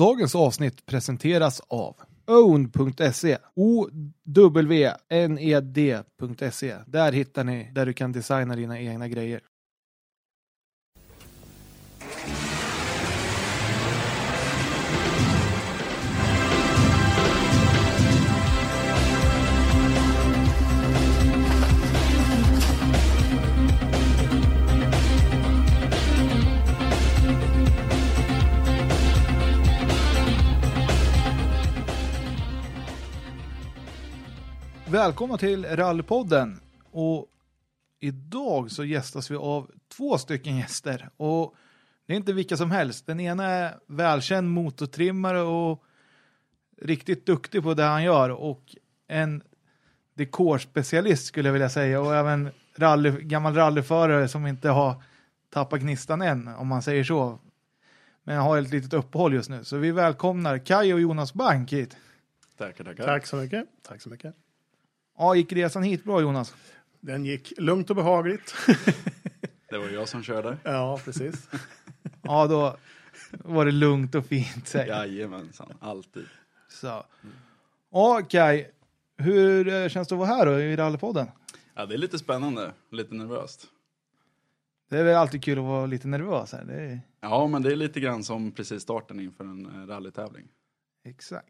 Dagens avsnitt presenteras av own.se O-W-N-E-D.se Där hittar ni där du kan designa dina egna grejer. Välkomna till Rallypodden. Och idag så gästas vi av två stycken gäster. Och det är inte vilka som helst. Den ena är välkänd motortrimmare och riktigt duktig på det han gör. Och en dekorspecialist skulle jag vilja säga. Och även rally, gammal rallyförare som inte har tappat gnistan än, om man säger så. Men jag har ett litet uppehåll just nu. Så vi välkomnar Kai och Jonas Bank hit. Tackar, tackar. Tack så mycket. Tack så mycket. Ja, gick resan hit bra Jonas? Den gick lugnt och behagligt. Det var jag som körde. ja, precis. Ja, då var det lugnt och fint säkert. Jajamensan, alltid. Så. Ja, Kai, hur eh, känns det att vara här då i Rallypodden? Ja, det är lite spännande, lite nervöst. Det är väl alltid kul att vara lite nervös här. Det är... Ja, men det är lite grann som precis starten inför en eh, rallytävling. Exakt.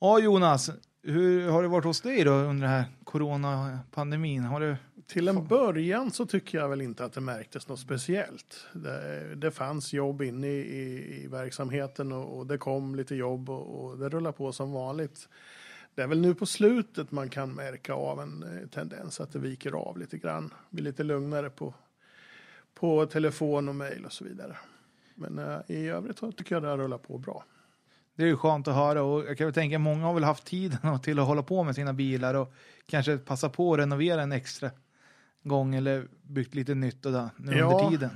Ja, Jonas, hur har det varit hos dig då under den här coronapandemin? Har du... Till en början så tycker jag väl inte att det märktes något speciellt. Det, det fanns jobb inne i, i, i verksamheten och, och, det kom lite jobb och, och det rullar på som vanligt. Det är väl nu på slutet man kan märka av en eh, tendens att det viker av lite grann. Blir lite lugnare på, på telefon och mejl och så vidare. Men eh, i övrigt tycker jag det har rullat på bra. Det är ju skönt att höra och jag kan väl tänka många har väl haft tiden till att hålla på med sina bilar och kanske passa på att renovera en extra gång eller byggt lite nytt och där, nu ja, under tiden.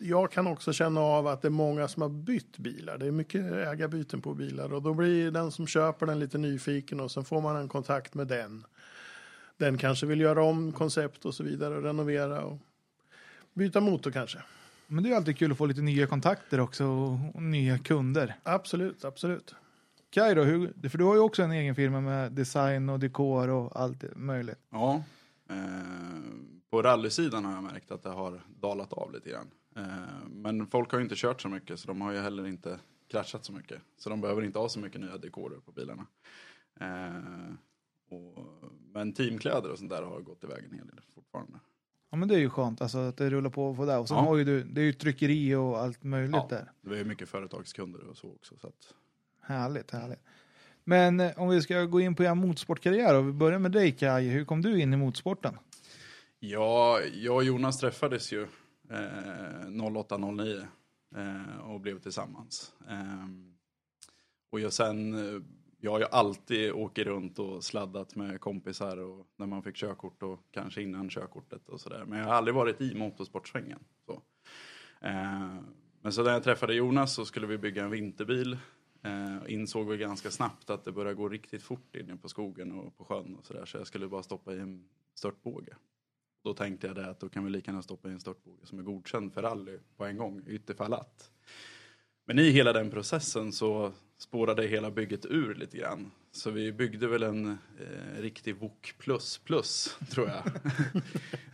Jag kan också känna av att det är många som har bytt bilar. Det är mycket ägarbyten på bilar och då blir den som köper den lite nyfiken och sen får man en kontakt med den. Den kanske vill göra om koncept och så vidare och renovera och byta motor kanske. Men det är alltid kul att få lite nya kontakter också och, och nya kunder. Absolut, absolut. Kaj då, hur, för du har ju också en egen firma med design och dekor och allt möjligt. Ja, eh, på rallysidan har jag märkt att det har dalat av lite grann. Eh, men folk har ju inte kört så mycket så de har ju heller inte kraschat så mycket. Så de behöver inte ha så mycket nya dekorer på bilarna. Eh, och, men teamkläder och sånt där har gått iväg en hel del fortfarande. Ja men det är ju skönt alltså att det rullar på på det. Och sen ja. har ju du, det är ju tryckeri och allt möjligt ja, där. Det är ju mycket företagskunder och så också. Så att... Härligt, härligt. Men eh, om vi ska gå in på er motorsportkarriär och vi börjar med dig Kaj. Hur kom du in i motorsporten? Ja, jag och Jonas träffades ju eh, 08-09 eh, och blev tillsammans. Eh, och jag sen eh, jag har ju alltid åkt runt och sladdat med kompisar och när man fick körkort och kanske innan körkortet och sådär. Men jag har aldrig varit i motorsportsvängen. Så. Eh, men så när jag träffade Jonas så skulle vi bygga en vinterbil. Eh, insåg vi ganska snabbt att det började gå riktigt fort inne på skogen och på sjön och sådär. Så jag skulle bara stoppa i en störtbåge. Då tänkte jag det att då kan vi lika gärna stoppa i en störtbåge som är godkänd för rally på en gång, ytterfall att. Men i hela den processen så spårade hela bygget ur lite grann. Så vi byggde väl en eh, riktig VOK++, tror jag.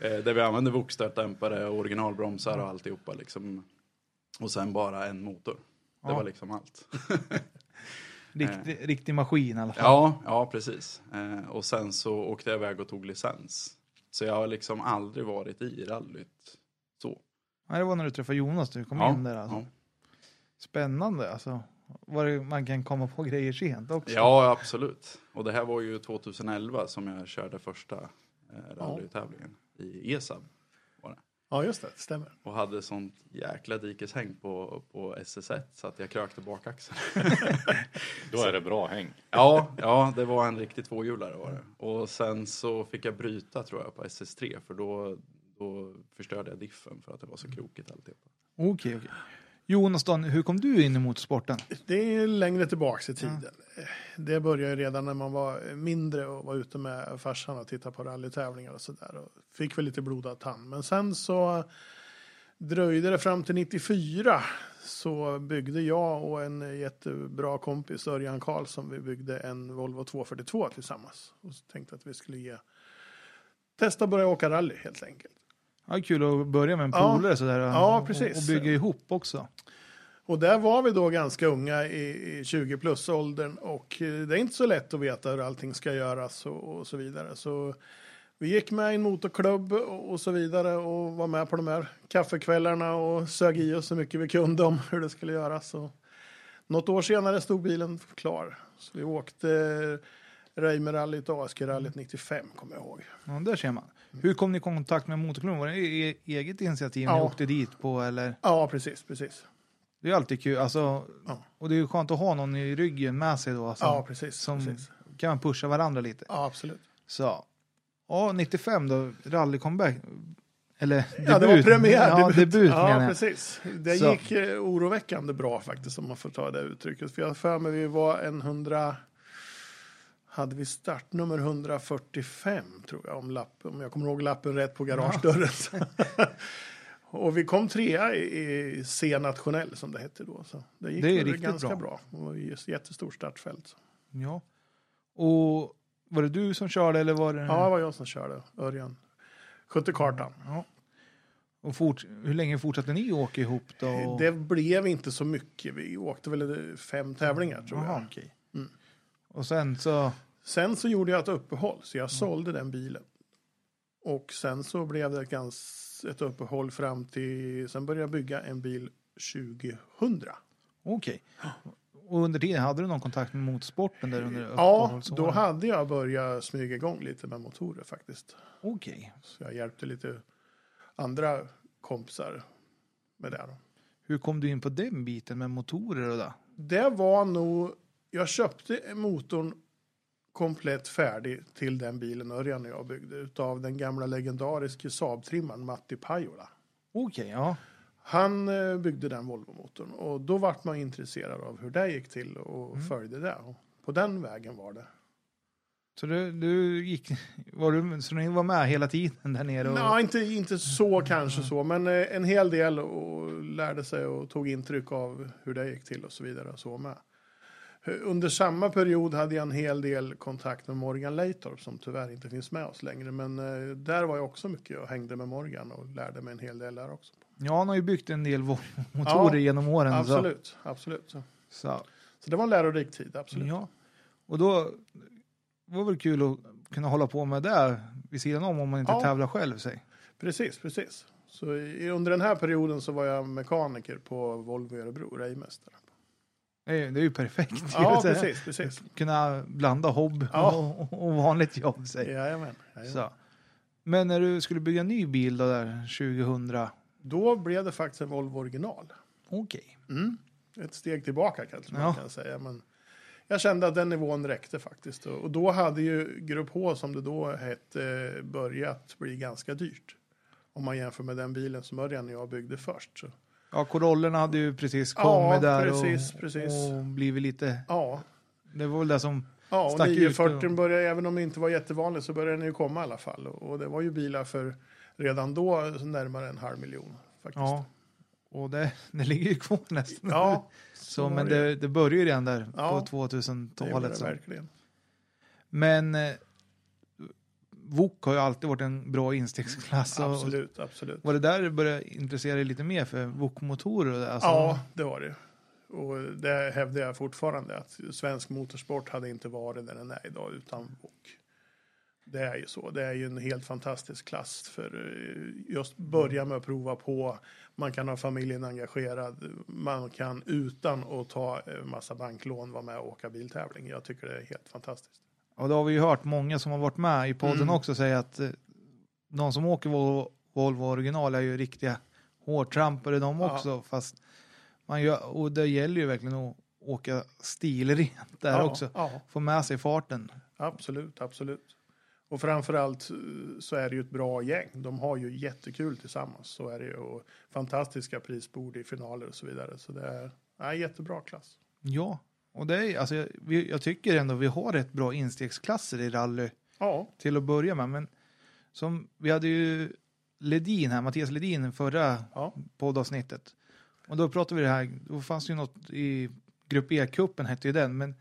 eh, där vi använde VOK-startdämpare, originalbromsar och alltihopa liksom. Och sen bara en motor. Det ja. var liksom allt. riktig, riktig maskin i alla fall. Ja, ja precis. Eh, och sen så åkte jag iväg och tog licens. Så jag har liksom aldrig varit i rallyt så. Nej, det var när du träffade Jonas du kom ja, in där alltså. Ja. Spännande alltså. Var man kan komma på grejer sent också. Ja, absolut. Och det här var ju 2011 som jag körde första eh, rallytävlingen i ESAB. Var det. Ja, just det. Stämmer. Och hade sånt jäkla dikeshäng på, på SS1 så att jag krökte bakaxeln. Då är det bra häng. Ja, ja, det var en riktig tvåhjulare var det. Och sen så fick jag bryta tror jag på SS3 för då, då förstörde jag diffen för att det var så krokigt alltihopa. Okej, okay, okej. Okay. Jonas, då, hur kom du in i motorsporten? Det är längre tillbaks i tiden. Ja. Det började redan när man var mindre och var ute med farsan och tittade på rallytävlingar och sådär. Fick väl lite blodad tand. Men sen så dröjde det fram till 94 så byggde jag och en jättebra kompis Örjan Karlsson, vi byggde en Volvo 242 tillsammans. Och så tänkte att vi skulle ge, testa att börja åka rally helt enkelt. Ja, kul att börja med en Ja. polare sådär. Ja, och- precis. Och bygga ihop också. Och där var vi då ganska unga i, i 20 plus åldern och eh, det är inte så lätt att veta hur allting ska göras och, och så vidare. Så vi gick med i en motorklubb och, och så vidare och var med på de här kaffekvällarna och sög i oss så mycket vi kunde om hur det skulle göras. Och något år senare stod bilen klar. Så vi åkte Reimerrallyt och ASG-rallyt 95 kommer jag ihåg. Ja, där ser man. Hur kom ni i kontakt med motorklubben? Var det e- eget initiativ ni Ja. åkte dit på eller? Ja, precis, precis. Det är alltid kul. Alltså, Ja. Och det är ju skönt att ha någon i ryggen med sig då. Som, Ja, precis. som precis. kan man pusha varandra lite. Ja, absolut. Så. Ja, 95 då, rally comeback. Eller debut. Ja, det var premiär. Ja, debut, ja, menar jag. precis. Det Så. gick eh, oroväckande bra faktiskt, om man får ta det uttrycket. För jag har för mig vi var en 100... Hade vi startnummer 145, tror jag, om, lapp, om jag kommer ihåg lappen rätt på garagedörren. Och vi kom trea i, i C-nationell, som det hette då. Så det gick Det är ganska bra. bra. Det var ett jättestort startfält. Ja. Och var det du som körde eller var det? Ja, det var jag som körde, Örjan. Skötte kartan. Ja. Och fort, hur länge fortsatte ni åka ihop då? Det blev inte så mycket. Vi åkte väl fem tävlingar, tror jag. Jaha, okej. Mm. Och sen så, Sen så gjorde jag ett uppehåll, så jag sålde den bilen. Och sen så blev det ett, gans, ett uppehåll fram till, sen började jag bygga en bil 2000. okej. Och under tiden, hade du någon kontakt med motorsporten där under Ja, då hade jag börjat smyga igång lite med motorer faktiskt. Okej. Så jag hjälpte lite andra kompisar med det. Då. Hur kom du in på den biten med motorer och det? Det var nog, jag köpte motorn komplett färdig till den bilen Örjan och jag byggde utav den gamla legendariska Saab-trimmaren Matti Pajola. Okej, ja. Han eh, byggde den Volvo-motorn och då vart man intresserad av hur det gick till och följde det. Och på den vägen var det. Så du, du gick, var du, så ni var med hela tiden där nere? Och, Nej, inte, inte så kanske så, men eh, en hel del och lärde sig och tog intryck av hur det gick till och så vidare. och Så med. Under samma period hade jag en hel del kontakt med Morgan Leitorp som tyvärr inte finns med oss längre. Men eh, där var jag också mycket och hängde med Morgan och lärde mig en hel del där också. Ja, han har ju byggt en del Volvo-motorer Ja, genom åren. så- Absolut, absolut. Så. Så, det var en lärorik tid, absolut. ja. Och då var det väl kul att kunna hålla på med det vid sidan om om man inte Ja. tävlar själv. Säg. Precis, precis. Så under den här perioden så var jag mekaniker på Volvo i Örebro, rejmästare. Det är, det är ju perfekt. Ja, precis, precis. Kunna blanda hobb Ja. och, och vanligt jobb. Säg. Jajamän. jajamän. Så. Men när du skulle bygga en ny bil då där 2000, Då blev det faktiskt en Volvo original. okej. Mm. Ett steg tillbaka kanske man Ja. kan säga. Men jag kände att den nivån räckte faktiskt. Och och då hade ju Grupp H, som det då hette, börjat bli ganska dyrt. Om man jämför med den bilen som Örjan och jag byggde först. Så. Ja, Corollerna hade ju precis Ja, kommit där precis, och, precis. och blivit lite, Ja, det var väl det som, ja och Stack ut 940 och- började, även om det inte var jättevanligt, så började den ju komma i alla fall. Och det var ju bilar för redan då närmare en halv miljon. Faktiskt. ja, och det, det ligger ju kvar nästan. Ja, så, var men det. det, börjar ju redan där Ja, på det gjorde 2000-talet. det så. verkligen. Men VOK har ju alltid varit en bra instegsklass. Absolut, absolut. Var det där du började intressera dig lite mer för det? Alltså, Ja, det var det. Och det hävdar jag fortfarande att svensk motorsport hade inte varit där den är idag utan VOK. Det är ju så. Det är ju en helt fantastisk klass för eh, just börja med att prova på. Man kan ha familjen engagerad. Man kan utan att ta eh, massa banklån vara med och åka biltävling. Jag tycker det är helt fantastiskt. Och det har vi ju hört många som har varit med i podden Mm. också säga att eh, de som åker Volvo, Volvo original är ju riktiga hårdtrampare de Ja. också. Fast man gör, och det gäller ju verkligen att åka stilrent där ja, också. Ja, Få med sig farten. absolut, absolut. Och framförallt eh, så är det ju ett bra gäng. De har ju jättekul tillsammans. Så är det ju. Och fantastiska prisbord i finaler och så vidare. Så det är ja, jättebra klass. Ja, och det är, alltså, jag, vi, jag tycker ändå vi har rätt bra instegsklasser i rally Ja, till att börja med. Men som vi hade ju Ledin här, Mattias Ledin, förra Ja. poddavsnittet. Och då pratade vi det här, då fanns det ju något i Grupp E-cupen hette ju den, men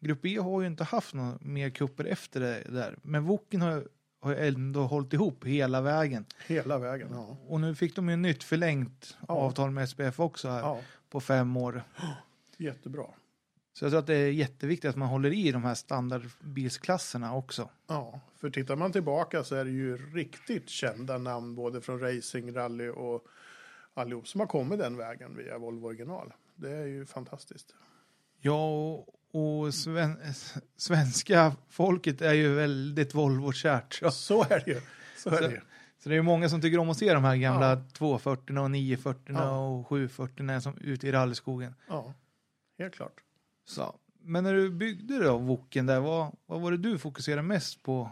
Grupp E har ju inte haft några mer kupper efter det där. Men Woken har, har ändå hållit ihop hela vägen. Hela vägen. Ja. Och nu fick de ju nytt förlängt Ja. avtal med SPF också här ja, på fem år. jättebra. Så jag tror att det är jätteviktigt att man håller i de här standardbilsklasserna också. Ja, för tittar man tillbaka så är det ju riktigt kända namn både från racing, rally och allihop som har kommit den vägen via Volvo original. Det är ju fantastiskt. Ja, och, och sven, svenska folket är ju väldigt Volvo-kärt. Så, Så är det ju. Så är det ju. så det är många som tycker om att se de här gamla Ja. 240 och 940 Ja. och 740 som ute i rallyskogen. Ja, helt klart. Så. Men när du byggde då Woken där, vad, vad var det du fokuserade mest på?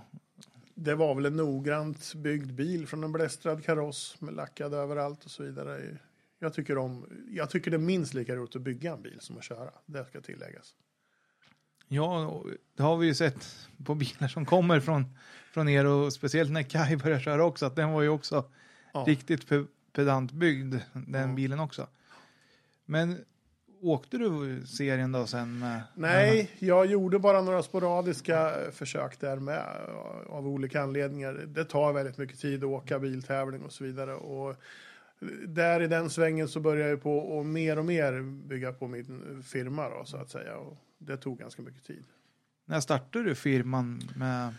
Det var väl en noggrant byggd bil från en blästrad kaross med lackad överallt och så vidare. Jag tycker, om, jag tycker det är minst lika roligt att bygga en bil som att köra. Det ska tilläggas. Ja, det har vi ju sett på bilar som kommer från, från er och speciellt när Kai började köra också, att den var ju också Ja. riktigt pe pedant byggd, den Ja. bilen också. Men åkte du serien då sen? Med, Nej, jag gjorde bara några sporadiska försök där med av olika anledningar. Det tar väldigt mycket tid att åka biltävling och så vidare. Och där i den svängen så började jag på och mer och mer bygga på min firma då, så att säga. Och det tog ganska mycket tid. När startade du firman med?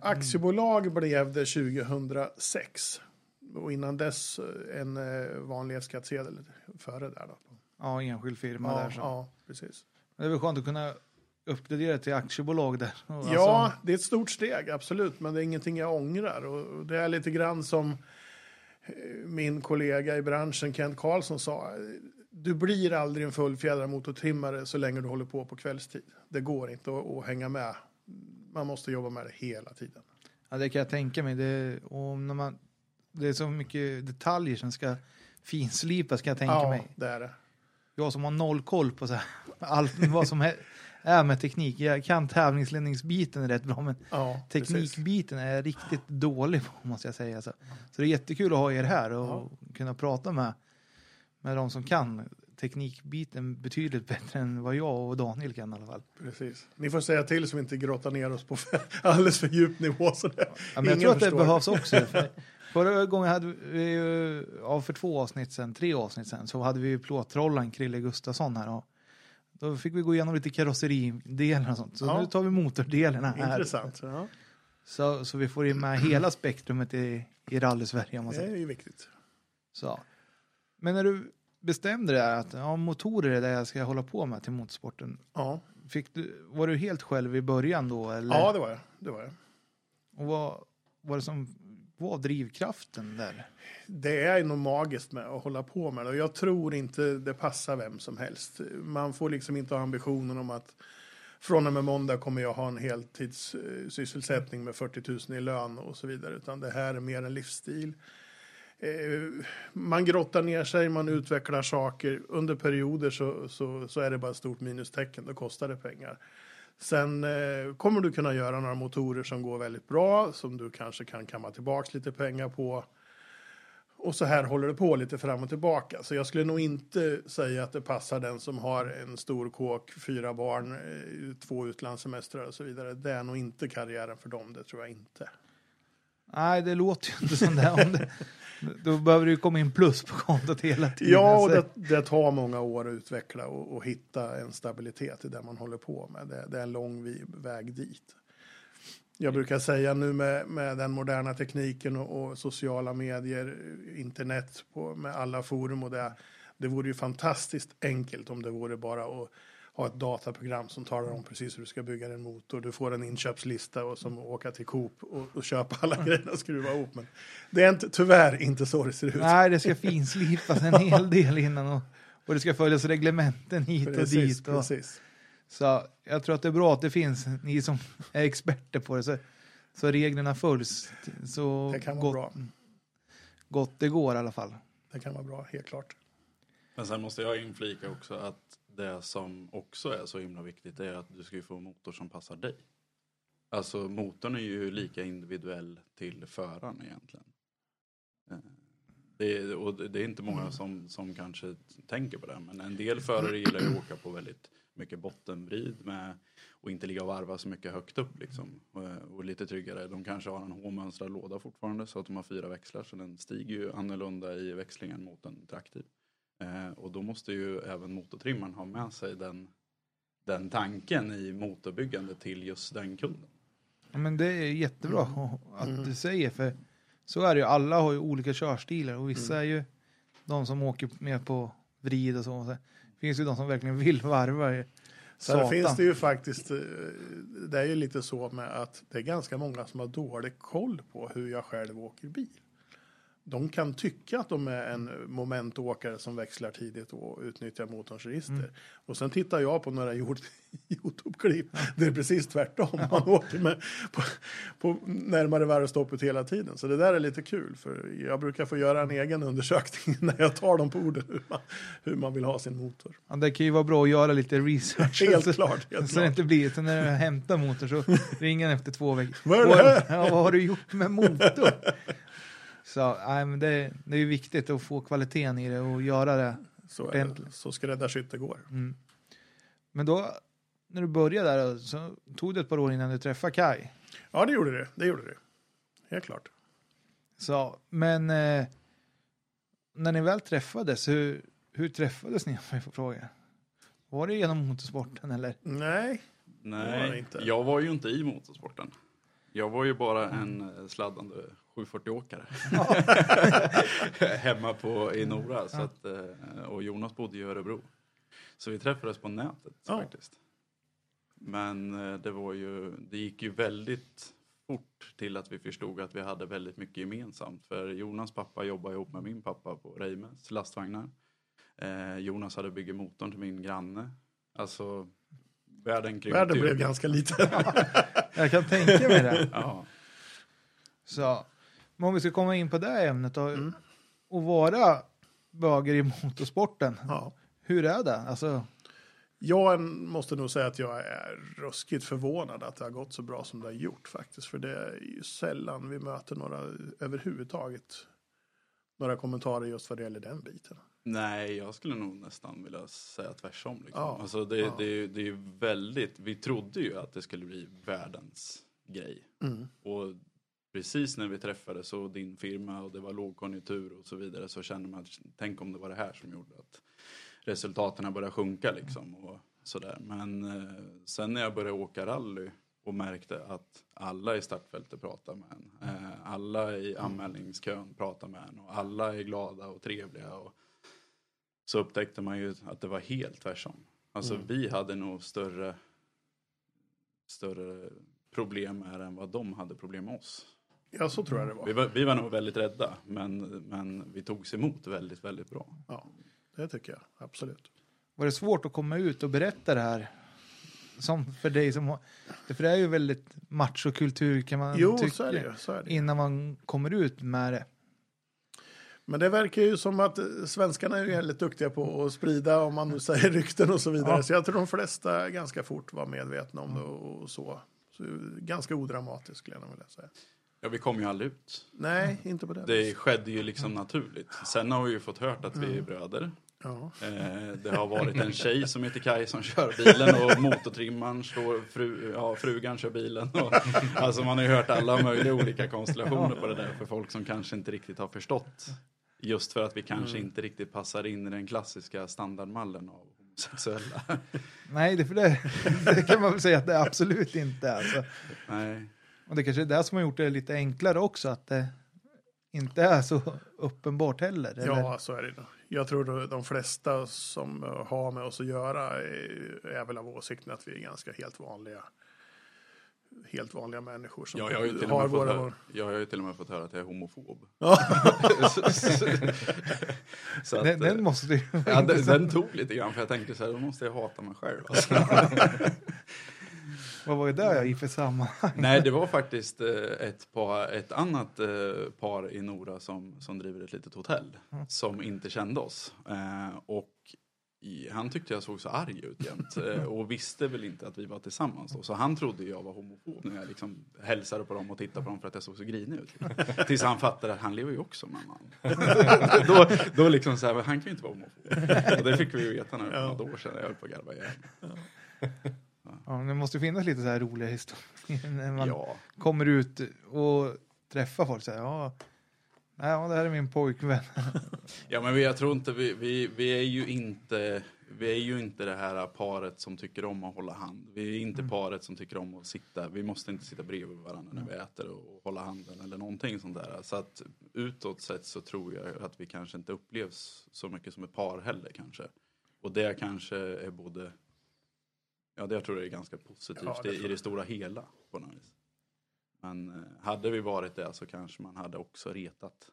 Aktiebolag blev det 2006. Och innan dess en eh, vanlig F-skattsedel före där då. Ja, enskild firma Ja, där. Så. ja, precis. Det är väl skönt att kunna uppgradera till aktiebolag där. Ja, Alltså, det är ett stort steg, absolut. Men det är ingenting jag ångrar. Och det är lite grann som eh, min kollega i branschen, Kent Karlsson, sa. Du blir aldrig en fullfjädrad motortrimmare så länge du håller på på kvällstid. Det går inte att, hänga med. Man måste jobba med det hela tiden. ja, det kan jag tänka mig. Det, och när man, det är så mycket detaljer som ska finslipas kan jag tänka ja, mig. det är det. Jag som har noll koll på så här, allt vad som är, är med teknik. Jag kan tävlingsledningsbiten rätt bra, men Ja, teknikbiten är jag riktigt dålig på måste jag säga. Så, så det är jättekul att ha er här och kunna prata med, med de som kan teknikbiten betydligt bättre än vad jag och Daniel kan i alla fall. Precis. Ni får säga till så vi inte grottar ner oss på alldeles för djup nivå. Så Ja, men jag tror att det behövs också. För, förra gången hade vi ju, ja, för två avsnitt sen, tre avsnitt sen, så hade vi ju plåttrollaren Krille Gustafsson här. Och då fick vi gå igenom lite karosseridelar och sånt. Så Ja. nu tar vi motordelarna här. Intressant. Ja, Så, så vi får in med hela spektrumet i, i rally-Sverige om man det säger. är ju viktigt. Så. Men när du bestämde dig att ja, motorer är det jag ska hålla på med till motorsporten. Ja, Fick du, var du helt själv i början då? Eller? ja det var jag. Det var jag. Och vad var det som var drivkraften där? Det är nog magiskt med att hålla på med det. Och jag tror inte det passar vem som helst. Man får liksom inte ha ambitionen om att från och med måndag kommer jag ha en heltidssysselsättning med 40 000 i lön och så vidare. Utan det här är mer en livsstil. Eh, man grottar ner sig, man utvecklar saker. Under perioder så, så, så är det bara ett stort minustecken, då kostar det pengar. Sen eh, kommer du kunna göra några motorer som går väldigt bra, som du kanske kan kamma tillbaka lite pengar på. Och så här håller det på lite fram och tillbaka. Så jag skulle nog inte säga att det passar den som har en stor kåk, fyra barn, eh, två utlandssemestrar och så vidare. Det är nog inte karriären för dem, det tror jag inte. Nej, det låter ju inte som det. Om det då behöver det ju komma in plus på kontot hela tiden. Ja, och det, det tar många år att utveckla och, och hitta en stabilitet i det man håller på med. Det, det är en lång väg dit. Jag brukar säga nu med, med den moderna tekniken och, och sociala medier, internet på, med alla forum och det. Det vore ju fantastiskt enkelt om det vore bara att ha ett dataprogram som talar om precis hur du ska bygga en motor. Du får en inköpslista och som åka till Coop och, och köpa alla grejerna och skruva ihop. Men det är inte, tyvärr inte så det ser ut. Nej, det ska finslipas en hel del innan och, och det ska följas reglementen hit och Precis, dit. Och, precis. så jag tror att det är bra att det finns ni som är experter på det så, så reglerna följs så Det kan vara gott, bra. gott det går i alla fall. Det kan vara bra, helt klart. Men sen måste jag inflika också att det som också är så himla viktigt är att du ska få en motor som passar dig. Alltså motorn är ju lika individuell till föraren egentligen. Eh, Det är, och det det är inte många som, som kanske tänker på det. Men en del förare gillar ju att åka på väldigt mycket bottenvrid med och inte ligga och varva så mycket högt upp liksom. Och, och lite tryggare. De kanske har en H-mönstrad låda fortfarande så att de har fyra växlar så den stiger ju annorlunda i växlingen mot en traktiv. Eh, och då måste ju även motortrimmaren ha med sig den, den tanken i motorbyggandet till just den kunden. Ja, men det är jättebra att du säger för så är det ju. Alla har ju olika körstilar och vissa är ju de som åker mer på vrid och så. Och så finns ju de som verkligen vill varva. Sen finns det ju faktiskt, eh, det är ju lite så med att det är ganska många som har dålig koll på hur jag själv åker bil. De kan tycka att de är en momentåkare som växlar tidigt och utnyttjar motorns register. Mm. Och sen tittar jag på några Youtube-klipp. Det är precis tvärtom. Man åker med på, på närmare varvstoppet hela tiden. Så det där är lite kul. För jag brukar få göra en egen undersökning när jag tar dem på orden. Hur man, hur man vill ha sin motor. Ja, det kan ju vara bra att göra lite research. Helt så, klart, helt så klart. det inte blir så när du hämtar motor så ringer han efter två veckor. Vad? Ja, vad har du gjort med motor? Så nej, men det, det är ju viktigt att få kvaliteten i det och göra det. Så, är det. Ordentligt. så skräddarsytt det går. Mm. Men då, när du började där, så tog det ett par år innan du träffade Kai. Ja, det gjorde det. Det gjorde det. Helt klart. Så, men eh, när ni väl träffades, hur, hur träffades ni om jag får fråga? Var det genom motorsporten eller? Nej, var det Nej, inte. jag var ju inte i motorsporten. Jag var ju bara en eh, sladdande 740-åkare. Hemma på, i Nora. Så att, eh, och Jonas bodde i Örebro. Så vi träffades på nätet Ja. faktiskt. Men eh, det var ju, det gick ju väldigt fort till att vi förstod att vi hade väldigt mycket gemensamt. För Jonas pappa jobbade ihop med min pappa på Reimes lastvagnar. Eh, Jonas hade byggt motorn till min granne. Alltså, världen krympte världen blev ganska liten. Jag kan tänka mig det. Ja. Så, men om vi ska komma in på det här ämnet då. Mm. Och vara böger i motorsporten. ja. Hur är det? Alltså, Jag måste nog säga att jag är ruskigt förvånad att det har gått så bra som det har gjort faktiskt. För det är ju sällan vi möter några överhuvudtaget. Några kommentarer just vad det gäller den biten. Nej, jag skulle nog nästan vilja säga tvärtom. Liksom. Ja, Alltså det, ja. det, det är ju väldigt, vi trodde ju att det skulle bli världens grej. Mm. Och precis när vi träffades och din firma och det var lågkonjunktur och så vidare så kände man att tänk om det var det här som gjorde att resultaten började sjunka liksom. Och sådär. Men eh, sen när jag började åka rally och märkte att alla i startfältet pratar med en. Eh, alla i anmälningskön pratar med en och alla är glada och trevliga. Och så upptäckte man ju att det var helt tvärtom. Alltså Mm. vi hade nog större, större problem med det än vad de hade problem med oss. Ja, så tror jag det var. Vi var, vi var nog väldigt rädda men, men vi togs emot väldigt, väldigt bra. Ja, det tycker jag absolut. var det svårt att komma ut och berätta det här? Som för dig som har... För det är ju väldigt machokultur kan man Jo, tycka. så är det ju. Så är det. Innan man kommer ut med det. Men det verkar ju som att eh, svenskarna är ju väldigt duktiga på att sprida, om man nu säger rykten och så vidare. Ja. Så jag tror de flesta ganska fort var medvetna om det och så. så ganska odramatiskt skulle jag nog vilja säga. Ja, vi kom ju aldrig ut. Nej, inte på det, Det skedde ju liksom naturligt. Sen har vi ju fått hört att vi är bröder. Ja. Eh, det har varit en tjej som heter Kai som kör bilen och motortrimmaren står, fru, ja, frugan kör bilen. Och, alltså man har ju hört alla möjliga olika konstellationer på det där för folk som kanske inte riktigt har förstått. Just för att vi kanske Mm. inte riktigt passar in i den klassiska standardmallen av homosexuella. Nej, det, för det, det kan man väl säga att det absolut inte är. Alltså. Nej. Och det kanske är det som har gjort det lite enklare också. Att det inte är så uppenbart heller. Eller? ja, så är det. nog. Jag tror de flesta som eh, har med oss att göra är, väl av åsikten att vi är ganska helt vanliga helt vanliga människor som Ja, jag, har ju till och med våra... höra, jag har ju till och med fått höra att jag är homofob. Ja. så, så, så att, den, eh, den måste ju... Ja, den, den tog lite grann för jag tänkte så här, då måste jag hata mig själv. Alltså. Vad var det där i för sammanhang? Nej, det var faktiskt eh, ett, par, ett annat eh, par i Nora som, som driver ett litet hotell som inte kände oss. Eh, och han tyckte jag såg så arg ut jämt och visste väl inte att vi var tillsammans då. Så han trodde jag var homofob när jag liksom hälsade på dem och tittade på dem för att jag såg så grinig ut. Tills han fattade att han lever ju också med man. då, då liksom så här, han kan ju inte vara homofob. Och det fick vi ju veta när ja. några år sedan. Jag höll på att garva igen. Ja, det måste finnas lite så här roliga historier när man Ja. kommer ut och träffar folk. Så här, ja, nej, ja, det här är min pojkvän. Ja men jag tror inte, vi, vi, vi är ju inte vi är ju inte det här paret som tycker om att hålla hand. Vi är inte paret som tycker om att sitta, vi måste inte sitta bredvid varandra när vi äter och hålla handen eller någonting sånt där. Så att utåt sett så tror jag att vi kanske inte upplevs så mycket som ett par heller kanske. Och det kanske är både, ja det jag tror jag är ganska positivt Ja, det i, det stora hela på något vis. Men eh, hade vi varit det så kanske man hade också retat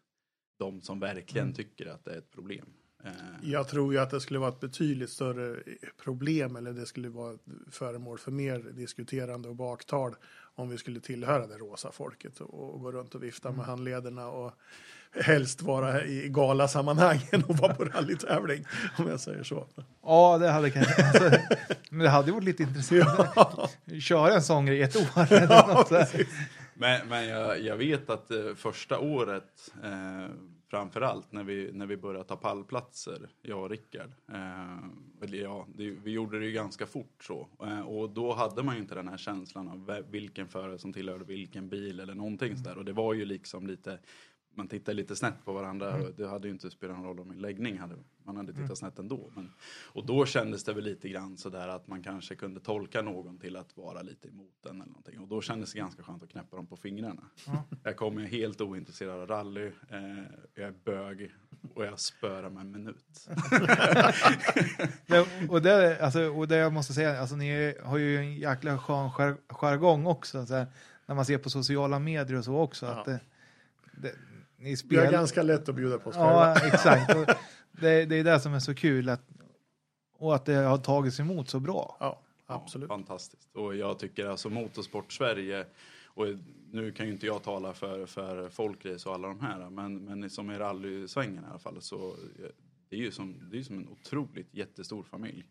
de som verkligen tycker att det är ett problem. Eh, Jag tror ju att det skulle vara ett betydligt större problem eller det skulle vara föremål för mer diskuterande och baktal om vi skulle tillhöra det rosa folket och, och gå runt och vifta med handlederna och helst vara i galasammanhang än att vara på rallytävling om jag säger så. Ja, det hade kanske... Alltså, men det hade varit lite intressant. Köra en sån grej i ett år. Här. Men, men jag, jag vet att eh, första året, eh, framförallt när vi, när vi började ta pallplatser, jag och Rickard. Eh, eller ja, det, vi gjorde det ju ganska fort så. Eh, och då hade man ju inte den här känslan av vilken förare som tillhörde vilken bil eller någonting sådär. Och det var ju liksom lite, man tittade lite snett på varandra. och Det hade ju inte spelat någon roll om min läggning hade, man hade tittat snett ändå. Men, och då kändes det väl lite grann sådär att man kanske kunde tolka någon till att vara lite emot den eller någonting. Och då kändes det ganska skönt att knäppa dem på fingrarna. Jag kommer helt ointresserad av rally, eh, jag är bög och jag spörar med en minut. Det, och, det, alltså, och det jag måste säga, alltså, ni har ju en jäkla skön jar- jargong också. Så här, när man ser på sociala medier och så också. Att det, det, ni Vi har ganska lätt att bjuda på oss själva. Ja, exakt. Och det, det är det som är så kul. Att, och att det har tagits emot så bra. Ja, absolut. Ja, fantastiskt. Och jag tycker alltså Motorsport Sverige, och nu kan ju inte jag tala för, för folkrace och alla de här, men, men som i rallysvängen i alla fall, så eh, det är ju som, det är ju som en otroligt jättestor familj.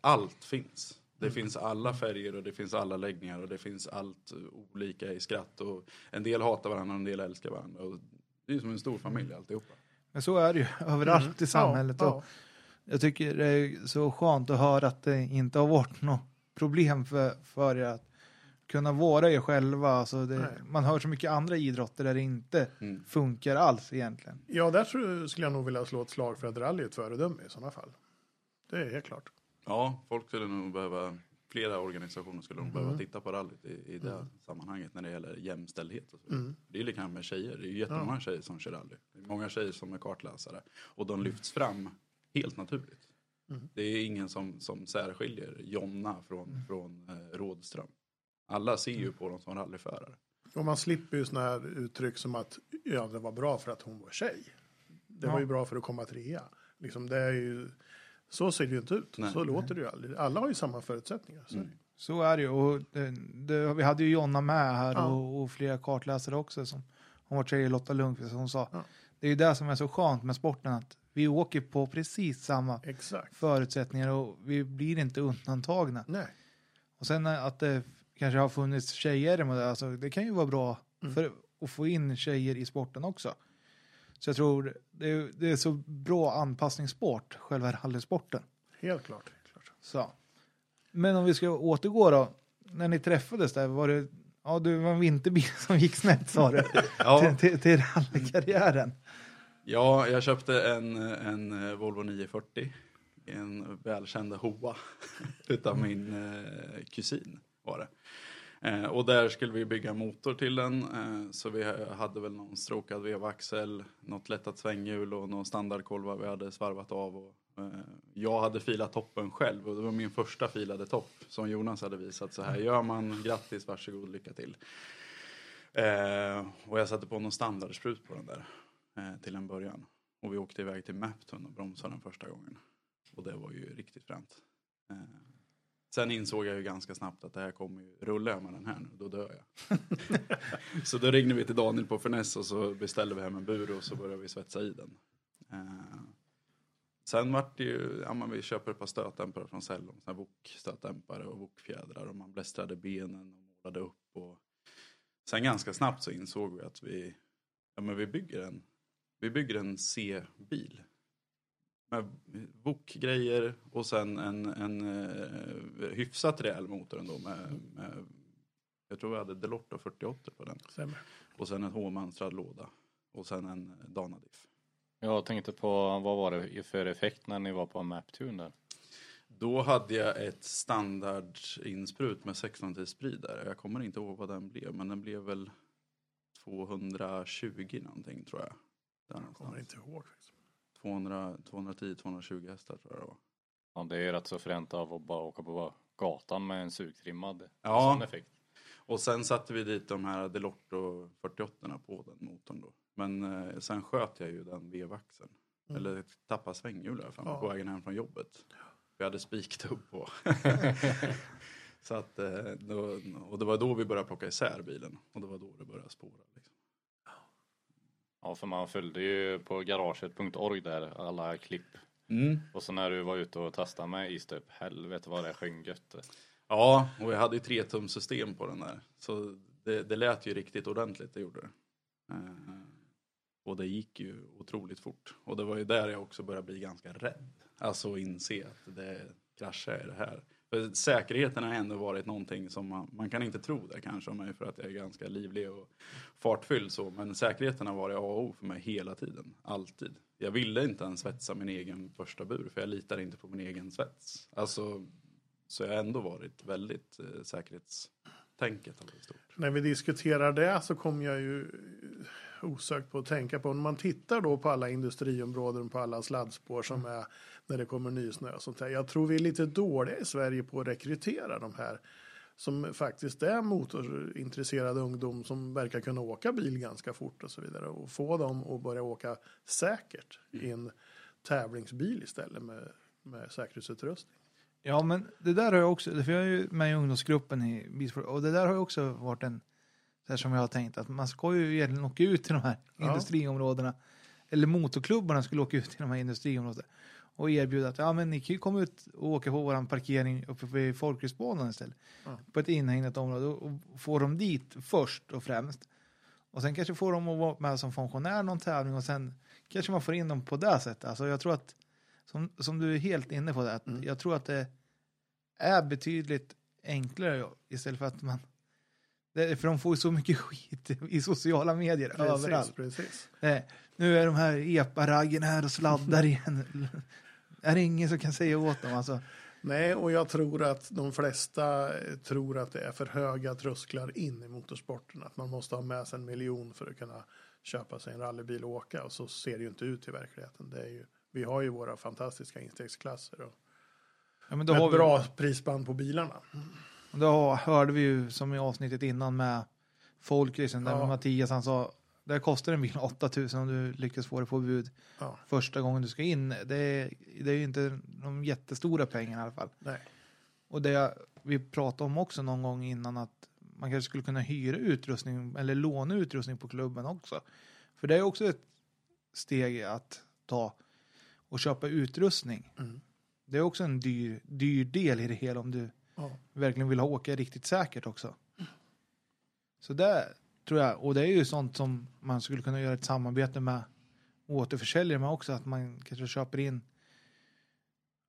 Allt finns. Det finns alla färger och det finns alla läggningar och det finns allt olika i skratt och en del hatar varandra och en del älskar varandra. Och det är ju som en stor familj alltihopa. Men så är det ju överallt i samhället. Ja, Och jag tycker det är så skönt att höra att det inte har varit något problem för, för er att kunna vara er själva. Alltså det, man hör så mycket andra idrotter där det inte Mm. funkar alls egentligen. ja, där tror skulle jag nog vilja slå ett slag för att rally är ett föredöme i sådana fall. Det är helt klart. Ja, folk skulle nog behöva, flera organisationer skulle nog behöva titta på rallyt i, i det sammanhanget när det gäller jämställdhet. Och så. Mm. Det är likadant med tjejer, det är ju jättemånga tjejer som kör rally. Det är många tjejer som är kartläsare och de lyfts fram helt naturligt. Mm. Det är ingen som, som särskiljer Jonna från, från eh, Rådström. Alla ser ju på dem som rallyförare. Och man slipper ju sådana här uttryck som att ja, det var bra för att hon var tjej. Det Ja. var ju bra för att komma trea. Liksom, det är ju, så ser det ju inte ut. Nej. så låter det ju aldrig. Alla har ju samma förutsättningar. Så. Mm. Så är det ju. Och det, det, vi hade ju Jonna med här Ja. och, och flera kartläsare också. Som, hon var tjej, Lotta Lundqvist, hon sa. Ja. Det är ju det som är så skönt med sporten. Att vi åker på precis samma Exakt. förutsättningar och vi blir inte undantagna. Nej. Och sen att det kanske har funnits tjejer med det, alltså, det kan ju vara bra Mm. för att få in tjejer i sporten också. Så jag tror det är, det är så bra anpassningssport, själva rallysporten. Helt klart. Helt klart. Så. Men om vi ska återgå då. När ni träffades där, var det, ja det var en vinterbil som gick snett sa du. Ja. till, till, till rallykarriären. Ja, jag köpte en, en Volvo 940. En välkända Hoa. Utav min eh, kusin var det. Eh, och där skulle vi bygga motor till den. Eh, så vi hade väl någon strokad vevaxel, något lättat svänghjul och någon standardkolva vi hade svarvat av. Och, eh, jag hade filat toppen själv och det var min första filade topp som Jonas hade visat. Så här gör man, grattis, varsågod, lycka till. Eh, och jag satte på någon standardsprut på den där eh, till en början. Och vi åkte iväg till Mapton och bromsade den första gången. Och det var ju riktigt fränt. Eh, sen insåg jag ju ganska snabbt att det här kommer ju, rullar jag med den här nu, då dör jag. så då ringde vi till Daniel på Finess och så beställde vi hem en bur och så började vi svetsa i den. Eh, sen vart det ju, ja men vi köper ett par stötdämpare från Cellon, såna Wok-stötdämpare och Wok-fjädrar och man blästrade benen och målade upp och sen ganska snabbt så insåg vi att vi, ja men vi bygger en, vi bygger en C-bil. Med Wok-grejer och sen en, en uh, hyfsat rejäl motor ändå med, med jag tror vi hade Delorto 48 på den. Stämmer. Och sen en H-mönstrad låda. Och sen en Danadiff. Jag tänkte på, vad var det för effekt när ni var på Maptune där? Då hade jag ett standardinsprut med 16 spridare. Jag kommer inte ihåg vad den blev, men den blev väl 220 någonting tror jag. Där Jag kommer inte ihåg. 200, 210-220 hästar tror jag det var. Ja, det är rätt så fränt av att bara åka på gatan med en sugtrimmad Ja. sån effekt. Och sen satte vi dit de här Delorto 48 på den motorn då. Men eh, sen sköt jag ju den vevaxeln. Mm. Eller tappade svänghjul i alla fall Ja. på vägen hem från jobbet. Vi hade spiktupp på. Så att, eh, då, och det var då vi började plocka isär bilen. Och det var då det började spåra. Liksom. Ja, för man följde ju på garaget.org där alla klipp. Mm. Och så när du var ute och testade med E-Step, helvete vad det sjöng gött. Ja, och jag hade ju tre tums system på den där. Så det, det lät ju riktigt ordentligt, det gjorde det. Eh, och det gick ju otroligt fort. Och det var ju där jag också började bli ganska rädd. Alltså inse att det kraschar i det här. För säkerheten har ändå varit någonting som man, man kan inte tro det kanske om mig för att jag är ganska livlig och fartfylld så. Men säkerheten har varit A och O för mig hela tiden. Alltid. Jag ville inte ens svetsa min egen första bur för jag litar inte på min egen svets. Alltså, så jag har ändå varit väldigt eh, säkerhetstänket. När vi diskuterar det så kommer jag ju osökt på att tänka på när man tittar då på alla industriområden på alla sladdspår som är när det kommer nysnö och sånt där. Jag tror vi är lite dåliga i Sverige på att rekrytera de här som faktiskt är motorintresserad ungdom som verkar kunna åka bil ganska fort och så vidare och få dem att börja åka säkert i en tävlingsbil istället med, med säkerhetsutrustning. Ja, men det där har jag också, för jag är ju med i ungdomsgruppen i bilsport och det där har ju också varit en, så här som jag har tänkt, att man ska ju egentligen åka ut till de här Ja. industriområdena, eller motorklubbarna skulle åka ut till de här industriområdena och erbjuda att ja, men ni kan ju komma ut och åka på våran parkering uppe vid Folkrörelsebanan istället, Ja. på ett inhägnat område och få dem dit först och främst. Och sen kanske får de att vara med som funktionär någon tävling och sen kanske man får in dem på det sättet. Alltså jag tror att, som, som du är helt inne på det, att Mm. jag tror att det är betydligt enklare istället för att man det, för de får ju så mycket skit i sociala medier överallt. Precis, precis. Nej, nu är de här epa-raggen här och sladdar igen. Är det ingen som kan säga åt dem alltså? Nej, och jag tror att de flesta eh, tror att det är för höga trösklar in i motorsporten. Att man måste ha med sig en miljon för att kunna köpa sig en rallybil och åka. Och så ser det ju inte ut i verkligheten. Det är ju, vi har ju våra fantastiska instegsklasser och Ja, men då, med har vi, bra prisband på bilarna. då hörde vi ju som i avsnittet innan med Folkrisen där Ja. Mattias han sa det kostar en bil 8000 om du lyckas få det på bud Ja, första gången du ska in. Det är, det är ju inte de jättestora pengarna i alla fall. nej. Och det vi pratade om också någon gång innan att man kanske skulle kunna hyra utrustning eller låna utrustning på klubben också. För det är också ett steg att ta och köpa utrustning. Mm. Det är också en dyr, dyr del i det hela om du Ja. verkligen vill åka riktigt säkert också. Så det tror jag, och det är ju sånt som man skulle kunna göra ett samarbete med återförsäljare med också, att man kanske köper in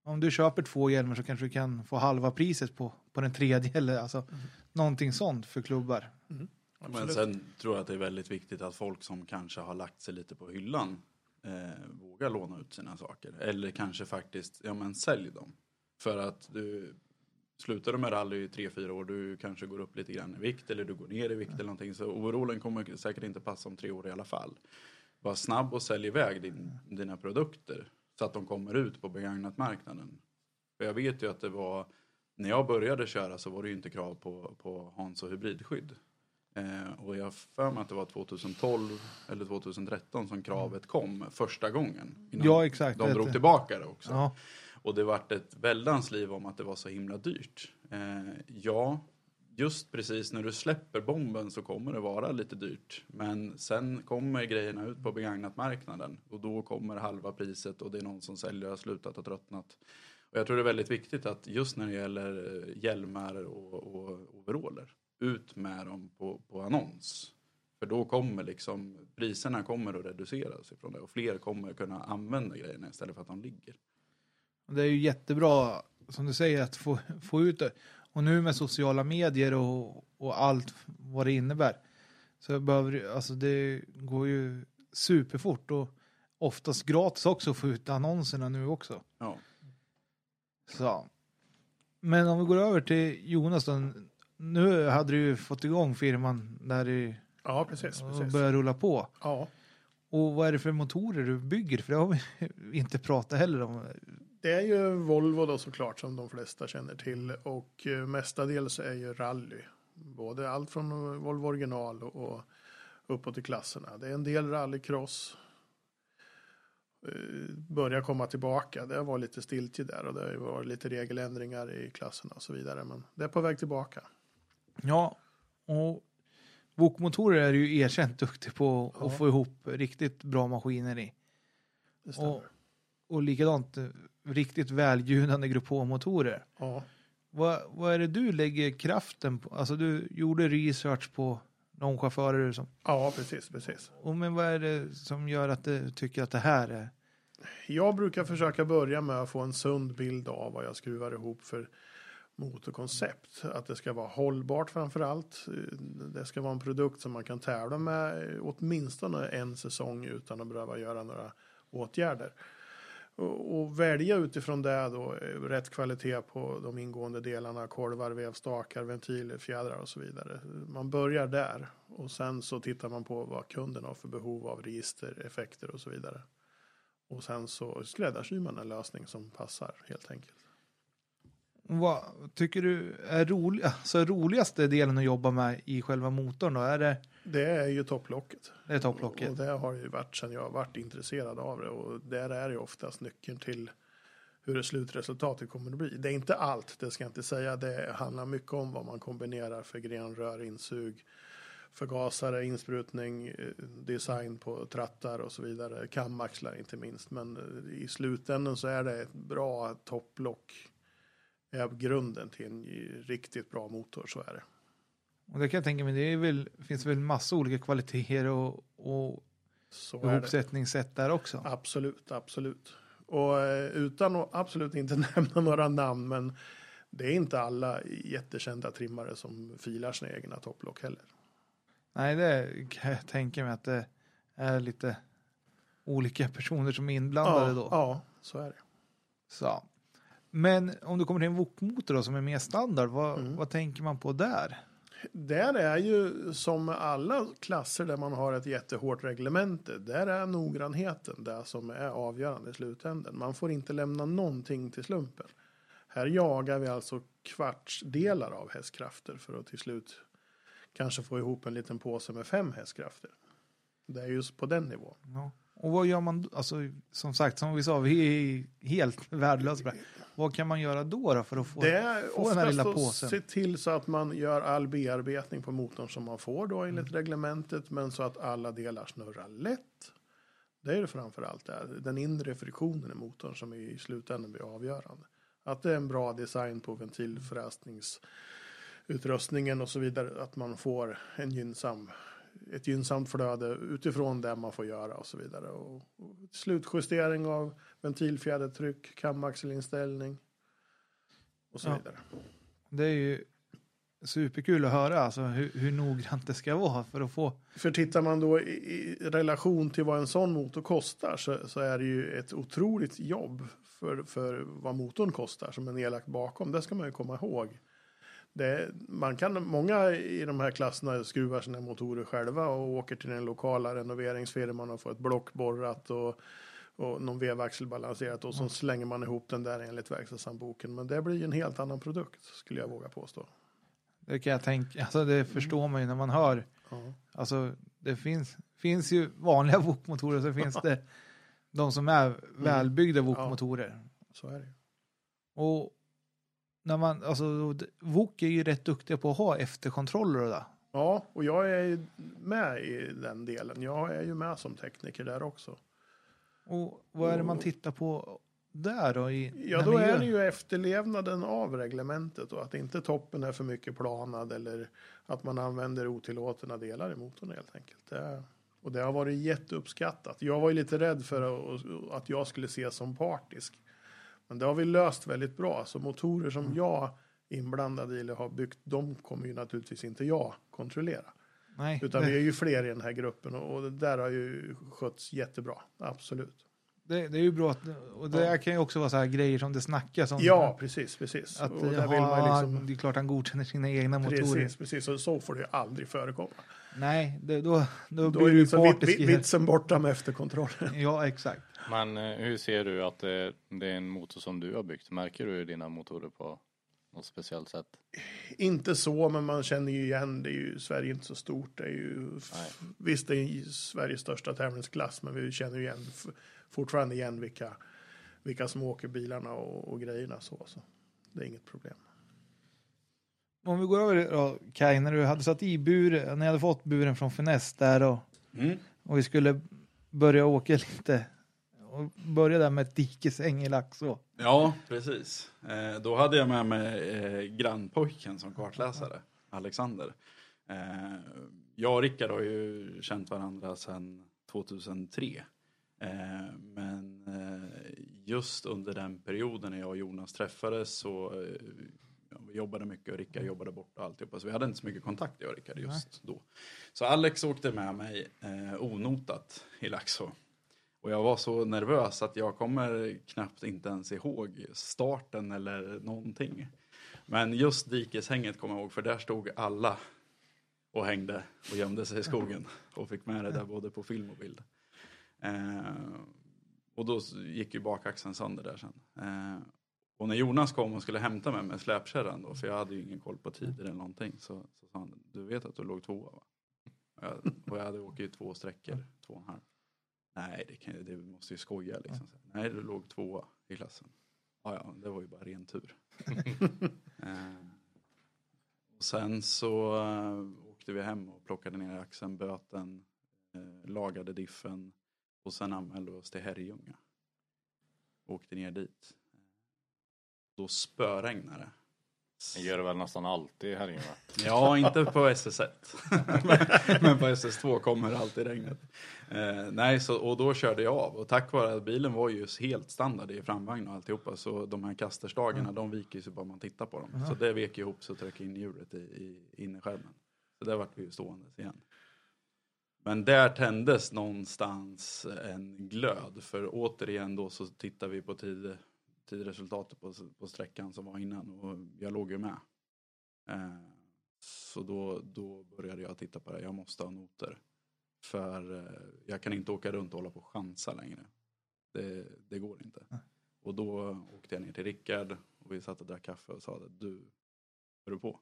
om du köper två hjälmar så kanske du kan få halva priset på, på den tredje eller alltså någonting sånt för klubbar. Men Absolut. sen tror jag att det är väldigt viktigt att folk som kanske har lagt sig lite på hyllan eh, vågar låna ut sina saker. Eller kanske faktiskt, ja men sälj dem. För att du slutar du med rally i tre, fyra år, du kanske går upp lite grann i vikt eller du går ner i vikt eller någonting. Så overallen kommer säkert inte passa om tre år i alla fall. Var snabb och sälj iväg din, dina produkter så att de kommer ut på begagnat-marknaden. För jag vet ju att det var, när jag började köra så var det ju inte krav på, på Hans och hybridskydd. Eh, och jag för mig att det var 2012 eller 2013 som kravet kom första gången. Innan Ja, exakt. De Det- drog tillbaka det också. Ja, och det vart ett väldans liv om att det var så himla dyrt. Eh, ja, just precis när du släpper bomben så kommer det vara lite dyrt. Men sen kommer grejerna ut på begagnatmarknaden och då kommer halva priset och det är någon som säljer har slutat och tröttnat. Och jag tror det är väldigt viktigt att just när det gäller eh, hjälmar och, och overaller, ut med dem på, på annons. För då kommer liksom priserna kommer att reduceras ifrån det och fler kommer kunna använda grejerna istället för att de ligger. Det är ju jättebra, som du säger, att få, få ut det. Och nu med sociala medier och, och allt vad det innebär. Så behöver, alltså det går ju superfort och oftast gratis också att få ut annonserna nu också. Ja. Så. Men om vi går över till Jonas då. Nu hade du ju fått igång firman där i, Ja, precis. och precis. börjat rulla på. Ja. Och vad är det för motorer du bygger? För det har vi inte pratat heller om. Det är ju Volvo då såklart som de flesta känner till och eh, mestadels är ju rally. Både allt från Volvo original och, uppåt i klasserna. Det är en del rallycross. Eh, Börjar komma tillbaka. Det var lite stiltje där och det varit lite regeländringar i klasserna och så vidare. Men det är på väg tillbaka. Ja, och Wok-motorer är ju erkänt duktig på Ja. att få ihop riktigt bra maskiner i. Det stämmer. Och, och likadant eh, riktigt välljudande Grupp H-motorer. Ja. Vad, vad är det du lägger kraften på? Alltså du gjorde research på de chaufförer som... ja, precis, precis. Och men vad är det som gör att du tycker att det här är... Jag brukar försöka börja med att få en sund bild av vad jag skruvar ihop för motorkoncept. Att det ska vara hållbart framför allt. Det ska vara en produkt som man kan tävla med åtminstone en säsong utan att behöva göra några åtgärder. Och, och välja utifrån det då eh, rätt kvalitet på de ingående delarna, kolvar, vevstakar, ventiler, fjädrar och så vidare. Man börjar där och sen så tittar man på vad kunden har för behov av register, effekter och så vidare. Och sen så skräddarsyr man en lösning som passar helt enkelt. Vad tycker du är rolig, alltså roligaste delen att jobba med i själva motorn då? Är det, Det är ju topplocket. det är topplocket? Och det har ju varit sedan jag varit intresserad av det. Och där är ju oftast nyckeln till hur det slutresultatet kommer att bli. Det är inte allt, det ska jag inte säga. Det handlar mycket om vad man kombinerar för grenrör, insug, förgasare, insprutning, eh, design på trattar och så vidare. Kamaxlar inte minst. Men eh, i slutändan så är det ett bra topplock. Är grunden till en riktigt bra motor, så är det. Och det kan jag tänka mig, det är väl, finns väl massa olika kvaliteter och, och Så ihopsättningssätt där också. Absolut, absolut. Och eh, utan att absolut inte nämna några namn, men det är inte alla jättekända trimmare som filar sina egna topplock heller. Nej, det kan jag tänka mig att det är lite olika personer som är inblandade Ja, då. ja, så är det. Så. Men om du kommer till en Wok-motor som är mer standard, vad, Mm. vad tänker man på där? Där är ju som med alla klasser där man har ett jättehårt reglemente, där är noggrannheten det som är avgörande i slutändan. Man får inte lämna någonting till slumpen. Här jagar vi alltså kvartsdelar av hästkrafter för att till slut kanske få ihop en liten påse med fem hästkrafter. Det är just på den nivån. Ja. Och vad gör man, alltså som sagt, som vi sa, vi är helt värdelösa. Vad kan man göra då, då för att få, Det är få den här lilla påsen? se till så att man gör all bearbetning på motorn som man får då enligt Mm. reglementet, men så att alla delar snurrar lätt. Det är det framför allt. Den inre friktionen i motorn som i slutändan blir avgörande. Att det är en bra design på ventilförräsningsutrustningen och så vidare. Att man får en gynnsam, ett gynnsamt flöde utifrån det man får göra och så vidare. Och, och slutjustering av ventilfjädertryck, kamaxelinställning och så Ja. vidare. Det är ju superkul att höra alltså, hur, hur noggrant det ska vara för att få... För tittar man då i, i relation till vad en sån motor kostar så, så är det ju ett otroligt jobb för, för vad motorn kostar som är nedlagt bakom. Det ska man ju komma ihåg. Det, man kan, många i de här klasserna skruvar sina motorer själva och åker till den lokala renoveringsfirman och får ett block borrat och, och någon vevaxel balanserat och så slänger man ihop den där enligt verkstadshandboken. Men det blir ju en helt annan produkt skulle jag våga påstå. Det kan jag tänka, alltså det förstår man ju när man hör. Ja. Alltså det finns, finns ju vanliga Wok-motorer så finns det de som är välbyggda Wok-motorer. Så är det. Och när man, alltså, VOK är ju rätt duktiga på att ha efterkontroller och det. Ja, och jag är ju med i den delen. Jag är ju med som tekniker där också. Och vad är det man tittar på där då? I, Ja, då är det ju efterlevnaden av reglementet och att inte toppen är för mycket planad eller att man använder otillåtna delar i motorn helt enkelt. Det, och det har varit jätteuppskattat. Jag var ju lite rädd för att, att jag skulle ses som partisk. Men det har vi löst väldigt bra. Så motorer som Mm. jag inblandad i eller har byggt, de kommer ju naturligtvis inte jag kontrollera. Nej, Utan det, vi är ju fler i den här gruppen och, och det där har ju skötts jättebra. Absolut. Det, det är ju bra. Att, och det Ja. kan ju också vara så här grejer som det snackas om. Ja, precis, precis. Att, och där jaha, vill man ju liksom... Det är klart han godkänner sina egna motorer. Precis, precis. Och så får det ju aldrig förekomma. Nej, det, då, då, Då blir är du liksom partisk. vit, vitsen borta med efterkontrollen. Ja, exakt. Men eh, hur ser du att det, det är en motor som du har byggt? Märker du dina motorer på något speciellt sätt? inte så, men man känner ju igen. Det är ju, Sverige är inte så stort. Det är ju, Nej. visst, det är ju Sveriges största tävlingsklass, men vi känner ju igen, fortfarande igen vilka, vilka som åker bilarna och, och grejerna. Så, så det är inget problem. Om vi går över då, Kaj, när du hade satt i buren, när jag hade fått buren från Finess där och, Mm. och vi skulle börja åka lite. Och börja där med ett dikesäng i Laxå. Ja, precis. Eh, då hade jag med mig eh, grannpojken som kartläsare, Alexander. Eh, jag och Rickard har ju känt varandra sedan 2003. Eh, men eh, just under den perioden när jag och Jonas träffades så eh, vi jobbade mycket och Rickard jobbade borta och alltihopa. Så vi hade inte så mycket kontakt jag och Rickard just då. Så Alex åkte med mig eh, onotat i Laxå. Och jag var så nervös att jag kommer knappt inte ens ihåg starten eller någonting. Men just dikeshänget kommer jag ihåg för där stod alla och hängde och gömde sig i skogen och fick med det där både på film och bild. Eh, och då gick ju bakaxeln sönder där sen. Eh, och när Jonas kom och skulle hämta mig med släpkärran då, för jag hade ju ingen koll på tider eller någonting, så, så sa han, du vet att du låg tvåa va? Och jag, och jag hade åkt i två sträckor, två och en halv. Nej, det, kan, det måste ju skoja liksom. Nej, du låg tvåa i klassen. Ja, ja, det var ju bara ren tur. eh, och sen så eh, åkte vi hem och plockade ner axeln, böten, eh, lagade diffen och sen anmälde vi oss till Herrljunga. Åkte ner dit. Då spöregnade det. Det gör det väl nästan alltid här inne? Ja, inte på SS1. men, men på SS2 kommer alltid regnet. Eh, nej, så, och då körde jag av. Och tack vare att bilen var ju helt standard i framvagn och alltihopa. Så de här kasterstagarna, de viker sig bara man tittar på dem. Så det vek ihop så tryckte in hjulet i, i innerskärmen. Så där vart vi ju stående igen. Men där tändes någonstans en glöd. För återigen då så tittar vi på tid, tidresultatet på, på sträckan som var innan. Och jag låg ju med. Eh, så då, då började jag titta på det. Jag måste ha noter. För eh, jag kan inte åka runt och hålla på och chansa längre. Det, det går inte. Och då åkte jag ner till Rickard och vi satt och drack kaffe och sa att du, är du på?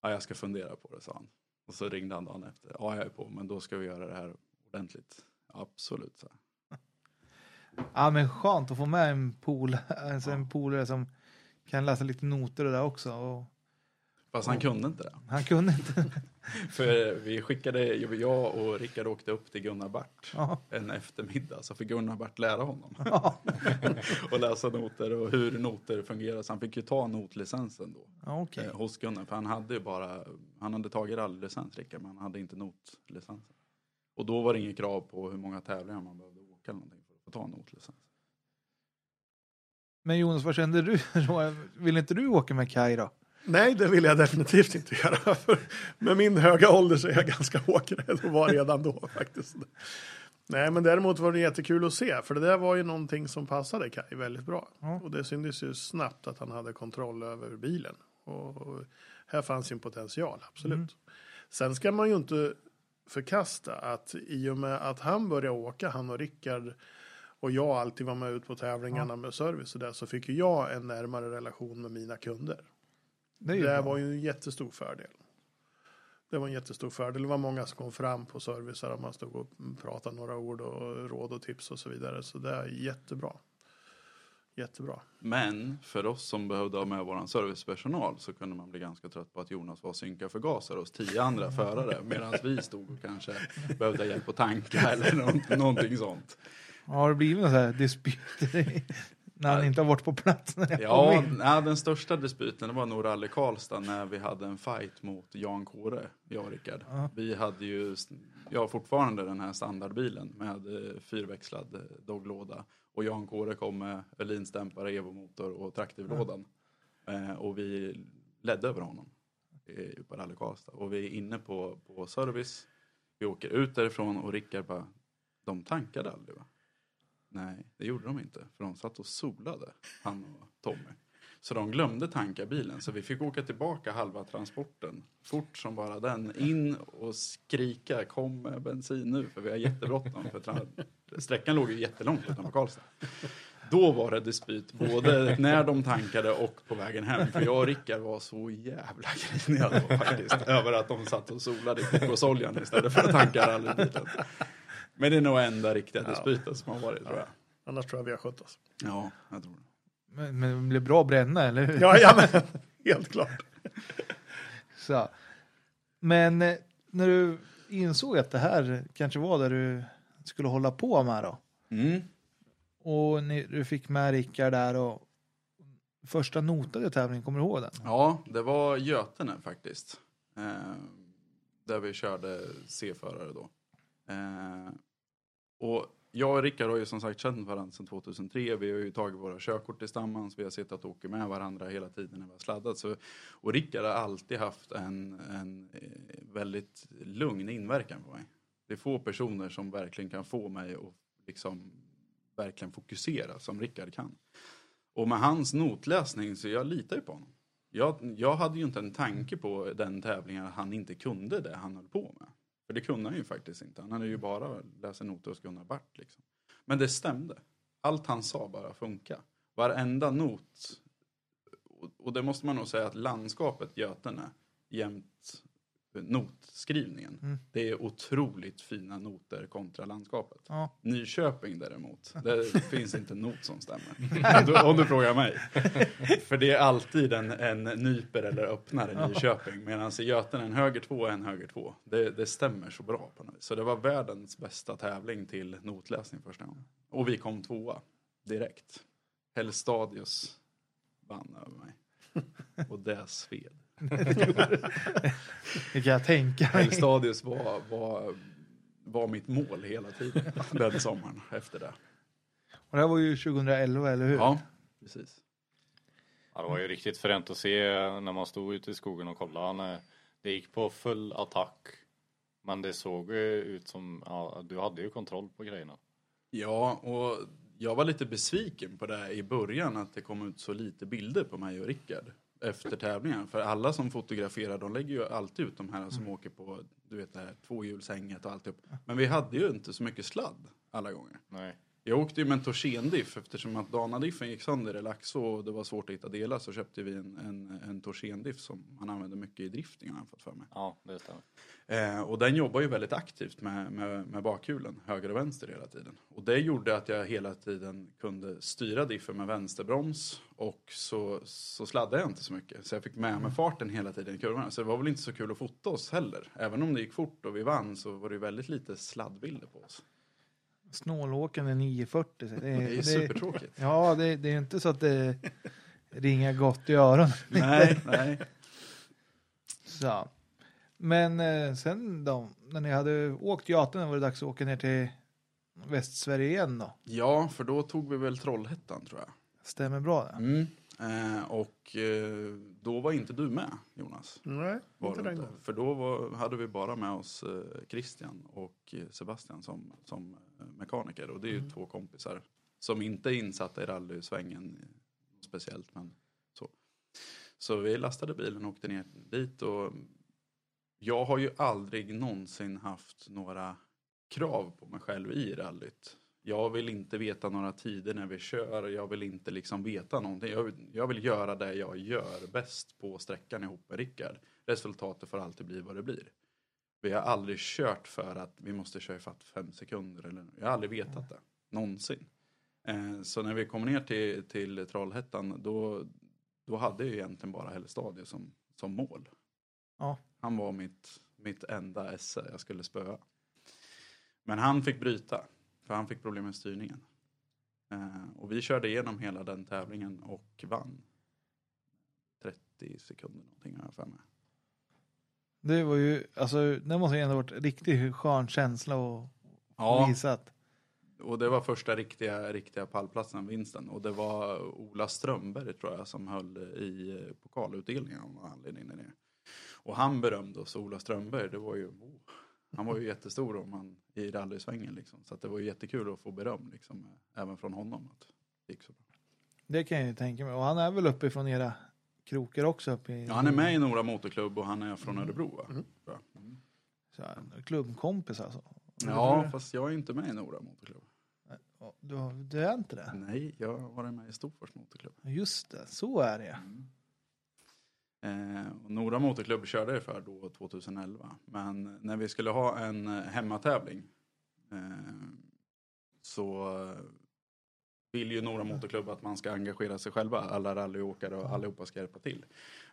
Ja, jag ska fundera på det, sa han. Och så ringde han dagen efter. Ja, jag är på, men då ska vi göra det här ordentligt. Absolut, så. Ja, men skönt att få med en, pool, alltså en polare som kan läsa lite noter och det också. Och Fast han kunde inte det. han kunde inte. För vi skickade, jag och Rickard åkte upp till Gunnar Bart Ja. en eftermiddag. Så fick Gunnar Bart lära honom. Ja. och läsa noter och hur noter fungerar. Så han fick ju ta notlicensen då. Ja, okej. eh, hos Gunnar. För han hade ju bara, han hade tagit rallylicens Rickard, men han hade inte notlicensen. Och då var det inget krav på hur många tävlingar man behövde åka eller någonting för att få ta notlicens. Men Jonas, vad kände du? Vill inte du åka med Kaj då? Nej, det vill jag definitivt inte göra. För med min höga ålder så är jag ganska åkrädd och var redan då faktiskt. Nej, men däremot var det jättekul att se, för det där var ju någonting som passade Kaj väldigt bra. Ja. Och det syntes ju snabbt att han hade kontroll över bilen. Och, här fanns ju en potential, absolut. Mm. Sen ska man ju inte förkasta att i och med att han började åka, han och Rickard och jag alltid var med ut på tävlingarna med service och där, så fick ju jag en närmare relation med mina kunder. Det ju Det var ju en jättestor fördel. Det var en jättestor fördel. Det var många som kom fram på servicer och man stod och pratade några ord och råd och tips och så vidare. Så det är jättebra. Jättebra. Men för oss som behövde ha med våran servicepersonal så kunde man bli ganska trött på att Jonas var och synka förgasare hos tio andra förare medan vi stod och kanske behövde hjälp att tanka eller nå- någonting sånt. Har det blivit någon sån här dispyt när han inte har varit på plats när jag Ja, kom in? nej, den största dispyten det var nog Rally Karlstad när vi hade en fight mot Jan Kåre, jag och Rickard. Ja. Vi hade ju, jag har fortfarande den här standardbilen med eh, fyrväxlad eh, doglåda och Jan Kåre kom med Öhlins-dämpare, Evo-motor och traktivlådan. Eh, och vi ledde över honom eh, på Rally Karlstad. Och vi är inne på, på service, vi åker ut därifrån och Rickard bara, de tankade aldrig va? Nej, det gjorde de inte. För de satt och solade, han och Tommy. Så de glömde tanka bilen. Så vi fick åka tillbaka halva transporten. Fort som bara den. In och skrika kom med bensin nu för vi har jättebråttom. För sträckan låg ju jättelångt utanför Karlstad. Då var det dispyt både när de tankade och på vägen hem. För jag och Rickard var så jävla griniga då faktiskt. över att de satt och solade i kokosoljan istället för att tanka rallybilen. Men det är nog enda riktiga dispyten som har varit tror jag. Annars tror jag vi har skött oss. Ja, jag tror det. Men, men det blev bra att bränna, eller hur? Ja, ja men helt klart. Så. Men eh, när du insåg att det här kanske var det du skulle hålla på med då? Mm. Och ni, du fick med Rickard där och första notade tävlingen, kommer du ihåg den? Ja, det var Götene faktiskt. Eh, där vi körde C-förare då. Eh, och jag och Rickard har ju som sagt känt varandra sedan 2003. Vi har ju tagit våra körkort tillsammans. Vi har sett att åka med varandra hela tiden när vi har sladdat. Så, och Rickard har alltid haft en, en eh, väldigt lugn inverkan på mig. Det är få personer som verkligen kan få mig att liksom verkligen fokusera som Rickard kan. Och med hans notläsning så jag litar ju på honom. Jag, jag hade ju inte en tanke på den tävlingen att han inte kunde det han höll på med. För det kunde han ju faktiskt inte. Han hade ju bara läsa noter hos Gunnar Bart liksom. Men det stämde. Allt han sa bara funkar. Varenda not. Och, och det måste man nog säga att landskapet Götene jämt notskrivningen. Mm. Det är otroligt fina noter kontra landskapet. Ja. Nyköping däremot, det finns inte en not som stämmer. Om du, om du frågar mig. För det är alltid en, en nyper eller öppnare i Nyköping. Medan i Götene en höger två och en höger två. Det, det stämmer så bra på något vis. Så det var världens bästa tävling till notläsning första gången. Och vi kom tvåa direkt. Helstadius vann över mig. Och det sved. Det kan jag tänka mig. Helstadius var, var, var mitt mål hela tiden den sommaren efter det. Och det här var ju 2011, eller hur? Ja, precis. Ja, det var ju riktigt fränt att se när man stod ute i skogen och kollade. Eh, Det gick på full attack. Men det såg ju ut som, ja, du hade ju kontroll på grejerna. Ja, och jag var lite besviken på det i början att det kom ut så lite bilder på mig och Rickard efter tävlingen. För alla som fotograferar, de lägger ju alltid ut de här som åker på, du vet det här tvåhjulshänget och alltihop. Men vi hade ju inte så mycket sladd alla gånger. Nej. Jag åkte ju med en Torsendiff eftersom att Danadiffen gick sönder i Laxå och det var svårt att hitta delar så köpte vi en, en, en Torsendiff som man använder mycket i driftingen har jag fått för mig. Ja, det stämmer. Eh, och den jobbar ju väldigt aktivt med, med, med bakhjulen, höger och vänster hela tiden. Och det gjorde att jag hela tiden kunde styra diffen med vänsterbroms och så, så sladdade jag inte så mycket. Så jag fick med mig farten hela tiden i kurvorna. Så det var väl inte så kul att fota oss heller. Även om det gick fort och vi vann så var det ju väldigt lite sladdbilder på oss. Snålåkande 940. så Det, Det är ju supertråkigt. Ja, det, det är inte så att det ringer gott i öronen. nej, nej. Så. Men eh, sen då, när ni hade åkt Götene var det dags att åka ner till Västsverige igen då. Ja, för då tog vi väl Trollhättan tror jag. Stämmer bra det? Mm. Eh, och eh, då var inte du med Jonas. Nej, Var inte den gången. För då var, hade vi bara med oss eh, Christian och Sebastian som, som mekaniker. Och det är ju Mm. två kompisar som inte är insatta i rallysvängen speciellt. Men så. så vi lastade bilen och åkte ner dit. Och jag har ju aldrig någonsin haft några krav på mig själv i rallyt. Jag vill inte veta några tider när vi kör. Jag vill inte liksom veta någonting. Jag vill, jag vill göra det jag gör bäst på sträckan ihop med Rickard. Resultatet får alltid bli vad det blir. Vi har aldrig kört för att vi måste köra ifatt fem sekunder. Eller, jag har aldrig vetat det. Någonsin. Eh, så när vi kom ner till, till Trollhättan då, då hade jag egentligen bara Hällestadie som, som mål. Ja. Han var mitt, mitt enda esse jag skulle spöa. Men han fick bryta, för han fick problem med styrningen. Eh, och vi körde igenom hela den tävlingen och vann. 30 sekunder någonting har jag för mig. Det var ju, alltså det måste ju ändå varit riktigt skön känsla och Ja, visat. och det var första riktiga, riktiga pallplatsen, vinsten. Och det var Ola Strömberg tror jag som höll i pokalutdelningen av någon anledning. där nere. Och han berömde oss, Ola Strömberg, det var ju, oh, han var ju jättestor om han, i rallysvängen liksom. Så det var ju jättekul att få beröm liksom, även från honom. Att det gick så bra. Det kan jag ju tänka mig. Och han är väl uppifrån era krokar också? Uppe i, Ja, han är med i Nora Motorklubb och han är från Örebro va? Mm. Mm. Så här, klubbkompis alltså? Ja, fast jag är inte med i Nora Motorklubb. Du, du är inte det? Nej, jag har varit med i Storfors Motorklubb. Just det, så är det Eh, och Nora Motorklubb körde jag för då 2011. Men när vi skulle ha en eh, hemmatävling eh, så vill ju Nora Motorklubb att man ska engagera sig själva. Alla rallyåkare och allihopa ska hjälpa till.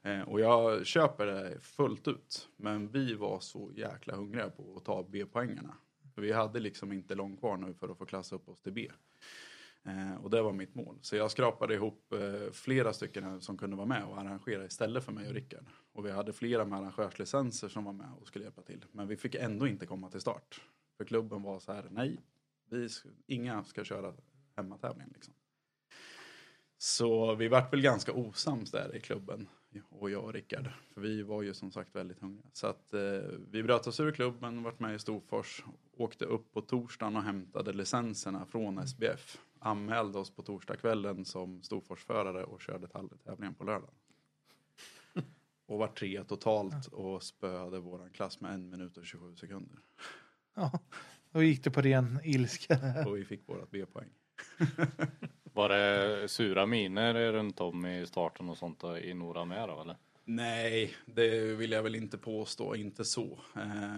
Eh, och jag köper det fullt ut. Men vi var så jäkla hungriga på att ta B-poängerna. För vi hade liksom inte långt kvar nu för att få klassa upp oss till B. Eh, och det var mitt mål. Så jag skrapade ihop eh, flera stycken som kunde vara med och arrangera istället för mig och Rickard. Och vi hade flera med arrangörslicenser som var med och skulle hjälpa till. Men vi fick ändå inte komma till start. För klubben var så här, nej, vi, inga ska köra hemmatävling liksom. Så vi vart väl ganska osams där i klubben. Och jag och Rickard. För vi var ju som sagt väldigt hungriga. Så att eh, vi bröt oss ur klubben, vart med i Storfors. Åkte upp på torsdagen och hämtade licenserna från SBF. Anmälde oss på torsdagskvällen som Storforsförare och körde talletävlingen på lördag. Och var tre totalt och spöade våran klass med en minut och 27 sekunder. Ja, då gick det på ren ilska. Och vi fick vårat B-poäng. Var det sura miner runt om i starten och sånt i Nora med då eller? Nej, det vill jag väl inte påstå, inte så. Eh,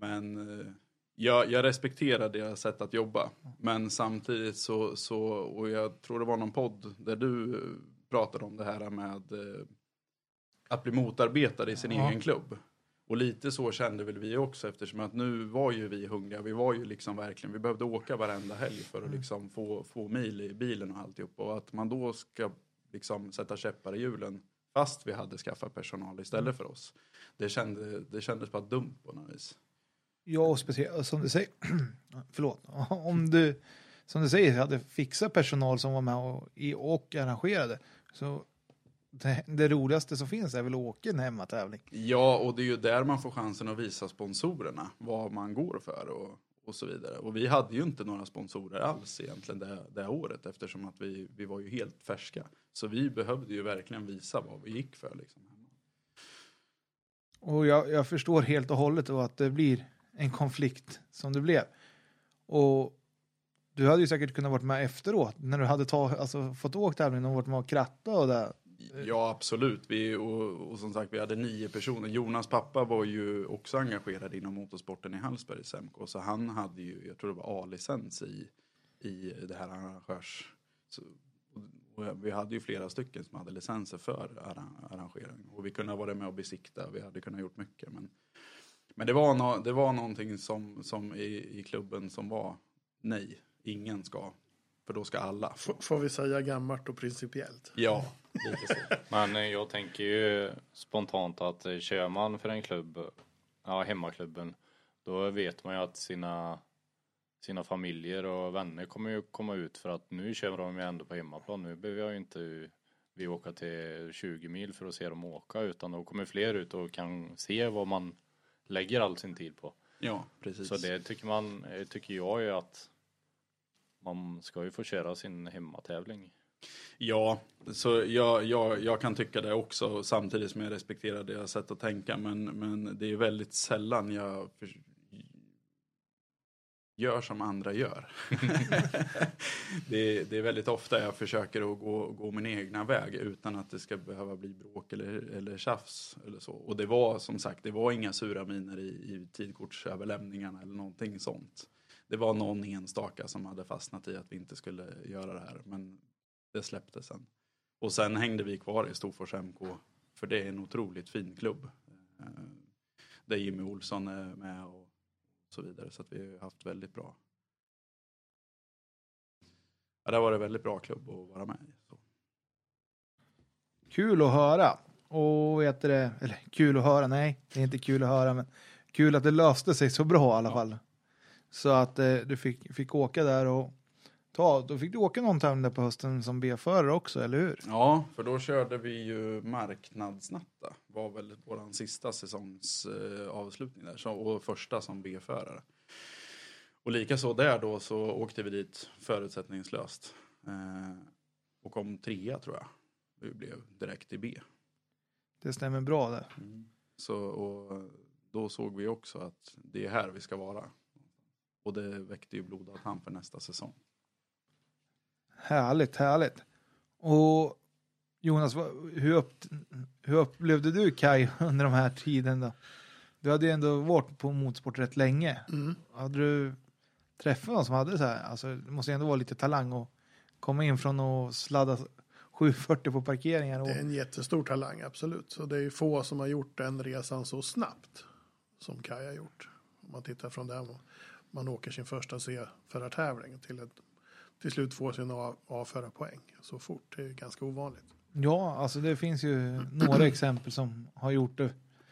men eh, jag, jag respekterar deras sätt att jobba. Men samtidigt så, så, och jag tror det var någon podd där du eh, pratade om det här med att bli motarbetad i sin Ja. egen klubb. Och lite så kände väl vi också eftersom att nu var ju vi hungriga. Vi var ju liksom verkligen, vi behövde åka varenda helg för att liksom få, få mil i bilen och alltihop. Och att man då ska liksom sätta käppar i hjulen fast vi hade skaffat personal istället för oss. Det, kände, det kändes bara dumt på något vis. Ja, och speciellt som du säger, förlåt, om du som du säger hade fixat personal som var med och, i, och arrangerade så det, det roligaste som finns är väl att åka en hemmatävling. Ja, och det är ju där man får chansen att visa sponsorerna vad man går för och, och så vidare. Och vi hade ju inte några sponsorer alls egentligen det, det året eftersom att vi, vi var ju helt färska. Så vi behövde ju verkligen visa vad vi gick för. Liksom. Och jag, jag förstår helt och hållet då att det blir en konflikt som det blev. Och du hade ju säkert kunnat varit med efteråt när du hade ta, alltså, fått åkt tävlingen och varit med och kratta och det. Eh, ja, absolut. Vi, och, och som sagt, vi hade nio personer. Jonas pappa var ju också engagerad inom motorsporten i Hallsberg, SMK. Så han hade ju, jag tror det var A-licens i, i det här arrangörs... Så, och vi hade ju flera stycken som hade licenser för arrangering. Och vi kunde ha varit med och besikta, vi hade kunnat gjort mycket. Men, men det, var no, det var någonting som, som i, i klubben som var nej, ingen ska. För då ska alla. F- får vi säga gammalt och principiellt. Ja, lite så. Men eh, jag tänker ju spontant att eh, kör man för en klubb, ja hemmaklubben, då vet man ju att sina, sina familjer och vänner kommer ju komma ut för att nu kör de ju ändå på hemmaplan. Nu behöver jag ju inte vi åka till 20 mil för att se dem åka utan då kommer fler ut och kan se vad man lägger all sin tid på. Ja, precis. Så det tycker man, eh, tycker jag ju att man ska ju få köra sin hemmatävling. Ja, så jag, jag, jag kan tycka det också samtidigt som jag respekterar deras sätt att tänka. Men, men det är väldigt sällan jag för, gör som andra gör. det, är, det är väldigt ofta jag försöker att gå, gå min egna väg utan att det ska behöva bli bråk eller, eller tjafs. Eller så. Och det var som sagt, det var inga sura miner i, i tidkortsöverlämningarna eller någonting sånt. Det var någon enstaka som hade fastnat i att vi inte skulle göra det här. Men det släppte sen. Och sen hängde vi kvar i Storfors MK. För det är en otroligt fin klubb. Eh, där Jimmy Olsson är med och så vidare. Så att vi har haft väldigt bra. Ja, det har varit väldigt bra klubb att vara med i. Så. Kul att höra. Och vet det, eller kul att höra, nej, det är inte kul att höra, men kul att det löste sig så bra i alla Ja. fall. Så att eh, du fick, fick åka där och ta, då fick du åka någon tävling där på hösten som B-förare också, eller hur? Ja, för då körde vi ju marknadsnatta. Var väl vår sista säsongs eh, där. Så, och första som B-förare. Och likaså där då så åkte vi dit förutsättningslöst. Eh, och kom trea tror jag. Vi blev direkt i B. Det stämmer bra där. Så, och då såg vi också att det är här vi ska vara. Och det väckte ju blodad hand för nästa säsong. Härligt, härligt. Och Jonas, hur, upp, hur upplevde du Kai under de här tiden då? Du hade ju ändå varit på motorsport rätt länge. Mm. Hade du träffat någon som hade så här, alltså det måste ju ändå vara lite talang att komma in från och sladda 740 på parkeringar. Och, Det är en jättestor talang, absolut. Så det är ju få som har gjort den resan så snabbt som Kaj har gjort. Om man tittar från där man åker sin första C-förartävling till att till slut få sin A-förarpoäng så fort. Det är ganska ovanligt. Ja, alltså det finns ju några exempel som har gjort det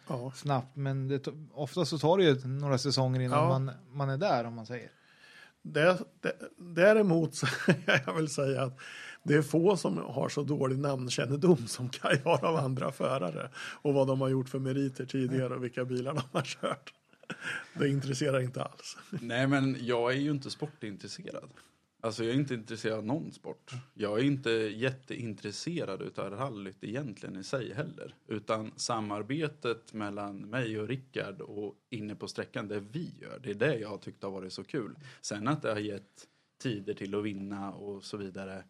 Ja, snabbt, men det, ofta så tar det ju några säsonger innan Ja. man, man är där om man säger. det, det, däremot så jag vill säga att det är få som har så dålig namnkännedom som Kaj har av andra förare och vad de har gjort för meriter tidigare och vilka bilar de har kört. Det intresserar inte alls. Nej men jag är ju inte sportintresserad. Alltså jag är inte intresserad av någon sport. Jag är inte jätteintresserad utav rallyt egentligen i sig heller. Utan samarbetet mellan mig och Rickard och inne på sträckan, det vi gör, det är det jag har tyckt har varit så kul. Sen att det har gett tider till att vinna och så vidare,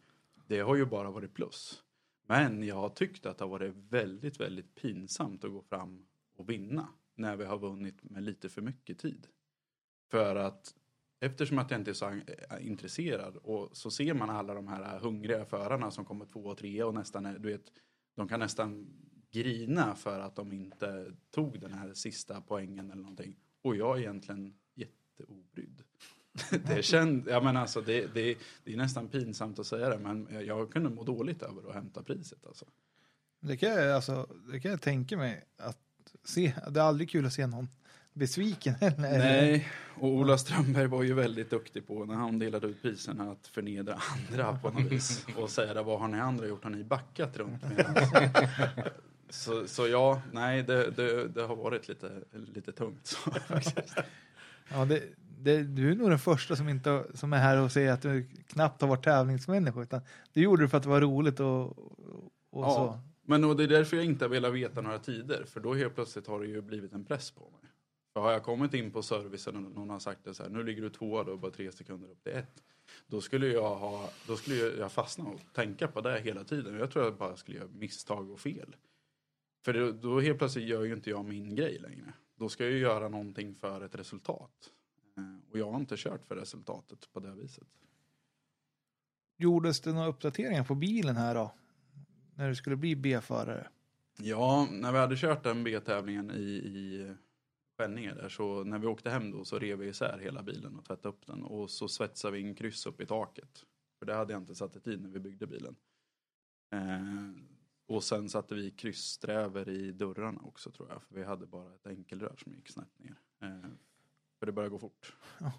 det har ju bara varit plus. Men jag har tyckt att det har varit väldigt, väldigt pinsamt att gå fram och vinna när vi har vunnit med lite för mycket tid. För att eftersom att jag inte är så eh, intresserad och så ser man alla de här eh, hungriga förarna som kommer två och tre och nästan, är- du vet, de kan nästan grina för att de inte tog den här sista poängen eller någonting. Och jag är egentligen jätteobrydd. Det, känd, ja, men alltså, det, det, det är nästan pinsamt att säga det men jag kunde må dåligt över att hämta priset. Alltså. Det kan, jag, alltså, det kan jag tänka mig att se. Det är aldrig kul att se någon besviken. Eller? Nej, och Ola Strömberg var ju väldigt duktig på när han delade ut priserna att förnedra andra på något vis. Och säga det, vad har ni andra gjort? Har ni backat runt med? Så, så ja, nej, det, det, det har varit lite, lite tungt. Så. Ja, det, det, du är nog den första som, inte, som är här och säger att du knappt har varit tävlingsmänniska. Utan du gjorde det för att det var roligt och, och Ja. så. Men och det är därför jag inte har velat veta några tider. För då helt plötsligt har det ju blivit en press på mig. För har jag kommit in på servicen och någon har sagt det så här, nu ligger du tvåa då, bara tre sekunder upp till ett. Då skulle jag ha, då skulle jag fastna och tänka på det hela tiden. Jag tror jag bara skulle göra misstag och fel. För då, då helt plötsligt gör ju inte jag min grej längre. Då ska jag ju göra någonting för ett resultat. Eh, och jag har inte kört för resultatet på det viset. Gjordes det några uppdateringar på bilen här då? När du skulle bli B-förare? Ja, när vi hade kört den B-tävlingen i, i Skänninge där så när vi åkte hem då så rev vi isär hela bilen och tvättade upp den och så svetsade vi in kryss upp i taket. För det hade jag inte satt i tid när vi byggde bilen. Eh, och sen satte vi krysssträver i dörrarna också tror jag för vi hade bara ett enkelrör som gick snett ner. Eh, för det började gå fort. Ja.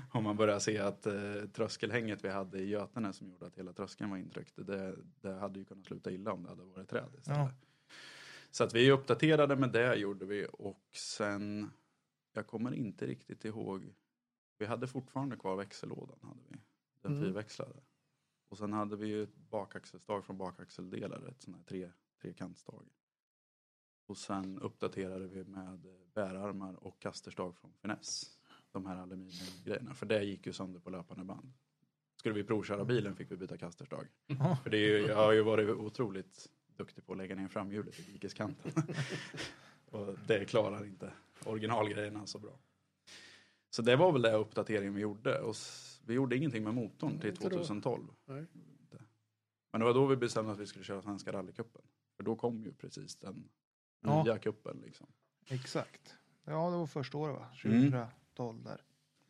Om man börjar se att eh, tröskelhänget vi hade i Götene som gjorde att hela tröskeln var intryckt. Det, det hade ju kunnat sluta illa om det hade varit träd istället. Ja. Så att vi uppdaterade med det gjorde vi och sen, jag kommer inte riktigt ihåg, vi hade fortfarande kvar växellådan, hade vi, den Mm. fyrväxlade. Och sen hade vi ju ett bakaxelstag från bakaxeldelare, ett sånt här tre, trekantstag. Och sen uppdaterade vi med bärarmar och kasterstag från Finess. De här aluminiumgrejerna, för det gick ju sönder på löpande band. Skulle vi provköra bilen fick vi byta kasterstag. Ja. För det är ju, jag har ju varit otroligt duktig på att lägga ner framhjulet i dikeskanten. och det klarar inte originalgrejerna så bra. Så det var väl den uppdateringen vi gjorde. Och vi gjorde ingenting med motorn till Inte då. 2012. Nej. Men det var då vi bestämde att vi skulle köra Svenska rallycupen. För då kom ju precis den Ja. nya cupen. Liksom. Exakt. Ja, det var första året va? Mm. 2012 där.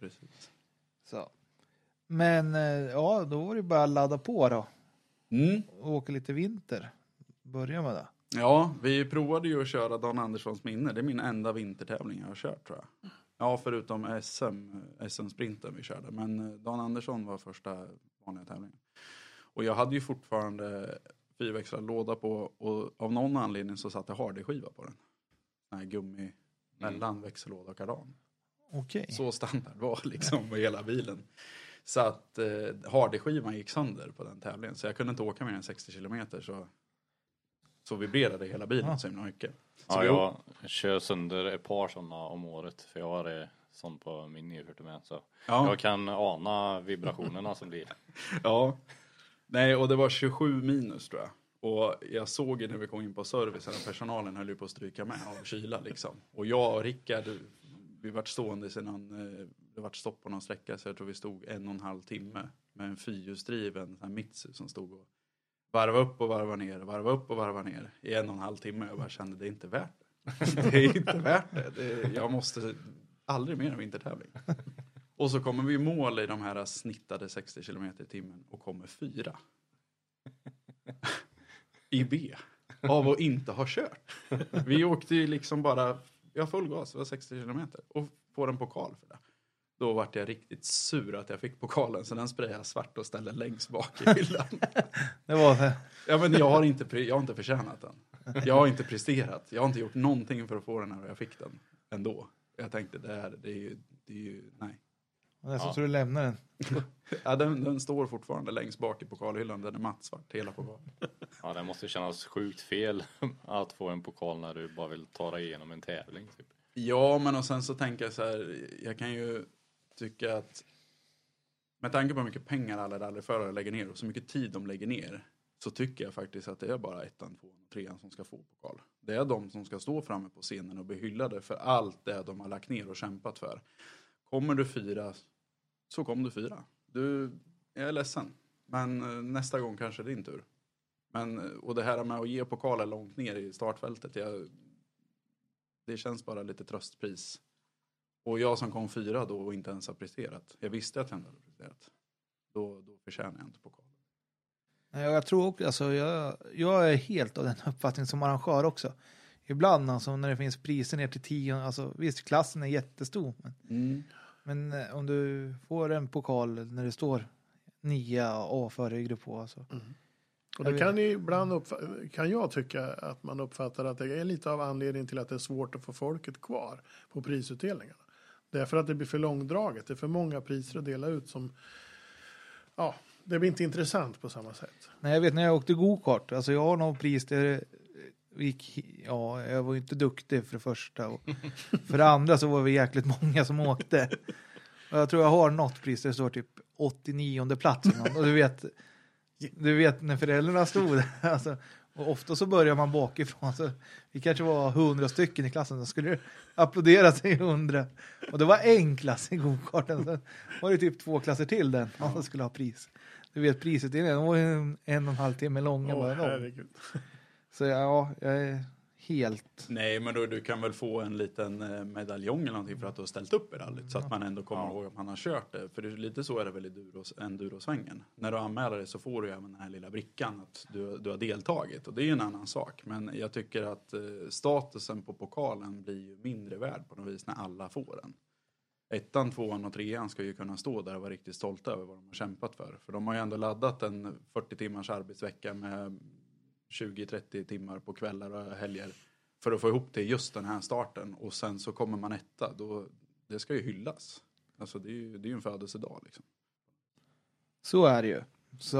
Precis. Så. Men eh, ja, då var det bara att ladda på då. Mm. Och åka lite vinter. Börja med det. Ja, vi provade ju att köra Dan Anderssons minne. Det är min enda vintertävling jag har kört tror jag. Ja, förutom SM, SM-sprinten vi körde. Men eh, Dan Andersson var första vanliga tävlingen. Och jag hade ju fortfarande fyrväxlad låda på och av någon anledning så satt det Hardy-skiva på den. Den här gummi mellan växellåda och kardan. Okej. Så standard var liksom med hela bilen. Så att eh, Hardy-skivan gick sönder på den tävlingen. Så jag kunde inte åka mer än 60 kilometer så, så vibrerade hela bilen Ja. så himla mycket. Så Ja, vi jag kör sönder ett par sådana om året. För jag har det sånt på min 940 med. Så Ja, jag kan ana vibrationerna som blir. ja. Nej, och det var 27 minus tror jag. Och jag såg ju när vi kom in på servicen att personalen höll ju på att stryka med av kyla liksom. Och jag och Rickard, vi vart stående sedan eh, det vart stopp på någon sträcka så jag tror vi stod en och en halv timme med en fyrhjulsdriven Mitsu som stod och varva upp och varva ner, varva upp och varva ner i en och en halv timme. Jag bara kände det är inte värt det. Det är inte värt det. det jag måste aldrig mer en vintertävling. Och så kommer vi i mål i de här snittade 60 km i timmen och kommer fyra. I B. Av att inte ha kört. Vi åkte ju liksom bara, jag full gas, det var 60 km. Och får en pokal för det. Då vart jag riktigt sur att jag fick pokalen så den sprayade jag svart och ställde längst bak i hyllan. Det var det. Ja men jag har inte, jag har inte förtjänat den. Jag har inte presterat. Jag har inte gjort någonting för att få den här och jag fick den ändå. Jag tänkte det här, det är ju, det är ju nej. Det är så Ja. tror du lämnar den. Ja, den, den står fortfarande längst bak i pokalhyllan. Den är mattsvart, hela pokalen. Ja, det måste kännas sjukt fel att få en pokal när du bara vill ta dig igenom en tävling. Typ. Ja, men och sen så tänker jag så här. Jag kan ju tycka att med tanke på hur mycket pengar alla rallyförare lägger ner och så mycket tid de lägger ner så tycker jag faktiskt att det är bara ettan, tvåan och trean som ska få pokal. Det är de som ska stå framme på scenen och bli hyllade för allt det de har lagt ner och kämpat för. Kommer du fyra så kom du fyra. Du, jag är ledsen. Men eh, nästa gång kanske det är din tur. Men, eh, och det här med att ge pokaler långt ner i startfältet. Jag, det känns bara lite tröstpris. Och jag som kom fyra då och inte ens har presterat. Jag visste att jag inte hade presterat. Då, då förtjänar jag inte pokalen. Nej, Jag tror också, alltså, jag, jag är helt av den uppfattningen som arrangör också. Ibland alltså, när det finns priser ner till 10, alltså visst klassen är jättestor. Men, men eh, om du får en pokal när det står 9 A före grupp H. Alltså. Och Jag det kan, ju ibland kan jag tycka att man uppfattar att det är lite av anledningen till att det är svårt att få folket kvar på prisutdelningarna. Det är för att det blir för långdraget. Det är för många priser att dela ut som ja, det blir inte intressant på samma sätt. Nej, jag vet när jag åkte go-kart, alltså jag har något pris där gick, ja, jag var ju inte duktig för det första och för det andra så var vi jäkligt många som åkte. Och jag tror jag har något pris där det står typ 89 plats och du vet, du vet när föräldrarna stod där, alltså, och ofta så börjar man bakifrån, så vi kanske var hundra stycken i klassen, så skulle det applådera sig hundra. Och det var en klass i go-karten, sen var det typ två klasser till den, om man skulle ha pris. Du vet prisutdelningen, de var en, en och en halv timme långa bara herregud. Så ja, jag är helt... Nej, men då, du kan väl få en liten eh, medaljong eller någonting för att du har ställt upp i rallyt. Så att man ändå kommer Ja. ihåg att man har kört det. För det, lite så är det väl i duros, endurosvängen. När du anmäler dig så får du ju även den här lilla brickan att du, du har deltagit. Och det är ju en annan sak. Men jag tycker att eh, statusen på pokalen blir ju mindre värd på något vis när alla får den. Ettan, tvåan och trean ska ju kunna stå där och vara riktigt stolta över vad de har kämpat för. För de har ju ändå laddat en 40 timmars arbetsvecka med 20-30 timmar på kvällar och helger för att få ihop det just den här starten och sen så kommer man etta, då, det ska ju hyllas. Alltså det är ju, det är ju en födelsedag liksom. Så är det ju. Så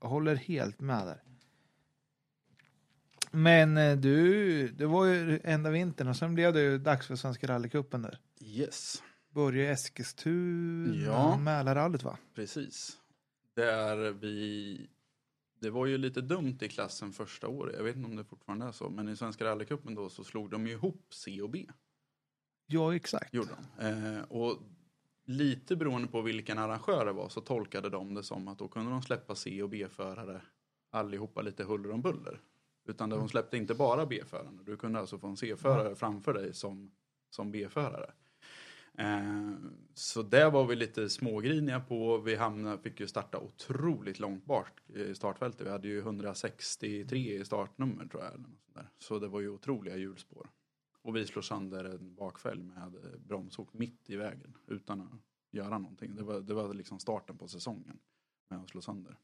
jag håller helt med där. Men eh, du, det var ju enda vintern och sen blev det ju dags för Svenska rallycupen där. Yes, Började i Eskilstuna, Ja. Mälarrallyt va? precis. Där vi, det var ju lite dumt i klassen första året, jag vet inte om det fortfarande är så, men i Svenska rallycupen då så slog de ju ihop C och B. Ja, exakt. Gjorde de. Eh, och lite beroende på vilken arrangör det var så tolkade de det som att då kunde de släppa C och B-förare allihopa lite huller om buller. Utan de släppte inte bara B-förarna. Du kunde alltså få en C-förare framför dig som, som B-förare. Eh, så det var vi lite smågriniga på. Vi hamnade, fick ju starta otroligt långt bort i startfältet. Vi hade ju 163 i startnummer tror jag. Eller något sånt där. Så det var ju otroliga hjulspår. Och vi slår sönder en bakfälg med bromsok mitt i vägen utan att göra någonting. Det var, det var liksom starten på säsongen med att slå sönder.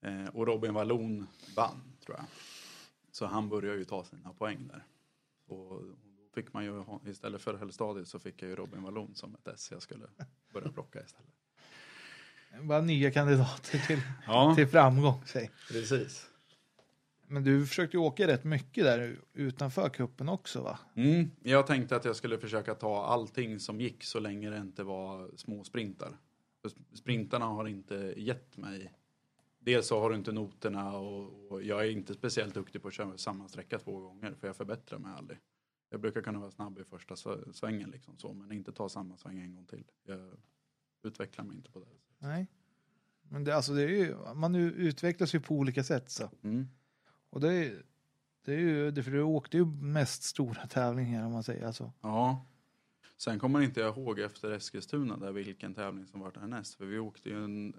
Eh, och Robin Wallon vann tror jag. Så han började ju ta sina poäng där. Och, fick man ju, istället för högstadiet så fick jag ju Robin Wallon som ett S jag skulle börja plocka istället. Bara nya kandidater till, Ja, till framgång. Säg. precis. Men du försökte ju åka rätt mycket där utanför kuppen också va? Mm, jag tänkte att jag skulle försöka ta allting som gick så länge det inte var små sprintar. För sprintarna har inte gett mig... Dels så har du inte noterna och, och jag är inte speciellt duktig på att köra samma sträcka två gånger för jag förbättrar mig aldrig. Jag brukar kunna vara snabb i första sv- svängen liksom så men inte ta samma sväng en gång till. Jag utvecklar mig inte på det. Nej. Men det, alltså det är ju, man utvecklas ju på olika sätt så. Mm. Och det är, det är ju, det, för du åkte ju mest stora tävlingar om man säger alltså. Ja. Sen kommer inte jag ihåg efter Eskilstuna där vilken tävling som var härnäst. För vi åkte ju en,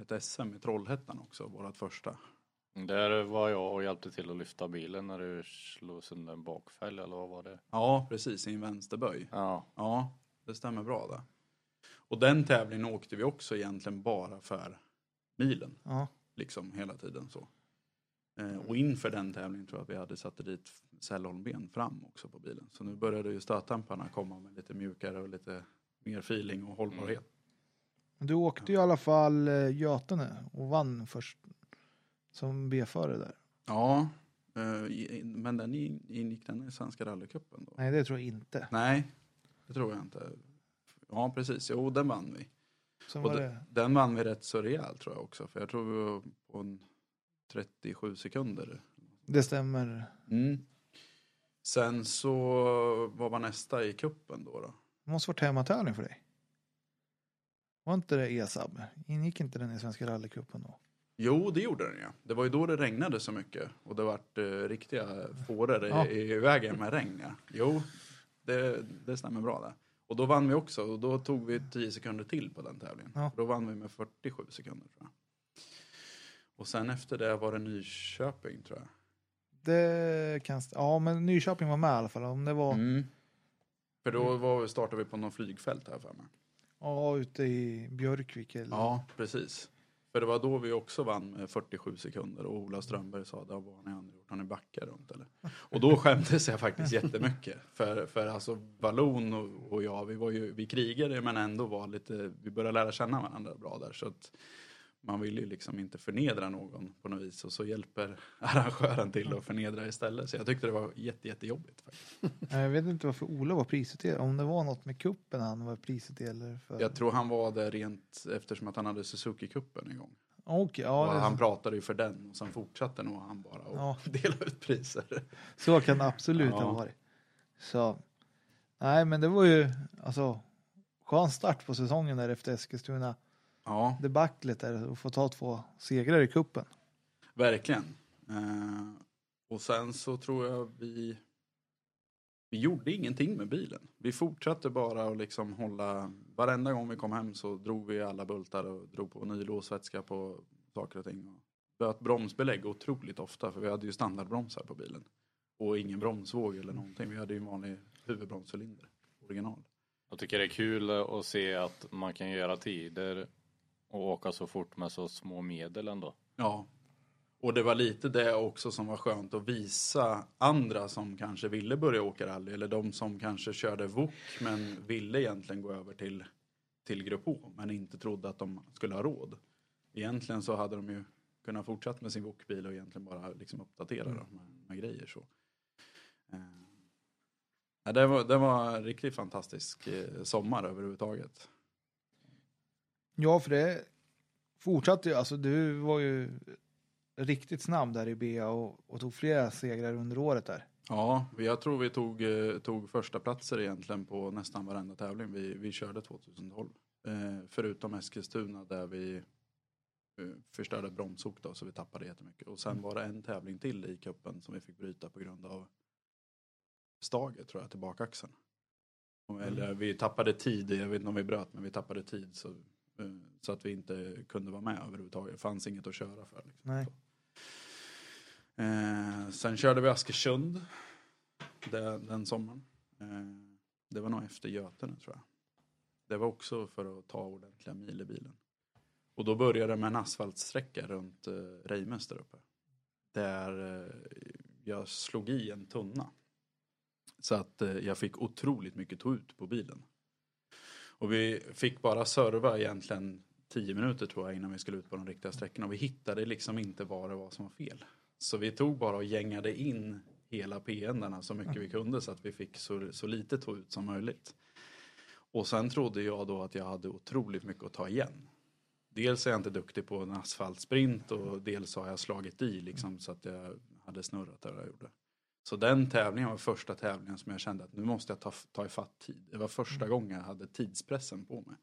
ett SM i Trollhättan också, vårat första. Där var jag och hjälpte till att lyfta bilen när du slog sönder en bakfälg eller vad var det? Ja, precis, i en vänsterböj. Ja, Ja, det stämmer bra där. Och den tävlingen åkte vi också egentligen bara för milen, Ja. liksom hela tiden så. Eh, och inför den tävlingen tror jag att vi hade satt dit cellholmben fram också på bilen. Så nu började ju stötdämparna komma med lite mjukare och lite mer feeling och hållbarhet. Men Du åkte ju i alla fall eh, Götene och vann först som B-förare där. Ja, eh, men den in- ingick den i Svenska rallycupen då? Nej, det tror jag inte. Nej, det tror jag inte. Ja, precis. Jo, den vann vi. Sen Och det, Den vann vi rätt så rejält tror jag också. För jag tror vi var på en 37 sekunder. det stämmer. Mm. Sen så vad var nästa i kuppen då? då? Det måste varit hemmatävling för dig. Var inte det ESAB? Ingick inte den i Svenska rallycupen då? Jo, det gjorde den ja. Det var ju då det regnade så mycket. Och det vart eh, riktiga fåror i, Ja. i vägen med regn. Ja. Jo, det, det stämmer bra där. Och då vann vi också. Och då tog vi 10 sekunder till på den tävlingen. Ja. Då vann vi med 47 sekunder tror jag. Och sen efter det var det Nyköping tror jag. Det kan, ja, men Nyköping var med i alla fall. Om det var Mm. För då var, startade vi på någon flygfält här för mig. ja, ute i Björkvik. Eller, Ja, precis. För det var då vi också vann med 47 sekunder och Ola Strömberg sa, det var ni andra gjort, har ni backat runt eller? Och då skämdes jag faktiskt jättemycket. För, för alltså Vallon och, och jag, vi var ju, vi krigade men ändå var lite, vi började lära känna varandra bra där. Så att man vill ju liksom inte förnedra någon på något vis och så hjälper arrangören till att förnedra istället. Så jag tyckte det var jätte, jättejobbigt. Faktiskt. Jag vet inte varför Ola var prisutdelare. Om det var något med kuppen han var prisutdelare för. Jag tror han var där rent eftersom att han hade Suzuki-cupen en gång. Och ja, det, han pratade ju för den och sen fortsatte nog han bara och Ja. dela ut priser. så kan det absolut Ja. ha varit. Så, nej, men det var ju alltså skön start på säsongen där efter Eskilstuna Ja, debaclet där och få ta två segrar i kuppen. verkligen. Eh, och sen så tror jag vi vi gjorde ingenting med bilen. Vi fortsatte bara att liksom hålla, varenda gång vi kom hem så drog vi alla bultar och drog på ny låsvätska på saker och ting. Och böt bromsbelägg otroligt ofta för vi hade ju standardbromsar på bilen. Och ingen bromsvåg eller någonting. Vi hade ju en vanlig huvudbromscylinder, original. jag tycker det är kul att se att man kan göra tider och åka så fort med så små medel ändå. Ja. Och det var lite det också som var skönt att visa andra som kanske ville börja åka rally eller de som kanske körde VOK men ville egentligen gå över till, till Grupp H men inte trodde att de skulle ha råd. Egentligen så hade de ju kunnat fortsätta med sin VOK-bil och egentligen bara liksom uppdatera dem med, med grejer. Så. Eh, det, var, det var en riktigt fantastisk eh, sommar överhuvudtaget. Ja, för det fortsatte ju. Alltså, du var ju riktigt snabb där i BA och, och tog flera segrar under året där. Ja, jag tror vi tog, eh, tog första platser egentligen på nästan varenda tävling vi, vi körde 2012. Eh, förutom Eskilstuna där vi eh, förstörde bromsok då, så vi tappade jättemycket. Och sen var det en tävling till i kuppen som vi fick bryta på grund av staget tror jag, till bakaxeln. Eller vi tappade tid, jag vet inte om vi bröt, men vi tappade tid så, så att vi inte kunde vara med överhuvudtaget. Det fanns inget att köra för. Liksom. Eh, sen körde vi Askersund den, den sommaren. Eh, det var nog efter Götene tror jag. Det var också för att ta ordentliga mil i bilen. Och då började det med en asfaltsträcka runt eh, Reimes där uppe. Där eh, jag slog i en tunna. Så att eh, jag fick otroligt mycket ta ut på bilen. Och vi fick bara serva egentligen 10 minuter tror jag innan vi skulle ut på de riktiga sträckorna. Och vi hittade liksom inte vad det var som var fel. Så vi tog bara och gängade in hela PN-darna så mycket vi kunde så att vi fick så, så lite ta ut som möjligt. Och sen trodde jag då att jag hade otroligt mycket att ta igen. Dels är jag inte duktig på en asfaltsprint och dels har jag slagit i liksom så att jag hade snurrat där jag gjorde. Så den tävlingen var första tävlingen som jag kände att nu måste jag ta, ta ifatt tid. Det var första gången jag hade tidspressen på mig.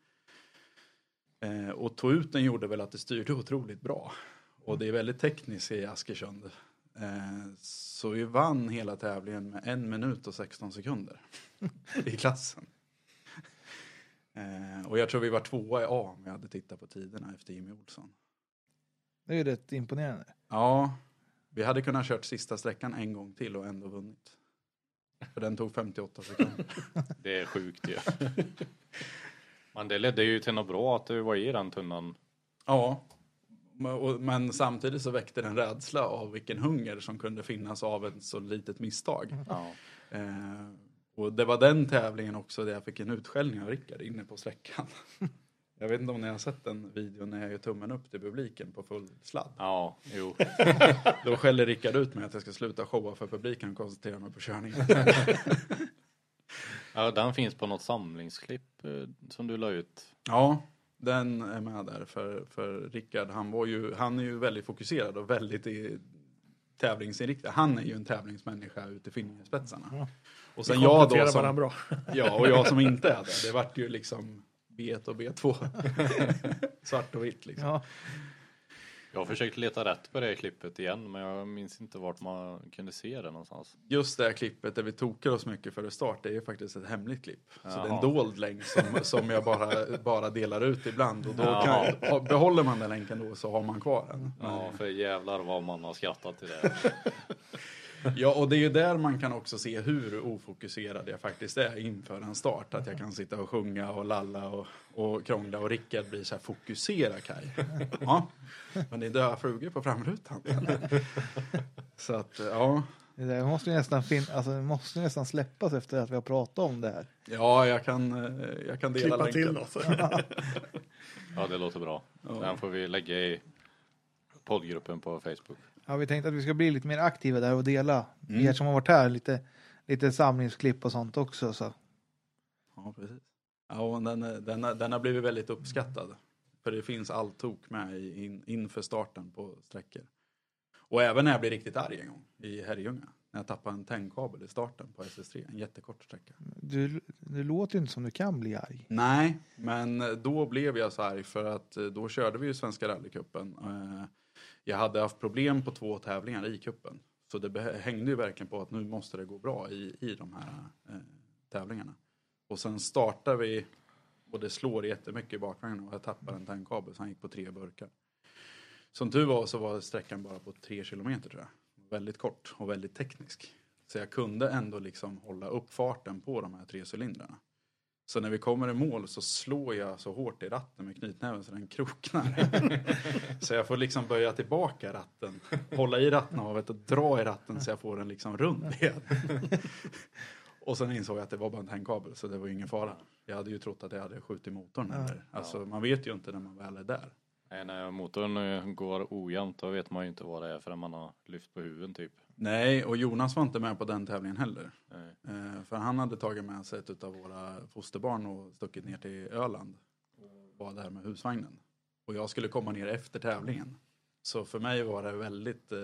Eh, och tog ut den gjorde väl att det styrde otroligt bra. Och det är väldigt tekniskt i Askersund. Eh, så vi vann hela tävlingen med en minut och 16 sekunder i klassen. Eh, och jag tror vi var tvåa i A om jag hade tittat på tiderna efter Jimmy Olsson. Det är ju rätt imponerande. Ja, vi hade kunnat kört sista sträckan en gång till och ändå vunnit. För den tog 58 sekunder. Det är sjukt ju. Men det ledde ju till något bra att du var i den tunnan. Ja, men- samtidigt så väckte den rädsla av vilken hunger som kunde finnas av ett så litet misstag. Ja. Eh, och det var den tävlingen också där jag fick en utskällning av Rickard inne på sträckan. Jag vet inte om ni har sett den videon när jag gör tummen upp till publiken på full sladd. Ja, jo. Då skäller Rickard ut mig att jag ska sluta showa för publiken och koncentrera mig på körningen. Ja, den finns på något samlingsklipp eh, som du la ut. Ja, den är med där för, för Rickard. Han, var ju, han är ju väldigt fokuserad och väldigt i, tävlingsinriktad. Han är ju en tävlingsmänniska ute i fingerspetsarna. Och sen jag då som, bra. Ja, och jag som inte är det. Det vart ju liksom B1 och B2. Svart och vitt liksom. Ja, Jag har försökt leta rätt på det klippet igen men jag minns inte vart man kunde se det någonstans. Just det här klippet där vi tokar oss mycket före start, det är ju faktiskt ett hemligt klipp. Så det är en Jaha. dold länk som, som jag bara, bara delar ut ibland. Och då Jaha. kan, behåller man den länken då så har man kvar den. Ja, för jävlar vad man har skrattat till det. Ja, och det är ju där man kan också se hur ofokuserad jag faktiskt är inför en start. Att jag kan sitta och sjunga och lalla och, och krångla och Rickard blir så här, fokusera Kaj. Ja, men det är döda flugor på framrutan. Så att, ja. det där måste ju nästan, fin- alltså, det måste nästan släppas efter att vi har pratat om det här. Ja, jag kan, eh, jag kan dela Klippa länken. till något. Ja, det låter bra. Den får vi lägga i poddgruppen på Facebook. Ja, vi tänkte att vi ska bli lite mer aktiva där och dela, Mm. er som har varit här, lite, lite samlingsklipp och sånt också. Så. Ja, precis. Ja, den, den, den har blivit väldigt uppskattad. För det finns allt tok med in, inför starten på sträckor. Och även när jag blev riktigt arg en gång i Herrljunga. När jag tappade en tändkabel i starten på SS3, en jättekort sträcka. Du, det låter ju inte som du kan bli arg. Nej, men då blev jag så arg för att eh, då körde vi ju Svenska rallycupen. Jag hade haft problem på två tävlingar i kuppen. Så det hängde ju verkligen på att nu måste det gå bra i, i de här eh, tävlingarna. Och sen startar vi och det slår jättemycket i bakvagnen och jag tappar en tändkabel så han gick på tre burkar. Som tur var så var sträckan bara på tre kilometer tror jag. Väldigt kort och väldigt teknisk. Så jag kunde ändå liksom hålla upp farten på de här tre cylindrarna. Så när vi kommer i mål så slår jag så hårt i ratten med knytnäven så den kroknar. så jag får liksom böja tillbaka ratten, hålla i rattnavet och dra i ratten så jag får den liksom rund igen. och sen insåg jag att det var bara en tändkabel så det var ju ingen fara. Jag hade ju trott att jag hade skjutit motorn eller, alltså man vet ju inte när man väl är där. Nej, när motorn eh, går ojämnt då vet man ju inte vad det är förrän man har lyft på huven typ. Nej, och Jonas var inte med på den tävlingen heller. Nej. Eh, för han hade tagit med sig ett av våra fosterbarn och stuckit ner till Öland. Och var där med husvagnen. Och jag skulle komma ner efter tävlingen. Så för mig var det väldigt eh,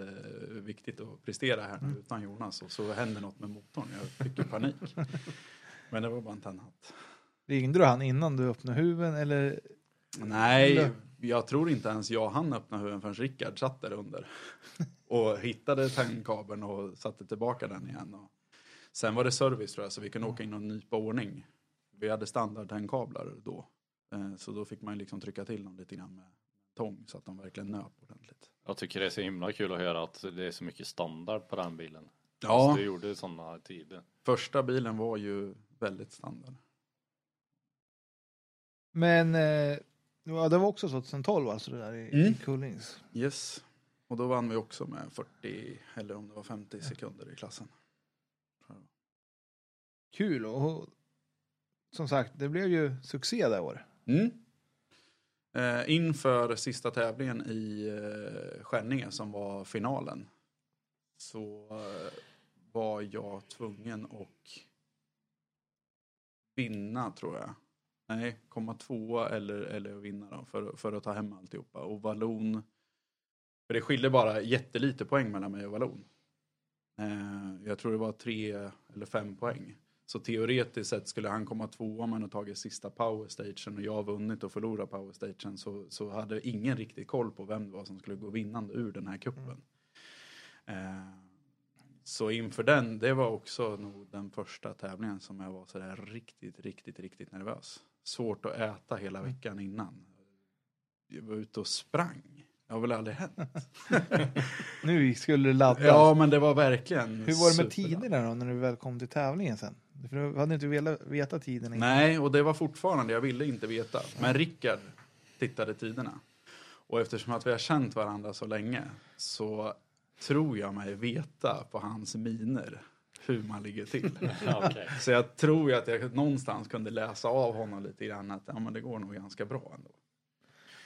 viktigt att prestera här Mm. nu utan Jonas och så händer något med motorn. Jag fick ju panik. Men det var bara en tennhatt. Ringde du han innan du öppnade huven eller? Nej, jag tror inte ens jag hann öppna huven förrän Rickard satt där under. Och hittade tändkabeln och satte tillbaka den igen. Och sen var det service tror jag, så vi kunde åka in och nypa ordning. Vi hade standardtändkablar då. Eh, Så då fick man liksom trycka till dem lite grann med tång så att de verkligen nöp ordentligt. Jag tycker det är så himla kul att höra att det är så mycket standard på den bilen. Ja, Du gjorde sådana tider. första bilen var ju väldigt standard. Men eh, ja, det var också 2012 alltså det där i, Mm. i Kullings. Yes. Och då vann vi också med 40 eller om det var 50 sekunder i klassen. Kul och som sagt, det blev ju succé det året. Mm. Eh, inför sista tävlingen i eh, Skänninge som var finalen så eh, var jag tvungen att vinna tror jag. Nej, komma tvåa eller, eller vinna då, för, för att ta hem alltihopa. Och Vallon, för det skilde bara jättelite poäng mellan mig och Vallon. Eh, jag tror det var tre eller fem poäng. Så teoretiskt sett skulle han komma tvåa om han hade tagit sista powerstagen och jag vunnit och förlorat powerstagen så, så hade ingen riktigt koll på vem det var som skulle gå vinnande ur den här kuppen. Eh, så inför den, det var också nog den första tävlingen som jag var sådär riktigt, riktigt, riktigt nervös. Svårt att äta hela veckan innan. Jag var ute och sprang. Det har väl aldrig hänt. Nu skulle du ladda. Ja, men det var verkligen Hur var det med tiderna då när du väl kom till tävlingen sen? För du hade inte velat veta tiderna innan. Nej, och det var fortfarande, jag ville inte veta. Men Rickard tittade tiderna. Och eftersom att vi har känt varandra så länge så tror jag mig veta på hans miner hur man ligger till. Okej. Så jag tror ju att jag någonstans kunde läsa av honom lite grann att ja, men det går nog ganska bra ändå.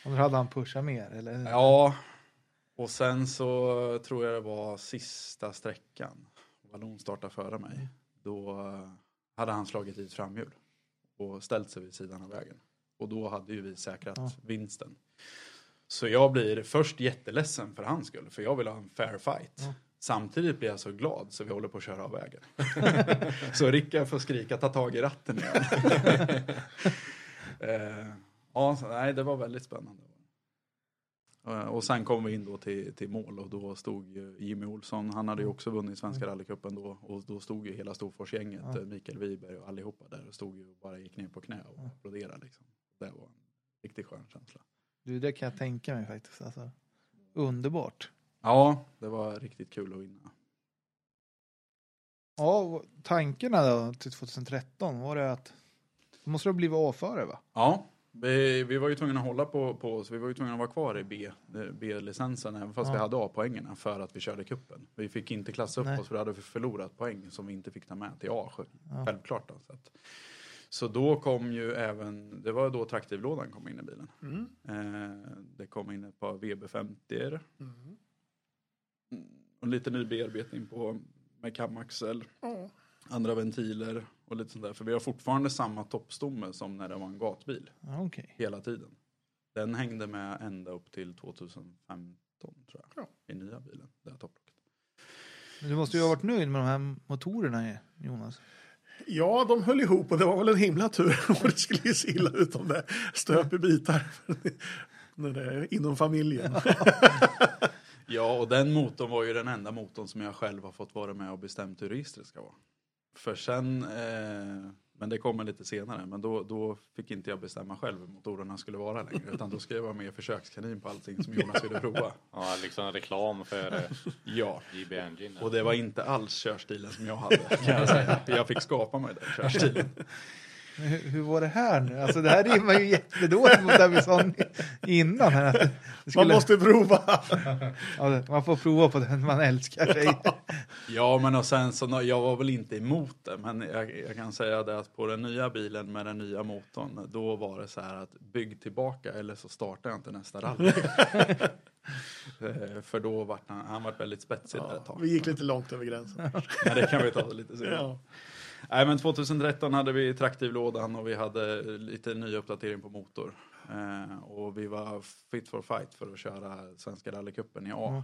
Och då hade han pushat mer eller? Ja, och sen så tror jag det var sista sträckan. Vallon startade före mig. Då eh, hade han slagit i ett framhjul och ställt sig vid sidan av vägen. Och då hade ju vi säkrat Ja. vinsten. Så jag blir först jätteledsen för hans skull, för jag vill ha en fair fight. Ja. Samtidigt blir jag så glad så vi håller på att köra av vägen. så Rickard får skrika ta tag i ratten igen. eh, ja, så, nej, det var väldigt spännande. Eh, Och sen kom vi in då till, till mål och då stod Jimmy Olsson, han hade ju också vunnit Svenska rallycupen då och då stod ju hela Storforsgänget, Ja. eh, Mikael Wiberg och allihopa där och stod ju och bara gick ner på knä och applåderade liksom. Det var en riktigt skön känsla. Du, det kan jag tänka mig faktiskt. Alltså. Underbart. Ja, det var riktigt kul att vinna. Ja, tankarna då till 2013 var det att då måste du ha blivit A-förare va? Ja, vi, vi var ju tvungna att hålla på, på så vi var ju tvungna att vara kvar i B, eh, B-licensen även fast Ja. vi hade A-poängerna för att vi körde kuppen. Vi fick inte klassa upp Nej. oss för då hade vi förlorat poäng som vi inte fick ta med till A, Ja. självklart. Då, så, att, så då kom ju även, det var då traktivlådan kom in i bilen. Mm. Eh, det kom in ett par VB50 Mm. och lite ny bearbetning på med kamaxel, Ja. Andra ventiler och lite sånt där. För vi har fortfarande samma toppstomme som när det var en gatbil. Ja, Okej. hela tiden. Den hängde med ända upp till 2015 tror jag. Ja. I nya bilen, det här topplocket. Men du måste ju ha varit nöjd med de här motorerna Jonas. ja, de höll ihop och det var väl en himla tur. Och det skulle ju se illa ut om det stöp i bitar. När det är inom familjen. Ja, och den motorn var ju den enda motorn som jag själv har fått vara med och bestämt hur registret ska vara. För sen, eh, men det kommer lite senare, men då, då fick inte jag bestämma själv hur motorerna skulle vara längre. Utan då ska jag vara med försökskanin på allting som Jonas ville prova. Ja, liksom reklam för eh, Ja, JB Engine. och det var inte alls körstilen som jag hade kan jag säga. Jag fick skapa mig den körstilen. Hur, hur var det här nu? Alltså det här rimmar ju jättedåligt mot det vi sa innan. Här. att det Man skulle- måste prova. ja, man får prova på den man älskar sig. Ja, men och sen så, jag var väl inte emot det, men jag, jag kan säga det att på den nya bilen med den nya motorn, då var det så här att bygg tillbaka eller så startar jag inte nästa rally. Eh, För då vart han, han vart väldigt spetsig där ett tag. Vi gick lite långt över gränsen. Men det kan vi ta lite senare. Ja. Nej, men 2013 hade vi traktivlådan och vi hade lite ny uppdatering på motor. Eh, och vi var fit for fight för att köra Svenska rallycupen i A.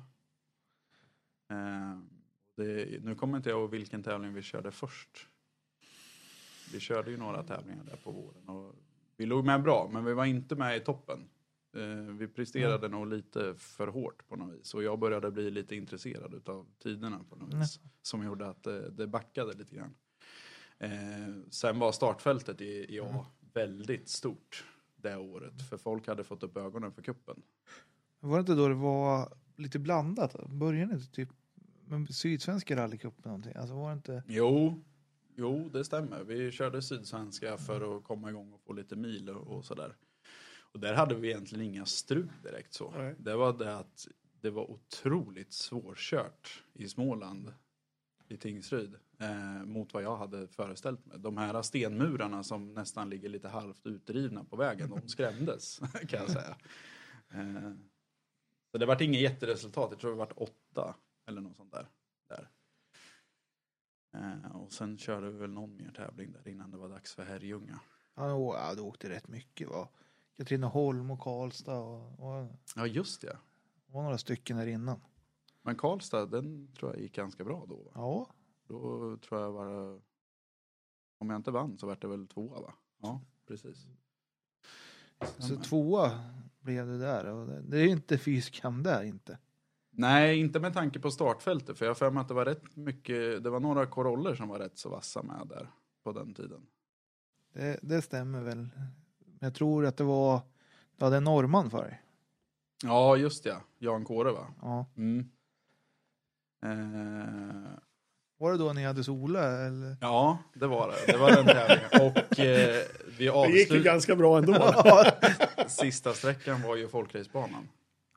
Eh, det, nu kommer inte jag ihåg vilken tävling vi körde först. Vi körde ju några tävlingar där på våren och vi låg med bra, men vi var inte med i toppen. Eh, vi presterade nog lite för hårt på något vis och jag började bli lite intresserad av tiderna på något vis. Som gjorde att det, det backade lite grann. Eh, sen var startfältet i, i A väldigt stort det året, för folk hade fått upp ögonen för kuppen. Var det inte då det var lite blandat? Började inte typ med Sydsvenska rallycupen någonting? Alltså var det inte... Jo, jo, det stämmer. Vi körde Sydsvenska för att komma igång och få lite mil och, och sådär. Och där hade vi egentligen inga strul direkt så. Nej. Det var det att det var otroligt svårkört i Småland, i Tingsryd, eh, mot vad jag hade föreställt mig. De här stenmurarna som nästan ligger lite halvt utdrivna på vägen, de skrämdes kan jag säga. Eh, så det vart inget jätteresultat, jag tror det vart åtta eller något sånt där. där. Eh, och sen körde vi väl någon mer tävling där innan det var dags för Herrljunga. Ja, det åkte rätt mycket. Va? Katrineholm och Karlstad och, och Ja, just det. det var några stycken där innan. Men Karlstad, den tror jag gick ganska bra då. va? Ja, Då tror jag var Om jag inte vann så vart det väl tvåa va? Ja, precis. så Stämmer. tvåa blev det där. Och det, är inte fyskam där inte. Nej, inte med tanke på startfältet. För jag har för mig att det var rätt mycket, det var några koroller som var rätt så vassa med där på den tiden. Det, det stämmer väl. Jag tror att det var, du hade en norrman för dig. Ja, just det. Jan Kåre va? Ja. Mm. Eh, Var det då ni hade Sola eller? ja, det var det. Det var den tävlingen. Och eh, vi Det gick ju avslutade, ganska bra ändå. sista sträckan var ju folkracebanan.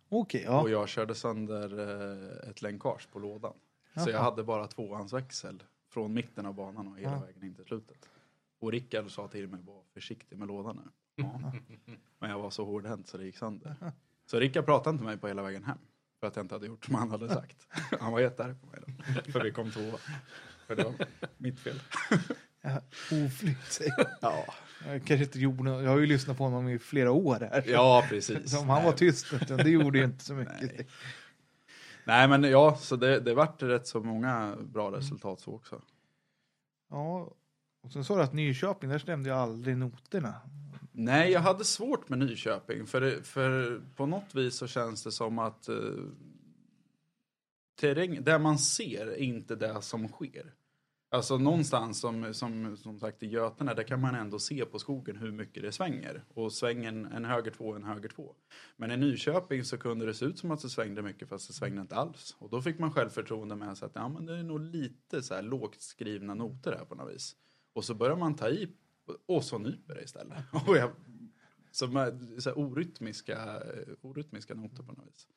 Okej, ja. Och jag körde sönder eh, ett länkage på lådan. Så Jaha. jag hade bara tvåhandsväxel från mitten av banan och hela Ja. vägen in till slutet. Och Rickard sa till mig, var försiktig med lådan nu. Ja. Men jag var så hårdhänt så det gick sönder. Så Rickard pratade inte med mig på hela vägen hem. För att jag inte hade gjort som han hade sagt. Han var jättearg på mig då. För vi kom tvåa. För det var mitt fel. Ja, Oflytt säger Ja, kanske inte gjorde. Jag har ju lyssnat på honom i flera år här. ja precis. Så om han var tyst, det gjorde ju inte så mycket. Nej. Nej men ja, så det, det vart rätt så många bra resultat så också. Ja, och sen sa du att Nyköping, där stämde jag aldrig noterna. Nej, jag hade svårt med Nyköping. För, det- för på något vis så känns det som att eh, terräng, det man ser är inte det som sker. Alltså någonstans som, som, som sagt i Götene, där kan man ändå se på skogen hur mycket det svänger. Och svängen en höger två, en höger två. Men i Nyköping så kunde det se ut som att det svängde mycket fast det svängde inte alls. Och då fick man självförtroende med sig att ja, men det är nog lite så här lågt skrivna noter här på något vis. Och så börjar man ta i och så nyper det istället. Och jag, är så här orytmiska, orytmiska noter på något vis.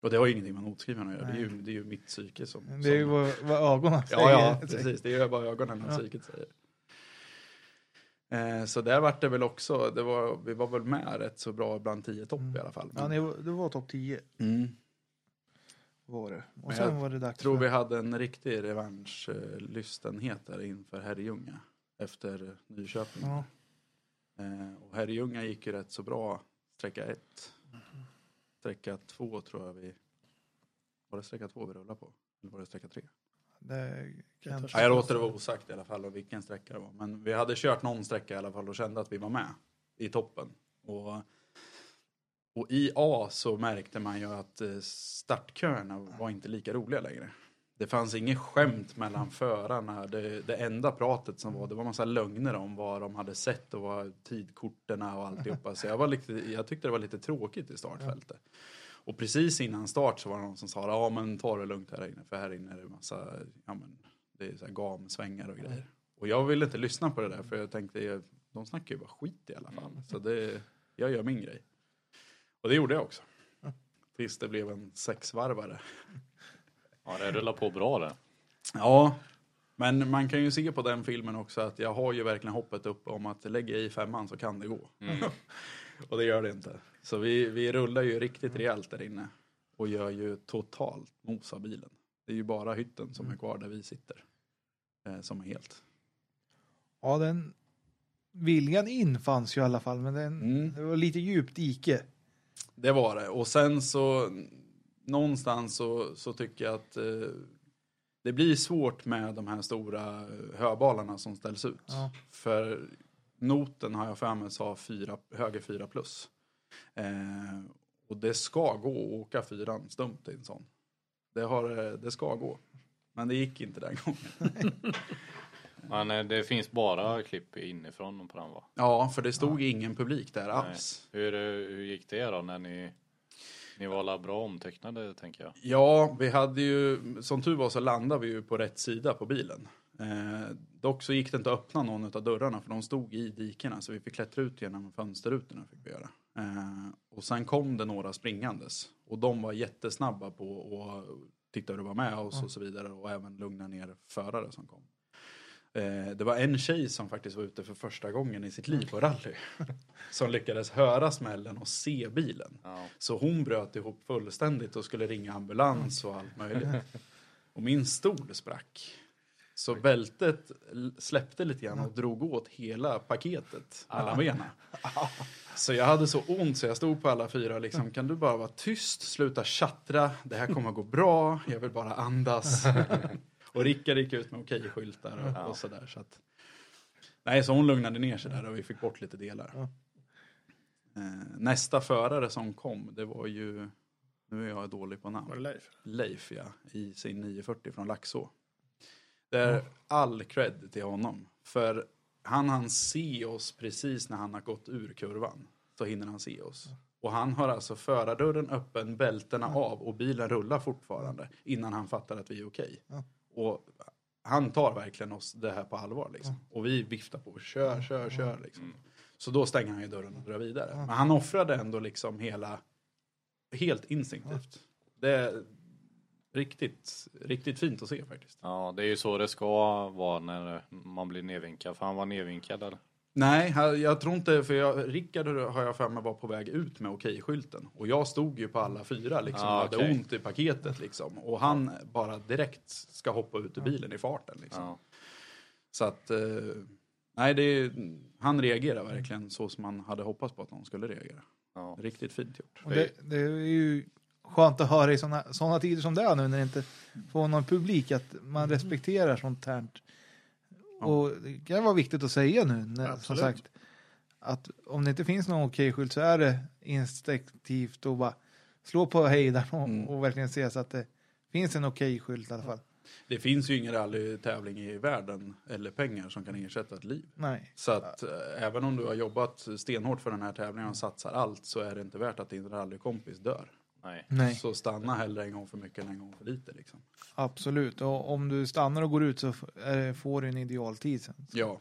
Och det har ju ingenting med notskrivarna att göra. Det är, ju, det är ju mitt psyke som... Det är ju vad, vad ögonen säger. ja, ja, precis. Det är ju bara ögonen och Ja. psyket säger. Eh, så där vart det väl också, det var, vi var väl med rätt så bra bland 10 topp i alla fall. Ja, Men, var- det var topp 10 mm, var det. Och Men sen jag var det dags tror för... vi hade en riktig revanschlystenhet där inför Herrljunga. Efter Nyköping. Ja, Eh, och Herrljunga gick ju rätt så bra sträcka ett. Sträcka två tror jag vi... Var det sträcka två vi rullade på? Eller var det sträcka tre? det kan... törs- Ja, jag låter det vara osagt i alla fall om vilken sträcka det var. Men vi hade kört någon sträcka i alla fall och kände att vi var med i toppen. Och, och i A så märkte man ju att eh, startköerna var inte lika roliga längre. Det fanns inget skämt mellan förarna. Det, det enda pratet som var, det var massa lögner om vad de hade sett och vad tidkorterna och alltihopa. Så jag, var lite, jag tyckte det var lite tråkigt i startfältet. Och precis innan start så var det någon som sa, ja men ta det lugnt här inne, för här inne är det massa, ja men, det är så här gamsvängar och grejer. Och jag ville inte lyssna på det där, för jag tänkte, de snackar ju bara skit i alla fall. Så det, jag gör min grej. Och det gjorde jag också. Tills det blev en sexvarvare. Ja, det rullar på bra det. Ja, men man kan ju se på den filmen också att jag har ju verkligen hoppet upp om att lägger jag i femman så kan det gå. och det gör det inte. Så vi, vi rullar ju riktigt rejält där inne. Och gör ju totalt mos av bilen. Det är ju bara hytten som är kvar där vi sitter. Eh, som är helt. Ja, den... viljan in fanns ju i alla fall, men den, Mm. det var lite djupt dike. Det var det. Och sen så någonstans så, så tycker jag att eh, det blir svårt med de här stora eh, höbalarna som ställs ut. Ja. För noten har jag för mig sa fyra, höger 4 plus. Eh, och det ska gå att åka fyran stumt i en sån. Det, har, eh, det ska gå. Men det gick inte den gången. Men eh, det finns bara klipp inifrån på den va? Ja, för det stod ingen publik där alls. Hur, hur gick det då när ni, ni var alla bra omtecknade tänker jag? Ja, vi hade ju, som tur var så landade vi ju på rätt sida på bilen. Eh, dock så gick det inte att öppna någon av dörrarna för de stod i dikena så vi fick klättra ut genom fönsterrutorna. Fick vi göra. Eh, och sen kom det några springandes och de var jättesnabba på att titta hur det var med oss och så vidare och även lugna ner förare som kom. Eh, det var en tjej som faktiskt var ute för första gången i sitt liv på rally. som lyckades höra smällen och se bilen. Ja. Så hon bröt ihop fullständigt och skulle ringa ambulans och allt möjligt. Och min stol sprack. Så bältet släppte lite grann och drog åt hela paketet mellan benen. Så jag hade så ont så jag stod på alla fyra liksom, kan du bara vara tyst, sluta tjattra, det här kommer att gå bra, jag vill bara andas. Och Rickard gick ut med okej-skyltar och, och sådär. Så att, nej, så hon lugnade ner sig där och vi fick bort lite delar. Eh, nästa förare som kom, det var ju, nu är jag dålig på namn. Var det Leif? Leif ja, i sin 940 från Laxå. Det är all cred till honom. För han han se oss precis när han har gått ur kurvan. Så hinner han se oss. Och han har alltså förardörren öppen, bältena av och bilen rullar fortfarande innan han fattar att vi är okej. Ja. Och han tar verkligen oss det här på allvar liksom. Och vi viftar på, kör, kör, kör liksom. Så då stänger han ju dörren och drar vidare. Men han offrade ändå liksom hela, helt instinktivt. Det är riktigt, riktigt fint att se faktiskt. ja, det är ju så det ska vara när man blir nedvinkad. För han var nedvinkad eller? Nej, jag, tror inte, för jag, Rickard har jag för mig var på väg ut med okej-skylten. Och jag stod ju på alla fyra liksom, Ah, och hade ont i paketet liksom. Och han bara direkt ska hoppa ut ur bilen i farten liksom. Ja. Så att, eh, nej det han reagerar verkligen så som man hade hoppats på att någon skulle reagera. Ja. Riktigt fint gjort. Och det, det är ju skönt att höra i sådana såna tider som det är nu när det inte får någon publik att man respekterar sånt här. Och det kan vara viktigt att säga nu, när, som Absolut. sagt, att om det inte finns någon okej-skylt så är det instinktivt att bara slå på hejdaren och, Mm. och verkligen se så att det finns en okej-skylt i alla fall. Det finns ju ingen rallytävling i världen eller pengar som kan ersätta ett liv. Nej, Så att eh, även om du har jobbat stenhårt för den här tävlingen och satsar allt så är det inte värt att din rallykompis dör. Nej. nej, Så stanna hellre en gång för mycket än en gång för lite liksom. absolut. Och om du stannar och går ut så får du en idealtid sen. Ja,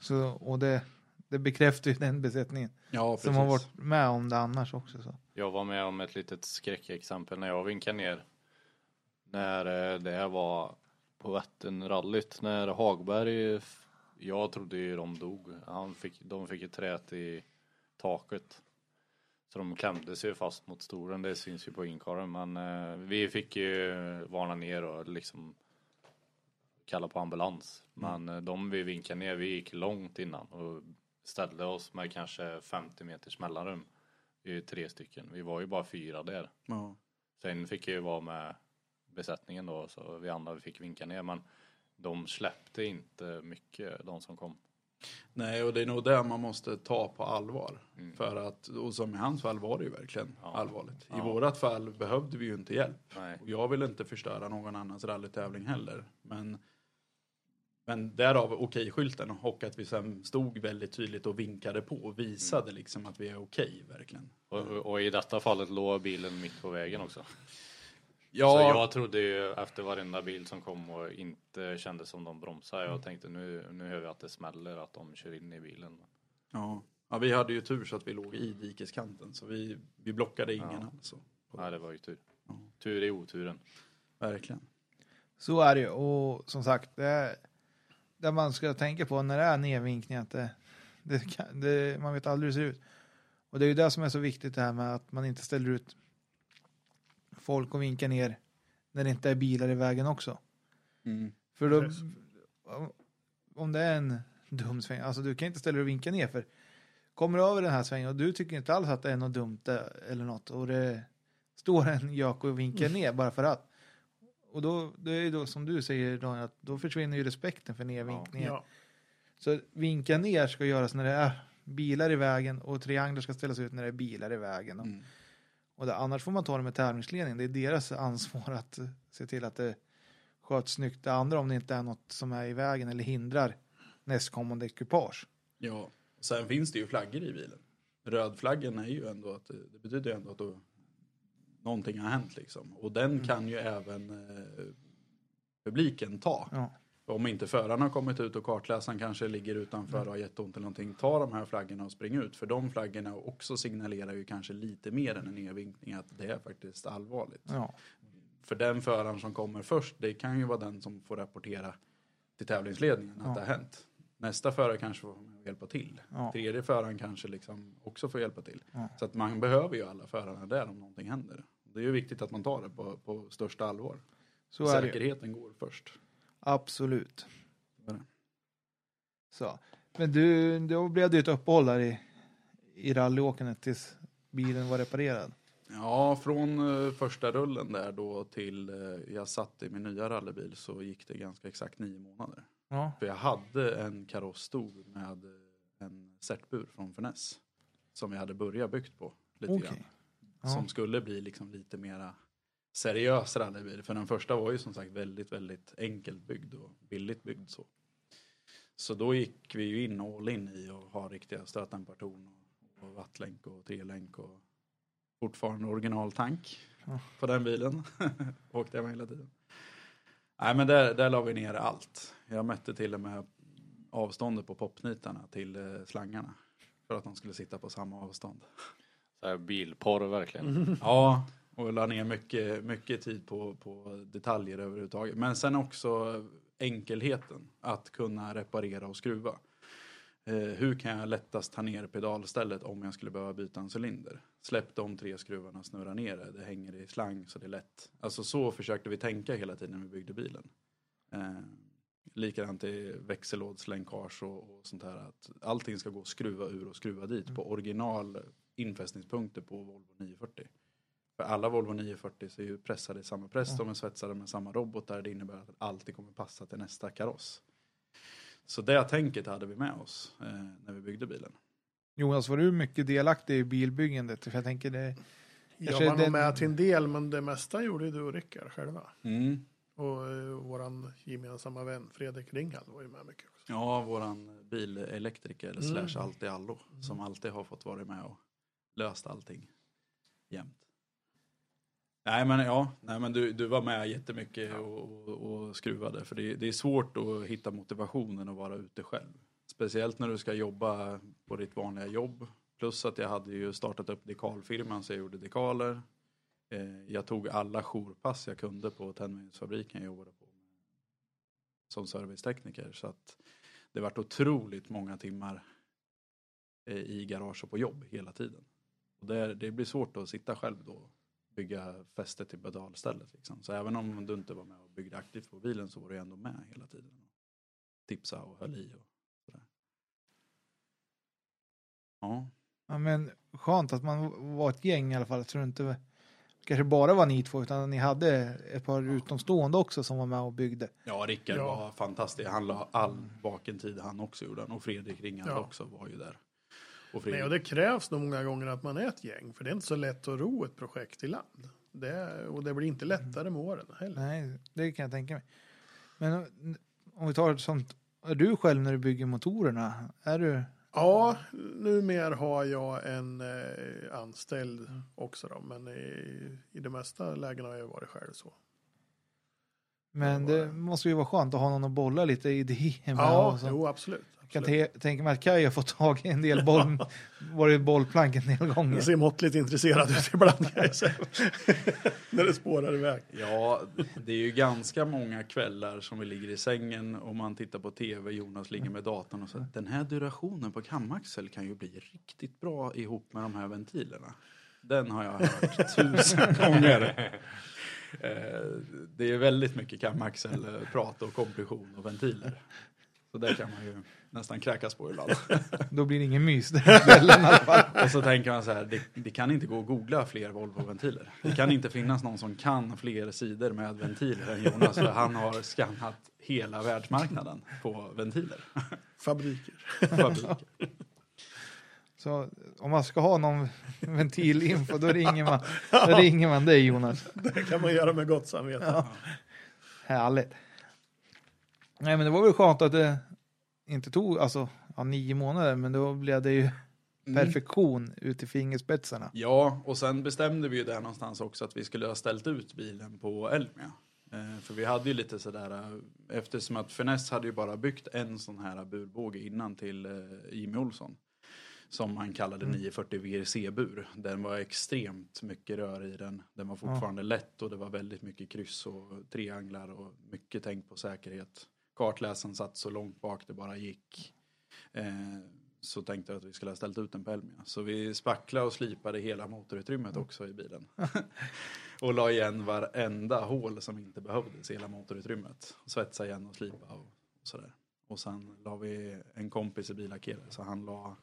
Så, och det, det bekräftar ju den besättningen ja precis. som har varit med om det annars också. Så. Jag var med om ett litet skräckexempel när jag vinkade ner. När eh, det här var på Vätternrallyt. När Hagberg, jag trodde ju de dog. Han fick, de fick ett trät i taket. Så de klämde sig fast mot stolen, det syns ju på inkarren. Men eh, vi fick ju varna ner och liksom kalla på ambulans. Men eh, de vi vinkade ner, vi gick långt innan och ställde oss med kanske 50 meters mellanrum. Vi är tre stycken, vi var ju bara fyra där. Ja. Sen fick jag ju vara med besättningen då, så vi andra fick vinka ner. Men de släppte inte mycket, de som kom. Nej, och det är nog det man måste ta på allvar. Mm. För att, och som i hans fall var det ju verkligen Ja. allvarligt. I Ja. vårat fall behövde vi ju inte hjälp. Nej. Och jag vill inte förstöra någon annans rallytävling heller. Men, men därav okej-skylten och att vi sen stod väldigt tydligt och vinkade på och visade liksom att vi är okej verkligen. Och, och i detta fallet låg bilen mitt på vägen också. Ja, Så jag trodde ju efter varenda bil som kom och inte kände som de bromsade. Jag tänkte nu, nu hör vi att det smäller, att de kör in i bilen. ja. ja, vi hade ju tur så att vi låg i dikeskanten så vi, vi blockade ingen Ja. alltså. Nej, det var ju tur. Ja. Tur i oturen. Verkligen. Så är det ju. Och som sagt, det är det man ska tänka på när det är nedvinkning. Att det, det, kan, det, man vet aldrig hur det ser ut. Och det är ju det som är så viktigt det här med att man inte ställer ut folk och vinkar ner när det inte är bilar i vägen också. Mm. För då, om det är en dum sväng. Alltså du kan inte ställa dig och vinka ner för kommer du över den här svängen och du tycker inte alls att det är något dumt eh, eller något och det står en gök och vinkar ner bara för att. Och då, det är ju då som du säger Daniel, att då försvinner ju respekten för nedvinkningen. Ja. Så vinka ner ska göras när det är bilar i vägen och trianglar ska ställas ut när det är bilar i vägen. Och, Mm. Och det, annars får man ta det med tävlingsledningen. Det är deras ansvar att eh, se till att det sköts snyggt. Det andra om det inte är något som är i vägen eller hindrar nästkommande ekipage. Ja, sen finns det ju flaggor i bilen. Rödflaggen är ju ändå att det betyder ju ändå att då, någonting har hänt liksom. Och den kan ju även eh, publiken ta. Ja. Om inte föraren har kommit ut och kartläsaren kanske ligger utanför och har jätteont eller någonting, ta de här flaggorna och spring ut. För de flaggorna också signalerar ju kanske lite mer än en nedvinkning att det är faktiskt allvarligt. Ja. För den föraren som kommer först, det kan ju vara den som får rapportera till tävlingsledningen att Ja. det har hänt. Nästa förare kanske får hjälpa till. Ja. Tredje föraren kanske liksom också får hjälpa till. Ja. Så att man behöver ju alla förarna där om någonting händer. Det är ju viktigt att man tar det på, på största allvar. Så. Säkerheten går först. Absolut. Så. Men du, då blev det ju ett uppehåll där i, i rallyåkandet tills bilen var reparerad. Ja, från eh, första rullen där då till eh, jag satt i min nya rallybil så gick det ganska exakt nio månader. Ja. För jag hade en kaross stor med en sertbur från Furness. Som jag hade börjat byggt på lite Okej. grann. Ja. Som skulle bli liksom lite mera seriös rallybil. För den första var ju som sagt väldigt, väldigt enkelt byggd och billigt byggd så. Så då gick vi ju in all in i att ha riktiga stötdämpartorn och, och vattlänk och trelänk och fortfarande originaltank Ja. på den bilen. Åkte jag med hela tiden. Nej men där, där la vi ner allt. Jag mätte till och med avståndet på popnitarna till eh, slangarna. För att de skulle sitta på samma avstånd. Så här bilporr verkligen. Mm. Ja, och la ner mycket, mycket tid på, på detaljer överhuvudtaget. Men sen också enkelheten att kunna reparera och skruva. Eh, hur kan jag lättast ta ner pedalstället om jag skulle behöva byta en cylinder? Släpp de tre skruvarna, snurra ner det, det hänger i slang så det är lätt. Alltså så försökte vi tänka hela tiden när vi byggde bilen. Eh, likadant i växellådslänkage och, och sånt här. Att allting ska gå att skruva ur och skruva dit på original infästningspunkter på Volvo 940. För alla Volvo 940 så är ju pressade i samma press, Ja. de är svetsade med samma robotar. Det innebär att alltid kommer passa till nästa kaross. Så det tänket hade vi med oss eh, när vi byggde bilen. Jonas, var du mycket delaktig i bilbyggandet? För jag tänker det... Jag var nog med till en del, men det mesta gjorde du och Rickard själva. Mm. Och eh, våran gemensamma vän Fredrik Ringhall var ju med mycket också. Ja, våran bilelektriker Mm. slash allt i allo som alltid har fått vara med och löst allting jämt. Nej men ja, nej, men du, du var med jättemycket och, och, och skruvade för det, det är svårt att hitta motivationen att vara ute själv. Speciellt när du ska jobba på ditt vanliga jobb. Plus att jag hade ju startat upp dekalfirman så jag gjorde dekaler. Eh, jag tog alla jourpass jag kunde på tändningsfabriken jag jobbade på som servicetekniker. Så att det vart otroligt många timmar eh, i garage och på jobb hela tiden. Och det, det blir svårt att sitta själv då bygga fäste till pedalstället. Liksom. Så även om du inte var med och byggde aktivt på bilen så var du ändå med hela tiden. Tipsa och höll i och sådär. Ja. Ja, men skönt att man var ett gäng i alla fall. Jag tror inte kanske bara var ni två, utan ni hade ett par utomstående också som var med och byggde. Ja, Rickard Ja. var fantastisk. Han la all vaken tid han också gjorde. han. Och Fredrik Ringhall Ja. också var ju där. Och Nej, och det krävs nog många gånger att man är ett gäng, för det är inte så lätt att ro ett projekt i land. Det, och det blir inte lättare med åren heller. Nej, det kan jag tänka mig. Men om vi tar ett sånt, är du själv när du bygger motorerna? Är du? Ja, numera har jag en eh, anställd också då, men i, i de mesta lägen har jag varit själv så. Men det måste ju vara skönt att ha någon att bolla lite idéer med. Ja, och så. jo absolut. Jag kan tänka mig att Kaj har fått tag i en del boll, varit bollplank en del gånger. Jag ser måttligt intresserad ut ibland säga. När det spårar iväg. Ja, det är ju ganska många kvällar som vi ligger i sängen och man tittar på tv, Jonas ligger med datorn och säger den här durationen på kamaxel kan ju bli riktigt bra ihop med de här ventilerna. Den har jag hört tusen gånger. Eh, Det är väldigt mycket kamaxel, prat och kompression och ventiler. Så det kan man ju nästan kräkas på ibland. Då blir det ingen mys den kvällen i alla fall. Och så tänker man så här, det, det kan inte gå att googla fler Volvo-ventiler. Det kan inte finnas någon som kan fler sidor med ventiler än Jonas, för han har skannat hela världsmarknaden på ventiler. Fabriker. Fabriker. Så om man ska ha någon ventilinfo då ringer man, då ringer man dig Jonas. Det kan man göra med gott samvete. Ja. Härligt. Nej men det var väl skönt att det inte tog alltså, ja, nio månader men då blev det ju perfektion ut i fingerspetsarna. Ja, och sen bestämde vi ju där någonstans också att vi skulle ha ställt ut bilen på Elmia. Eh, för vi hade ju lite sådär, eh, eftersom att Finess hade ju bara byggt en sån här burbåge innan till eh, Jimmy Olsson. Som man kallade 940 VRC-bur. Den var extremt mycket rör i den. Den var fortfarande lätt och det var väldigt mycket kryss och trianglar och mycket tänk på säkerhet. Kartläsaren satt så långt bak det bara gick. Eh, så tänkte jag att vi skulle ha ställt ut den på Elmia. Så vi spacklade och slipade hela motorutrymmet också i bilen. och la igen varenda hål som inte behövdes i hela motorutrymmet. Svetsa igen och slipa och, sådär. Och sen la vi en kompis i billackere så han la,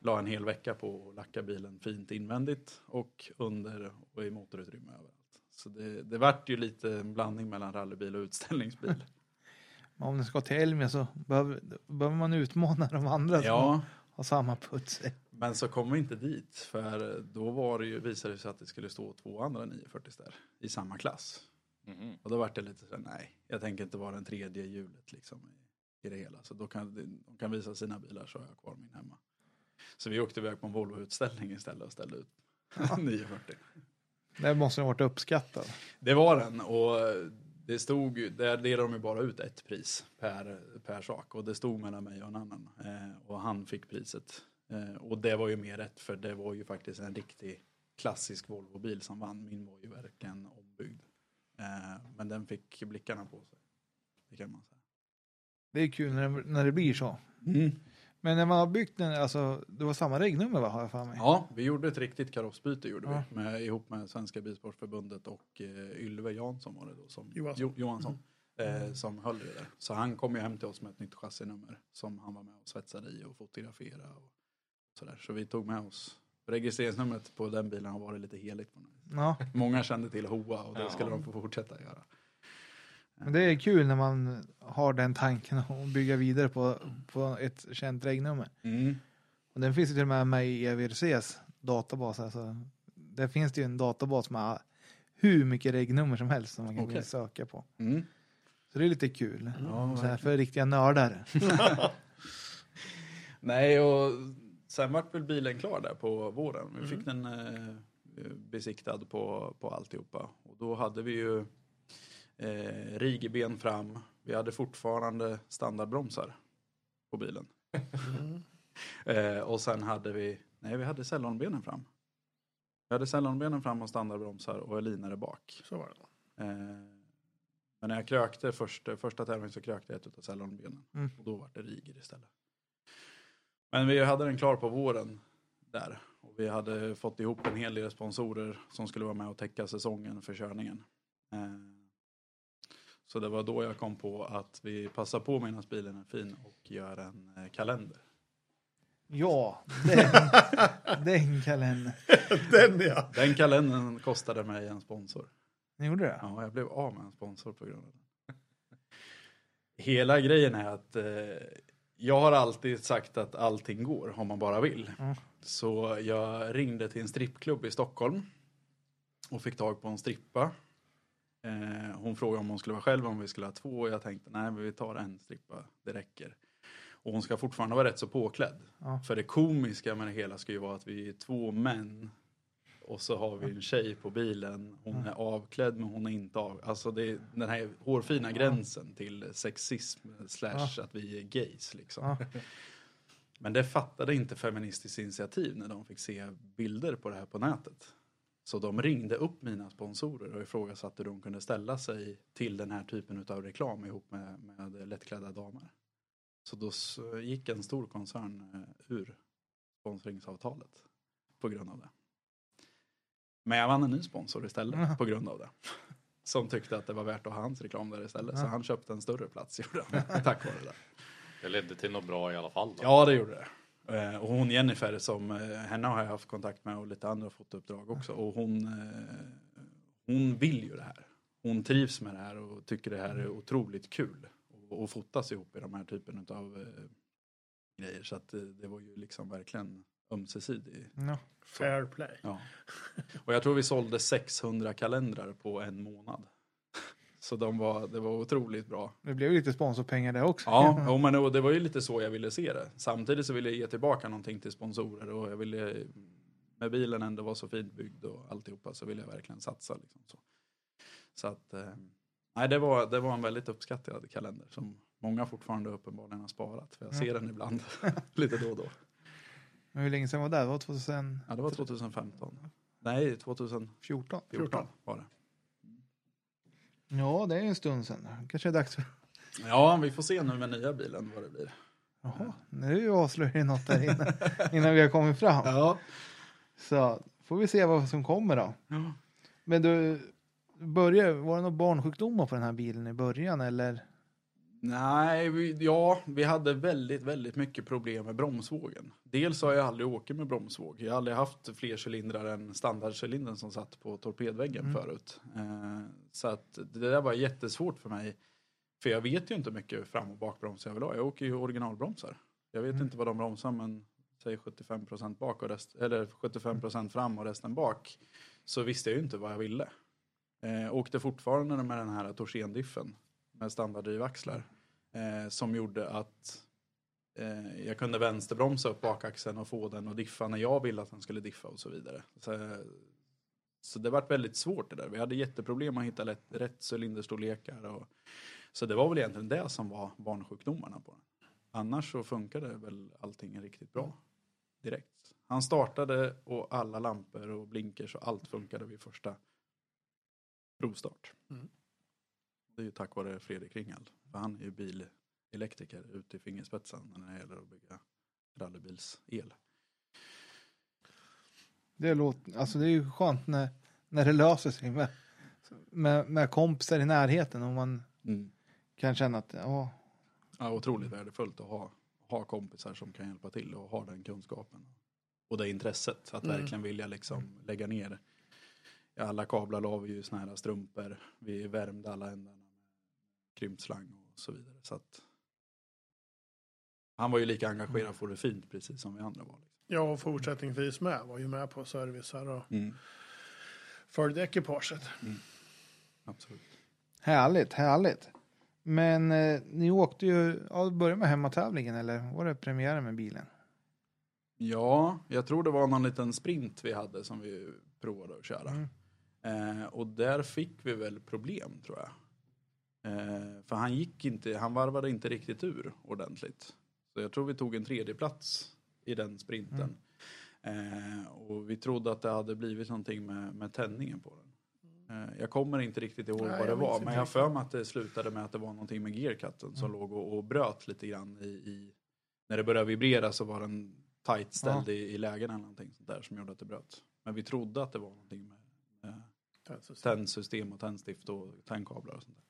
la en hel vecka på att lacka bilen fint invändigt och under och i motorutrymme överallt. Så det, det vart ju lite en blandning mellan rallybil och utställningsbil. Men Om den ska till Elmia så behöver, behöver man utmana de andra som ja, har samma puts. Men så kom vi inte dit för då var det ju, visade det sig att det skulle stå två andra 940 där i samma klass. Mhm. Och då var det lite så här, nej, jag tänker inte vara den tredje hjulet liksom i, i det hela. Så då kan de kan visa sina bilar så har jag kvar min hemma. Så vi åkte iväg på en Volvo-utställning istället och ställde ut 940. Det måste ha varit uppskattat. Det var den och det stod där delade de ju bara ut ett pris per, per sak och det stod mellan mig och en annan eh, och han fick priset. Eh, och det var ju mer rätt för det var ju faktiskt en riktig klassisk Volvo-bil som vann. Min var ju verkligen ombyggd. Eh, men den fick blickarna på sig. Det kan man säga. Det är kul när det, när det blir så. Men när man har byggt den, alltså det var samma regnummer va, har jag för mig? Ja, vi gjorde ett riktigt karossbyte gjorde Ja. vi med, ihop med Svenska Bilsportförbundet och eh, Ylve Jansson var det då som, Johansson. Jo, Johansson eh, som höll det där. Så han kom ju hem till oss med ett nytt chassinummer som han var med och svetsade i och fotograferade och sådär. Så vi tog med oss registreringsnumret på den bilen har varit lite heligt. på något vis. Ja, Många kände till Hoa och det Ja. skulle de få fortsätta göra. Men det är kul när man har den tanken och bygga vidare på, på ett känt regnummer. Och den finns ju till och med med i EVRCs databas. Alltså, där finns det ju en databas med hur mycket regnummer som helst som man kan Okej. söka på. Mm. Så det är lite kul. Ja, så här för riktiga nördar. Nej, och sen vart väl bilen klar där på våren. Vi fick den eh, besiktad på, på alltihopa. Och då hade vi ju eh, rigben fram. Vi hade fortfarande standardbromsar på bilen. Mm. Eh, och sen hade vi, nej vi hade cellonbenen fram. Vi hade cellonbenen fram och standardbromsar och elinare bak. Så var det. då. Eh, men när jag krökte först, första tävlingen så krökte jag ett utav cellonbenen. Mm. Och då var det Riger istället. Men vi hade den klar på våren där. Och vi hade fått ihop en hel del sponsorer som skulle vara med och täcka säsongen för körningen. Eh, så det var då jag kom på att vi passar på medan bilen är fin och gör en eh, kalender. Ja, den, den kalendern. Den ja. Den kalendern kostade mig en sponsor. Ni gjorde det? Ja, jag blev av med en sponsor på grund av det. Hela grejen är att eh, jag har alltid sagt att allting går om man bara vill. Mm. Så jag ringde till en strippklubb i Stockholm och fick tag på en strippa. Eh, hon frågade om hon skulle vara själv, om vi skulle ha två. Och jag tänkte, nej men vi tar en strippa, det räcker. Och hon ska fortfarande vara rätt så påklädd. Ja. För det komiska med det hela ska ju vara att vi är två män och så har vi en tjej på bilen. Hon är avklädd men hon är inte av. Alltså det är den här hårfina gränsen till sexism slash att vi är gays liksom. Men det fattade inte Feministiskt initiativ när de fick se bilder på det här på nätet. Så de ringde upp mina sponsorer och ifrågasatte hur de kunde ställa sig till den här typen av reklam ihop med, med lättklädda damer. Så då gick en stor koncern eh, ur sponsringsavtalet på grund av det. Men jag vann en ny sponsor istället på grund av det. Som tyckte att det var värt att ha hans reklam där istället. Så han köpte en större plats gjorde han, tack vare det. Det ledde till något bra i alla fall. Då. Ja, det gjorde det. Eh, Och hon Jennifer, som, eh, henne har jag haft kontakt med och lite andra fotouppdrag också. Och hon, eh, hon vill ju det här. Hon trivs med det här och tycker det här är otroligt kul. Och, och fotas ihop i de här typen av grejer. Så att det var ju liksom verkligen ömsesidig. Ja. Fair play. Ja. Och jag tror vi sålde 600 kalendrar på en månad. Så de var, det var otroligt bra. Det blev lite sponsorpengar där också. Ja, jo, men och det var ju lite så jag ville se det. Samtidigt så ville jag ge tillbaka någonting till sponsorer och jag ville med bilen ändå vara så fint byggd och alltihopa så ville jag verkligen satsa. Liksom så. så att, eh, nej det var, det var en väldigt uppskattad kalender som många fortfarande uppenbarligen har sparat. För jag ser den ibland lite då och då. Men hur länge sedan var det? Det var 2014? Ja, det var 2015. Nej, 2014 14. var det. Ja, det är en stund sedan. Kanske är dags för... Ja, vi får se nu med nya bilen vad det blir. Jaha, nu avslöjar du något där innan, innan vi har kommit fram. Ja. Så får vi se vad som kommer då. ja. Men du, började, var det några barnsjukdomar på den här bilen i början eller? Nej, vi, ja, vi hade väldigt, väldigt mycket problem med bromsvågen. Dels har jag aldrig åkt med bromsvåg. Jag har aldrig haft fler cylindrar än standardcylindern som satt på torpedväggen Mm. förut. Eh, så att det där var jättesvårt för mig. För jag vet ju inte mycket fram och bakbroms jag vill ha. Jag åker ju originalbromsar. Jag vet Mm. inte vad de bromsar men säg 75% bak och rest, eller 75% fram och resten bak. Så visste jag ju inte vad jag ville. Eh, åkte fortfarande med den här Torsen-diffen med standarddrivaxlar. Eh, som gjorde att eh, jag kunde vänsterbromsa upp bakaxeln och få den att diffa när jag ville att den skulle diffa och så vidare. Så, så det var väldigt svårt det där. Vi hade jätteproblem att hitta rätt, rätt cylinderstorlekar. Och, så det var väl egentligen det som var barnsjukdomarna på den. Annars så funkade väl allting riktigt bra direkt. Han startade och alla lampor och blinkers och allt funkade vid första provstart. Mm. Det är ju tack vare Fredrik Ringald. För han är ju bilelektriker ute i fingerspetsen när det gäller att bygga rallybils-el. Det, låter, alltså det är ju skönt när, när det löser sig med, med, med kompisar i närheten och man kan känna att ja, Ja, otroligt värdefullt att ha, ha kompisar som kan hjälpa till och ha den kunskapen. Och det intresset, att Mm. verkligen vilja liksom lägga ner. Alla kablar la vi ju såna här strumpor. Vi värmde alla ändarna med krympslang och så vidare. Så att han var ju lika engagerad för det fint precis som vi andra var. Liksom. Ja, och fortsättningsvis med. Var ju med på servicer och Mm. följde ekipaget. Absolut. härligt, härligt. Men eh, ni åkte ju, ja, det började med hemmatävlingen eller var det premiären med bilen? Ja, jag tror det var någon liten sprint vi hade som vi provade att köra. Mm. Eh, och där fick vi väl problem tror jag. Eh, för han gick inte, han varvade inte riktigt ur ordentligt. Så jag tror vi tog en tredje plats i den sprinten. Eh, och vi trodde att det hade blivit någonting med, med tändningen på den. Eh, jag kommer inte riktigt ihåg Nej, vad det var, men jag har för mig att det slutade med att det var någonting med gearcutten som låg och, och bröt lite grann i, i... När det började vibrera så var den tight ställd i, i lägen eller någonting sånt där som gjorde att det bröt. Men vi trodde att det var någonting med, med tändsystem och tändstift och tändkablar och sånt där.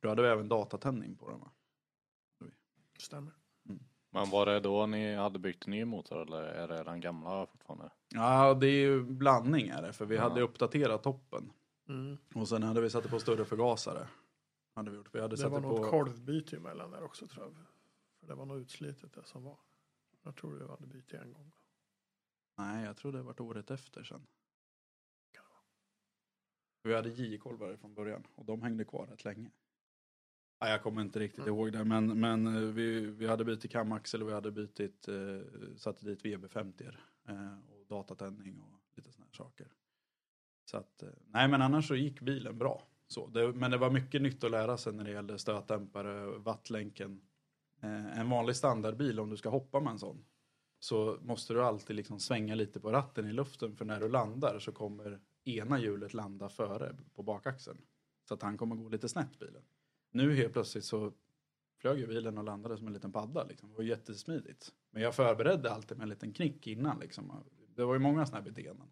För då hade vi även datatändning på den va? Stämmer. Men var det då ni hade byggt ny motor eller är det den gamla fortfarande? Ja, det är ju blandning är det, för vi Ja. hade uppdaterat toppen. Mm. Och sen hade vi satt på större förgasare. Hade vi gjort. Vi hade Det satt var på... något kolvbyte emellan där också tror jag. För det var nog utslitet det som var. Jag tror vi hade bytt en gång. Nej, jag tror det var året efter sen. Vi hade J-kolvar från början och de hängde kvar rätt länge. Nej, jag kommer inte riktigt Mm. ihåg det, men, men eh, vi, vi hade bytt kamaxel och vi hade bytt eh, satt dit VB50 eh, och datatändning och lite sådana saker. Så att, eh, nej men annars så gick bilen bra. Så, det, men det var mycket nytt att lära sig när det gällde stötdämpare, wattlänken. Eh, en vanlig standardbil om du ska hoppa med en sån så måste du alltid liksom svänga lite på ratten i luften för när du landar så kommer ena hjulet landa före på bakaxeln. Så att han kommer gå lite snett bilen. Nu helt plötsligt så flög ju bilen och landade som en liten padda. Liksom. Det var jättesmidigt. Men jag förberedde alltid med en liten knick innan. Liksom. Det var ju många sådana här beteenden.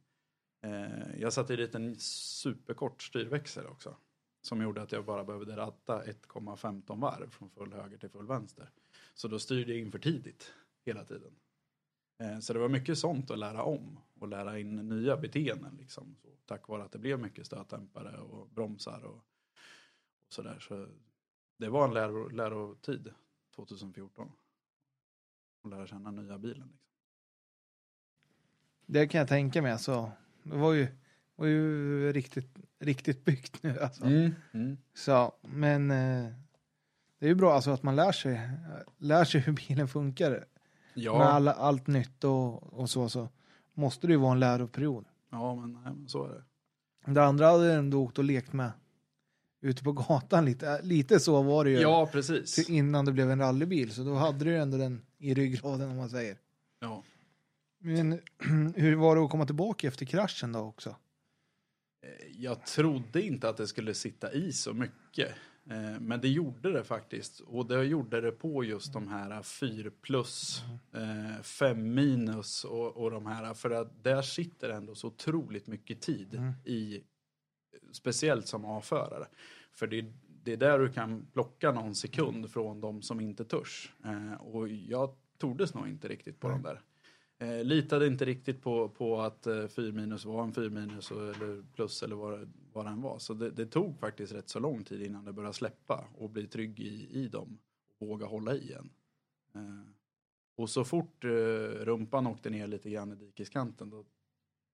Eh, jag satte dit en superkort styrväxel också. Som gjorde att jag bara behövde ratta 1,15 varv från full höger till full vänster. Så då styrde jag in för tidigt hela tiden. Eh, så det var mycket sånt att lära om och lära in nya beteenden. Liksom. Så, tack vare att det blev mycket stötdämpare och bromsar och, och sådär. Så det var en läro, lärotid 2014. Att lära känna nya bilen. Liksom. Det kan jag tänka mig. Alltså, det var ju, var ju riktigt, riktigt byggt nu. Alltså. Mm. Så, men eh, det är ju bra alltså, att man lär sig, lär sig hur bilen funkar. Ja, Med alla, allt nytt och, och så, så måste det ju vara en läroperiod. ja men, nej, men så är det. Det andra hade jag ändå åkt och lekt med ute på gatan lite. Lite så var det ju Ja, precis. innan det blev en rallybil. Så då hade du ju ändå den i ryggraden om man säger. Ja. Men hur var det att komma tillbaka efter kraschen då också? Eh, Jag trodde inte att det skulle sitta i så mycket. Eh, Men det gjorde det faktiskt. Och det gjorde det på just de här 4 plus, 5 minus och, och de här. För att där sitter ändå så otroligt mycket tid Mm. i, speciellt som A-förare. För det, det är där du kan plocka någon sekund från de som inte törs. Eh, Och jag tordes nog inte riktigt på Nej. de där. Eh, litade inte riktigt på, på att eh, 4 minus var en 4 minus och, eller plus eller vad, det- vad den var. Så det, det tog faktiskt rätt så lång tid innan det började släppa och bli trygg i, i dem. Och våga hålla i igen. Eh, och så fort eh, rumpan åkte ner lite grann i dikeskanten då,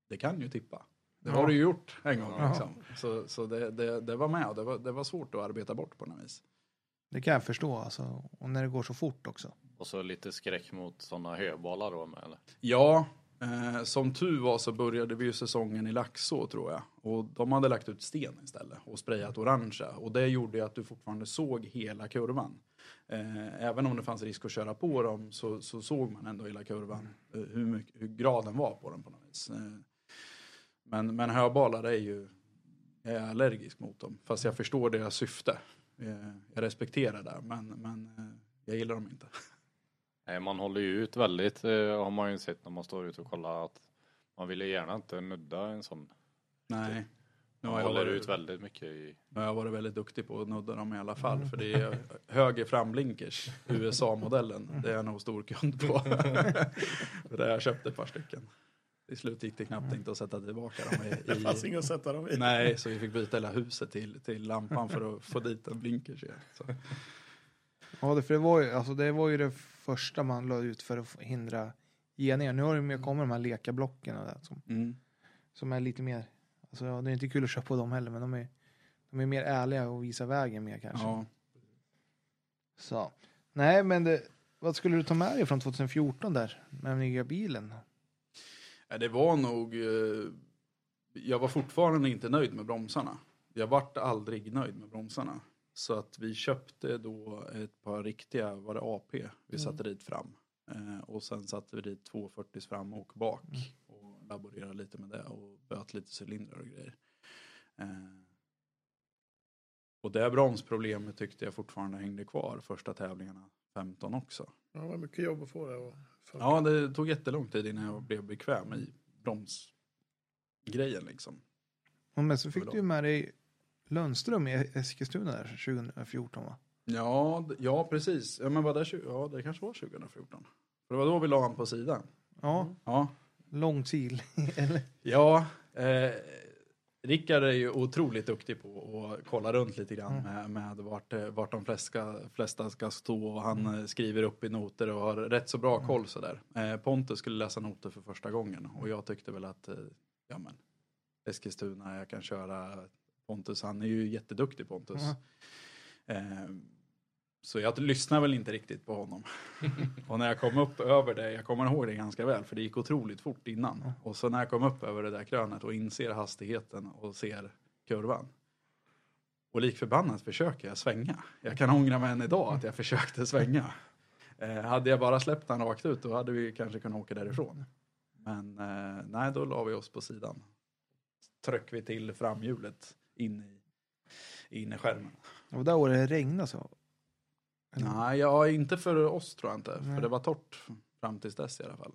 det kan ju tippa. Det Ja. har du ju gjort en gång Ja. liksom. Så, så det, det, det var med och det var, det var svårt att arbeta bort på något vis. Det kan jag förstå alltså. Och när det går så fort också. Och så lite skräck mot sådana höbalar då med eller? Ja, eh, som tur var så började vi ju säsongen i Laxå tror jag. Och de hade lagt ut sten istället och sprayat orangea. Och det gjorde ju att du fortfarande såg hela kurvan. Eh, även om det fanns risk att köra på dem så, så såg man ändå hela kurvan. Eh, hur, mycket, hur graden var på den på något vis. Men, men höbalar är ju, jag är allergisk mot dem. Fast jag förstår deras syfte. Eh, jag respekterar det men, men eh, jag gillar dem inte. Nej, man håller ju ut väldigt, eh, har man ju sett när man står ute och kollar att man vill ju gärna inte nudda en sån. Nej. Nu har jag håller varit- ut väldigt mycket i, Nu har jag varit väldigt duktig på att nudda dem i alla fall. För det är höger framblinkers, USA-modellen. Det är jag nog stor kund på. För har jag köpt ett par stycken. Till slut gick det knappt inte att sätta tillbaka dem Det fanns i... inget att sätta dem i. Nej, så vi fick byta hela huset till, till lampan för att få dit en blinkers igen. Så. Ja, det, för det, var ju, alltså, det var ju det första man la ut för att hindra geningar. Nu har det mer kommit de här lekablocken och det, som, Mm. som är lite mer, alltså, ja, det är inte kul att köra på dem heller, men de är, de är mer ärliga och visar vägen mer kanske. Ja. Så. Nej, men det, vad skulle du ta med dig från 2014 där med den nya bilen? Det var nog... eh, Jag var fortfarande inte nöjd med bromsarna. Jag vart aldrig nöjd med bromsarna. Så att vi köpte då ett par riktiga, var det AP vi satte dit fram. Eh, och sen satte vi dit 240 fram och bak. Och laborerade lite med det och böt lite cylindrar och grejer. Eh, och det bromsproblemet tyckte jag fortfarande hängde kvar första tävlingarna 15 också. Ja, det var mycket jobb att få det att funka. Ja, det tog jättelång tid innan jag blev bekväm i bromsgrejen liksom. Ja, men så fick du ju med dig Lundström i Eskilstuna där 2014 va? Ja, ja precis. Ja, men var det, ja, det kanske var 2014. För det var då vi la han på sidan. Ja, Ja, lång. Eller? ja eh, Rickard är ju otroligt duktig på att kolla runt lite grann med, med vart, eh, vart de flesta, flesta ska stå. Och han eh, skriver upp i noter och har rätt så bra koll sådär. Eh, Pontus skulle läsa noter för första gången och jag tyckte väl att, eh, ja men, Eskilstuna, jag kan köra Pontus, han är ju jätteduktig Pontus. Ja. Eh, så jag lyssnar väl inte riktigt på honom. och när jag kom upp över det, jag kommer ihåg det ganska väl för det gick otroligt fort innan. Och så när jag kom upp över det där krönet och inser hastigheten och ser kurvan. Och lik förbannat försöker jag svänga. Jag kan ångra mig än idag att jag försökte svänga. Eh, hade jag bara släppt den rakt ut då hade vi kanske kunnat åka därifrån. Men eh, nej, då la vi oss på sidan. Tryck vi till framhjulet in i, in i skärmen. Och där året regnade så. Nej, ja, inte för oss tror jag inte. Nej. För det var torrt fram tills dess i alla fall.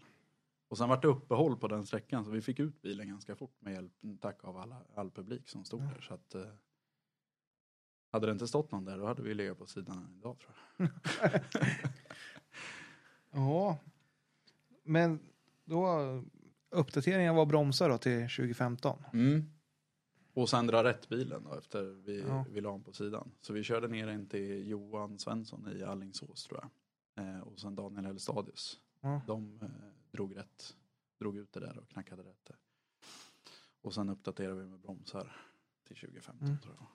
Och sen vart det uppehåll på den sträckan så vi fick ut bilen ganska fort med hjälp, tack av alla, all publik som stod ja. där. Så att, eh, hade det inte stått någon där då hade vi legat på sidan idag tror jag. ja, men då uppdateringen var bromsar då till 2015. Mm. Och sen dra rätt bilen då efter vi, Ja. vi la den på sidan. Så vi körde ner in till Johan Svensson i Allingsås tror jag. Eh, och sen Daniel Hellstadius. Ja. De eh, drog rätt. Drog ut det där och knackade rätt där. Och sen uppdaterade vi med bromsar till 2015 Mm. tror jag.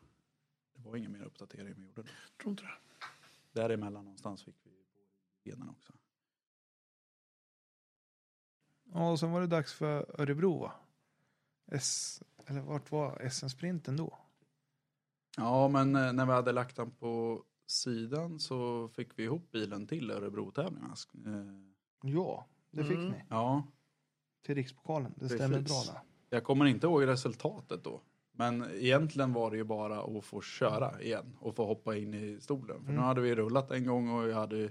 Det var ingen mer uppdatering vi gjorde då. Tror inte det. Däremellan någonstans fick vi benen också. Ja, och sen var det dags för Örebro va? S, eller vart var SM-sprinten då? Ja, men eh, när vi hade lagt den på sidan så fick vi ihop bilen till Örebro-tävlingen. Eh, Ja, det fick Mm. ni. Ja, Till Rikspokalen. Det stämmer Precis. bra där. jag kommer inte ihåg resultatet då. Men egentligen var det ju bara att få köra igen och få hoppa in i stolen. För nu Mm. hade vi rullat en gång och jag hade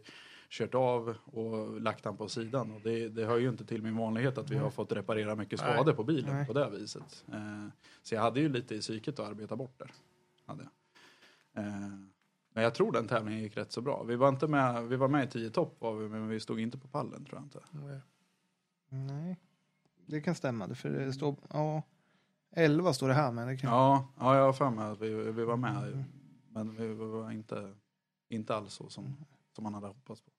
kört av och lagt den på sidan. Och det, det hör ju inte till min vanlighet att vi Nej. har fått reparera mycket Nej. skador på bilen Nej. på det viset. Eh, så jag hade ju lite i psyket att arbeta bort där. Hade jag. Eh, men jag tror den tävlingen gick rätt så bra. Vi var, inte med, vi var med i 10 topp var vi, men vi stod inte på pallen tror jag inte. Nej. Nej, det kan stämma. För det står, ja, 11 står det här men det kan... Ja, ja jag har för mig att vi, vi var med. Mm. Men vi var inte, inte alls så som, som man hade hoppats på.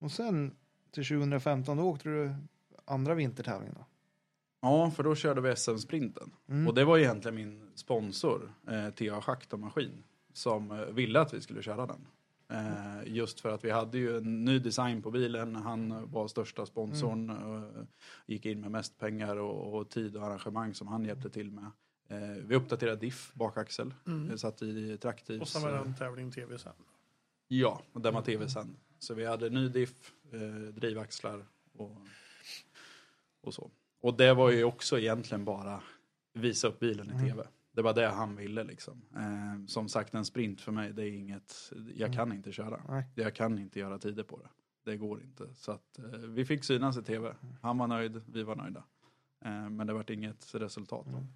Och sen till 2015 då åkte du andra vintertävlingen då? Ja, för då körde vi SM-sprinten. Mm. Och det var egentligen min sponsor, eh, TA Schakt och Maskin, som eh, ville att vi skulle köra den. Eh, just för att vi hade ju en ny design på bilen, han var största sponsorn, eh, gick in med mest pengar och, och tid och arrangemang som han hjälpte till med. Eh, vi uppdaterade diff, bakaxel, Mm. mm. satt i traktivs. Och sen var det en tävling tv sen. Ja, och den var tv-sänd. Så vi hade ny diff, eh, drivaxlar och, och så. Och det var ju också egentligen bara visa upp bilen i Mm. tv. Det var det han ville liksom. Eh, som sagt, en sprint för mig, det är inget, jag kan inte köra. Nej. Jag kan inte göra tider på det. Det går inte. Så att eh, vi fick synas i tv. Han var nöjd, vi var nöjda. Eh, men det vart inget resultat. då. Mm.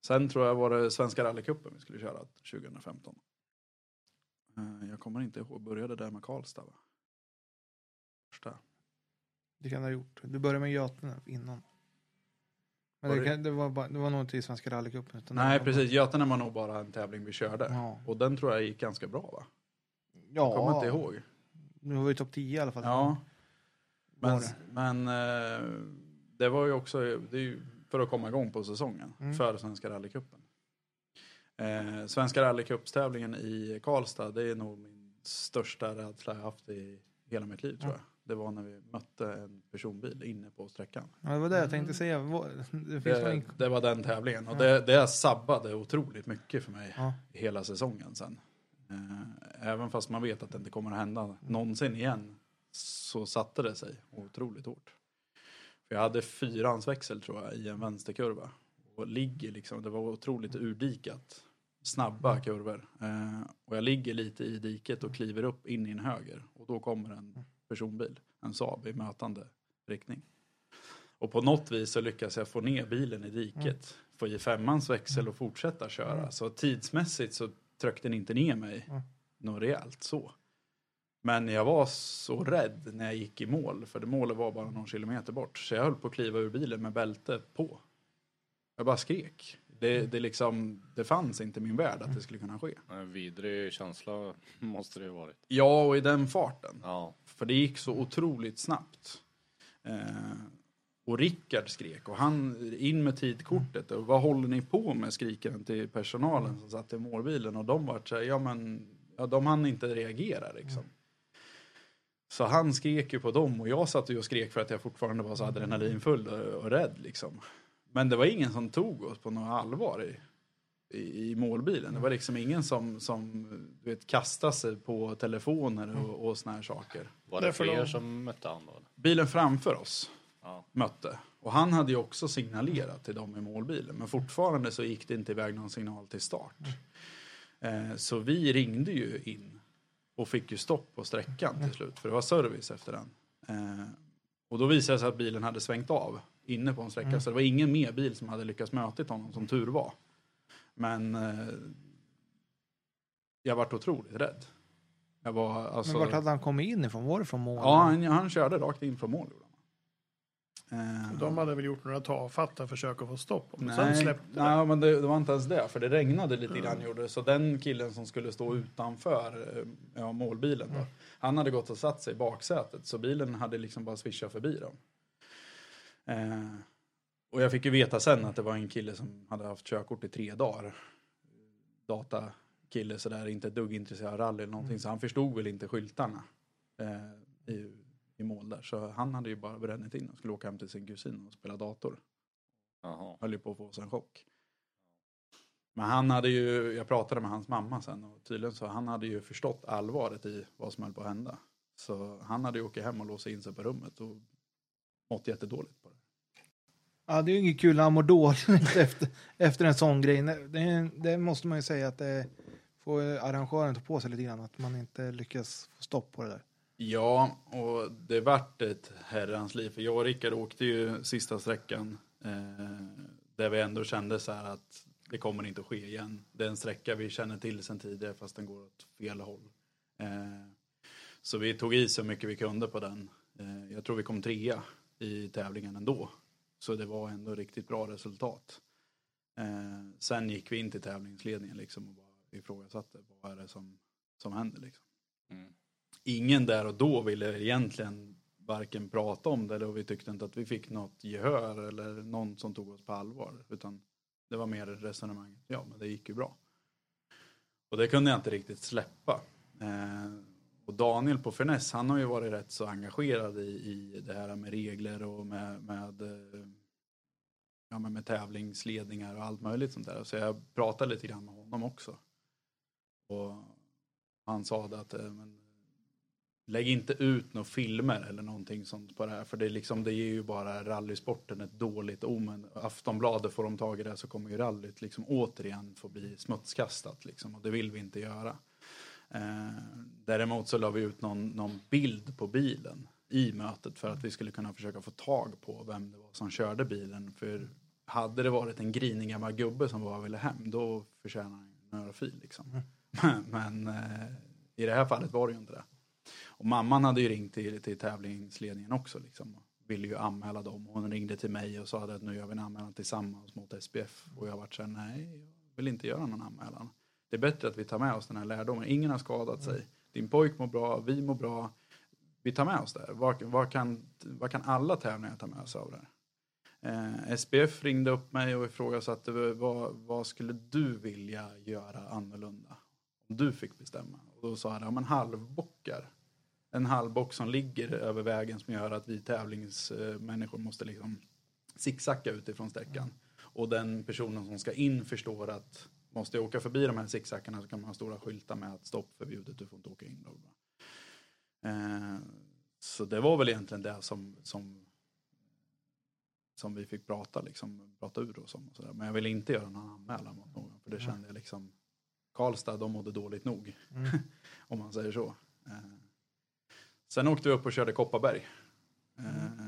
Sen tror jag var det Svenska rallycupen vi skulle köra 2015. Eh, Jag kommer inte ihåg, började där med Karlstad va? Första. Det kan du ha gjort. Du började med Götene innan. Men Var det, kan, det, var bara, det var nog inte i Svenska rallycupen. Nej precis, Götene var nog bara en tävling vi körde. Bara, ja. Och den tror jag gick ganska bra va? ja. Jag kommer inte ihåg. Nu var vi topp 10 i alla fall. Ja. Men, det. men eh, det var ju också det är ju för att komma igång på säsongen Mm. för Svenska rallycupen. Eh, Svenska rallycupstävlingen i Karlstad det är nog min största rädsla jag haft i hela mitt liv tror Ja. jag. Det var när vi mötte en personbil inne på sträckan. Ja, det var det jag tänkte säga. Vad- Det Det, det var den tävlingen och Ja. det, det sabbade otroligt mycket för mig Ja. hela säsongen sen. Eh, Även fast man vet att det inte kommer att hända någonsin igen så satte det sig otroligt hårt. För jag hade fyrahandsväxel tror jag i en vänsterkurva. Och ligger liksom, det var otroligt urdikat. Snabba kurvor. Eh, och jag ligger lite i diket och kliver upp in i en höger. Och då kommer en personbil, en Saab i mötande riktning. Och på något vis så lyckas jag få ner bilen i diket. Få i femmans växel och fortsätta köra. Mm. Så tidsmässigt så tryckte den inte ner mig Mm. något rejält så. Men jag var så rädd när jag gick i mål, för det målet var bara någon kilometer bort. Så jag höll på att kliva ur bilen med bälte på. Jag bara skrek. Det, det, liksom, det fanns inte i min värld att det skulle kunna ske. En vidrig känsla måste det ju varit. Ja, och i den farten. Ja. För det gick så otroligt snabbt. Eh, och Rickard skrek och han in med tidkortet och vad håller ni på med skriker han till personalen som satt i målbilen och de var så här, ja men ja, de hann inte reagera liksom. Så han skrek ju på dem och jag satt ju och skrek för att jag fortfarande var så adrenalinfull och, och rädd liksom. Men det var ingen som tog oss på något allvar i, i, i målbilen. Det var liksom ingen som, som du vet, kastade sig på telefoner och, och såna här saker. Var det Därför fler som mötte han då? Bilen framför oss Ja. mötte. Och han hade ju också signalerat till dem i målbilen. Men fortfarande så gick det inte iväg någon signal till start. Eh, så vi ringde ju in och fick ju stopp på sträckan till slut. För det var service efter den. Eh, och då visade det sig att bilen hade svängt av inne på en sträcka. Så det var ingen mer bil som hade lyckats möta honom som tur var. Men eh, jag vart otroligt rädd. Jag var, alltså, Men vart hade han kommit in ifrån? Var det från mål? Ja, han, han körde rakt in från mål. Eh, De hade väl gjort några tafatta försök att få stopp på men Nej, sen släppte det. nej men det, det var inte ens det, för det regnade lite grann gjorde det. Så den killen som skulle stå utanför eh, ja, målbilen då, han hade gått och satt sig i baksätet. Så bilen hade liksom bara swishat förbi dem. Eh, och jag fick ju veta sen att det var en kille som hade haft körkort i tre dagar. Datakille sådär, inte ett dugg intresserad av rally eller någonting. Så han förstod väl inte skyltarna eh, i, i mål där. Så han hade ju bara brännit in och skulle åka hem till sin kusin och spela dator Jaha. höll ju på att få sig en chock. Men han hade ju, jag pratade med hans mamma sen och tydligen så han hade ju förstått allvaret i vad som höll på att hända. Så han hade ju åkt hem och låst in sig på rummet och mått jättedåligt på det. Ja, det är ju inget kul när han mår dåligt efter, efter en sån grej. Det, det måste man ju säga att det får arrangören ta på sig lite grann. Att man inte lyckas få stopp på det där. Ja, och det vart ett herrans liv. För jag och Rickard åkte ju sista sträckan eh, där vi ändå kände så här att det kommer inte att ske igen. Det är en sträcka vi känner till sedan tidigare fast den går åt fel håll. Eh, så vi tog i så mycket vi kunde på den. Eh, jag tror vi kom trea i tävlingen ändå. Så det var ändå riktigt bra resultat. Eh, sen gick vi in till tävlingsledningen liksom och bara ifrågasatte vad är det som, som händer liksom Mm. ingen där och då ville egentligen varken prata om det eller vi tyckte inte att vi fick något gehör eller någon som tog oss på allvar. Utan det var mer resonemang, ja men det gick ju bra. Och det kunde jag inte riktigt släppa. Eh, och Daniel på Finess, han har ju varit rätt så engagerad i, i det här med regler och med, med, eh, ja, med tävlingsledningar och allt möjligt sånt där. Så jag pratade lite grann med honom också. Och han sa att eh, men, lägg inte ut några filmer eller någonting sånt på det här för det, är liksom, det ger ju bara rallysporten ett dåligt omen. Aftonbladet får de tag i det så kommer ju rallyt liksom återigen få bli smutskastat liksom, och det vill vi inte göra. Eh, däremot så la vi ut någon, någon bild på bilen i mötet för att vi skulle kunna försöka få tag på vem det var som körde bilen. För hade det varit en grinig gammal gubbe som bara ville hem då förtjänar han en örfil liksom. Men eh, i det här fallet var det ju inte det. Och mamman hade ju ringt till, till tävlingsledningen också liksom. Ville ju anmäla dem. Hon ringde till mig och sa att nu gör vi en anmälan tillsammans mot SPF. Och jag varit såhär, nej, jag vill inte göra någon anmälan. Det är bättre att vi tar med oss den här lärdomen. Ingen har skadat sig. Din pojk mår bra, vi mår bra. Vi tar med oss det här. Vad, vad, kan, vad kan alla tävlingar ta med sig av det här? Eh, SPF ringde upp mig och ifrågasatte vad, vad skulle du vilja göra annorlunda? Om du fick bestämma. Och då sa han, ja men halvbockar. En halvbock som ligger över vägen som gör att vi tävlingsmänniskor måste liksom zigzacka utifrån sträckan. Och den personen som ska in förstår att måste jag åka förbi de här zigzackarna så kan man ha stora skyltar med att stopp förbjudet, du får inte åka in. Bla. Eh, så det var väl egentligen det som, som, som vi fick prata, liksom, prata ur oss om. Och så där. Men jag ville inte göra någon anmälan mot någon för det kände jag liksom Karlstad, de mådde dåligt nog. om man säger så. Eh, sen åkte vi upp och körde Kopparberg. Eh,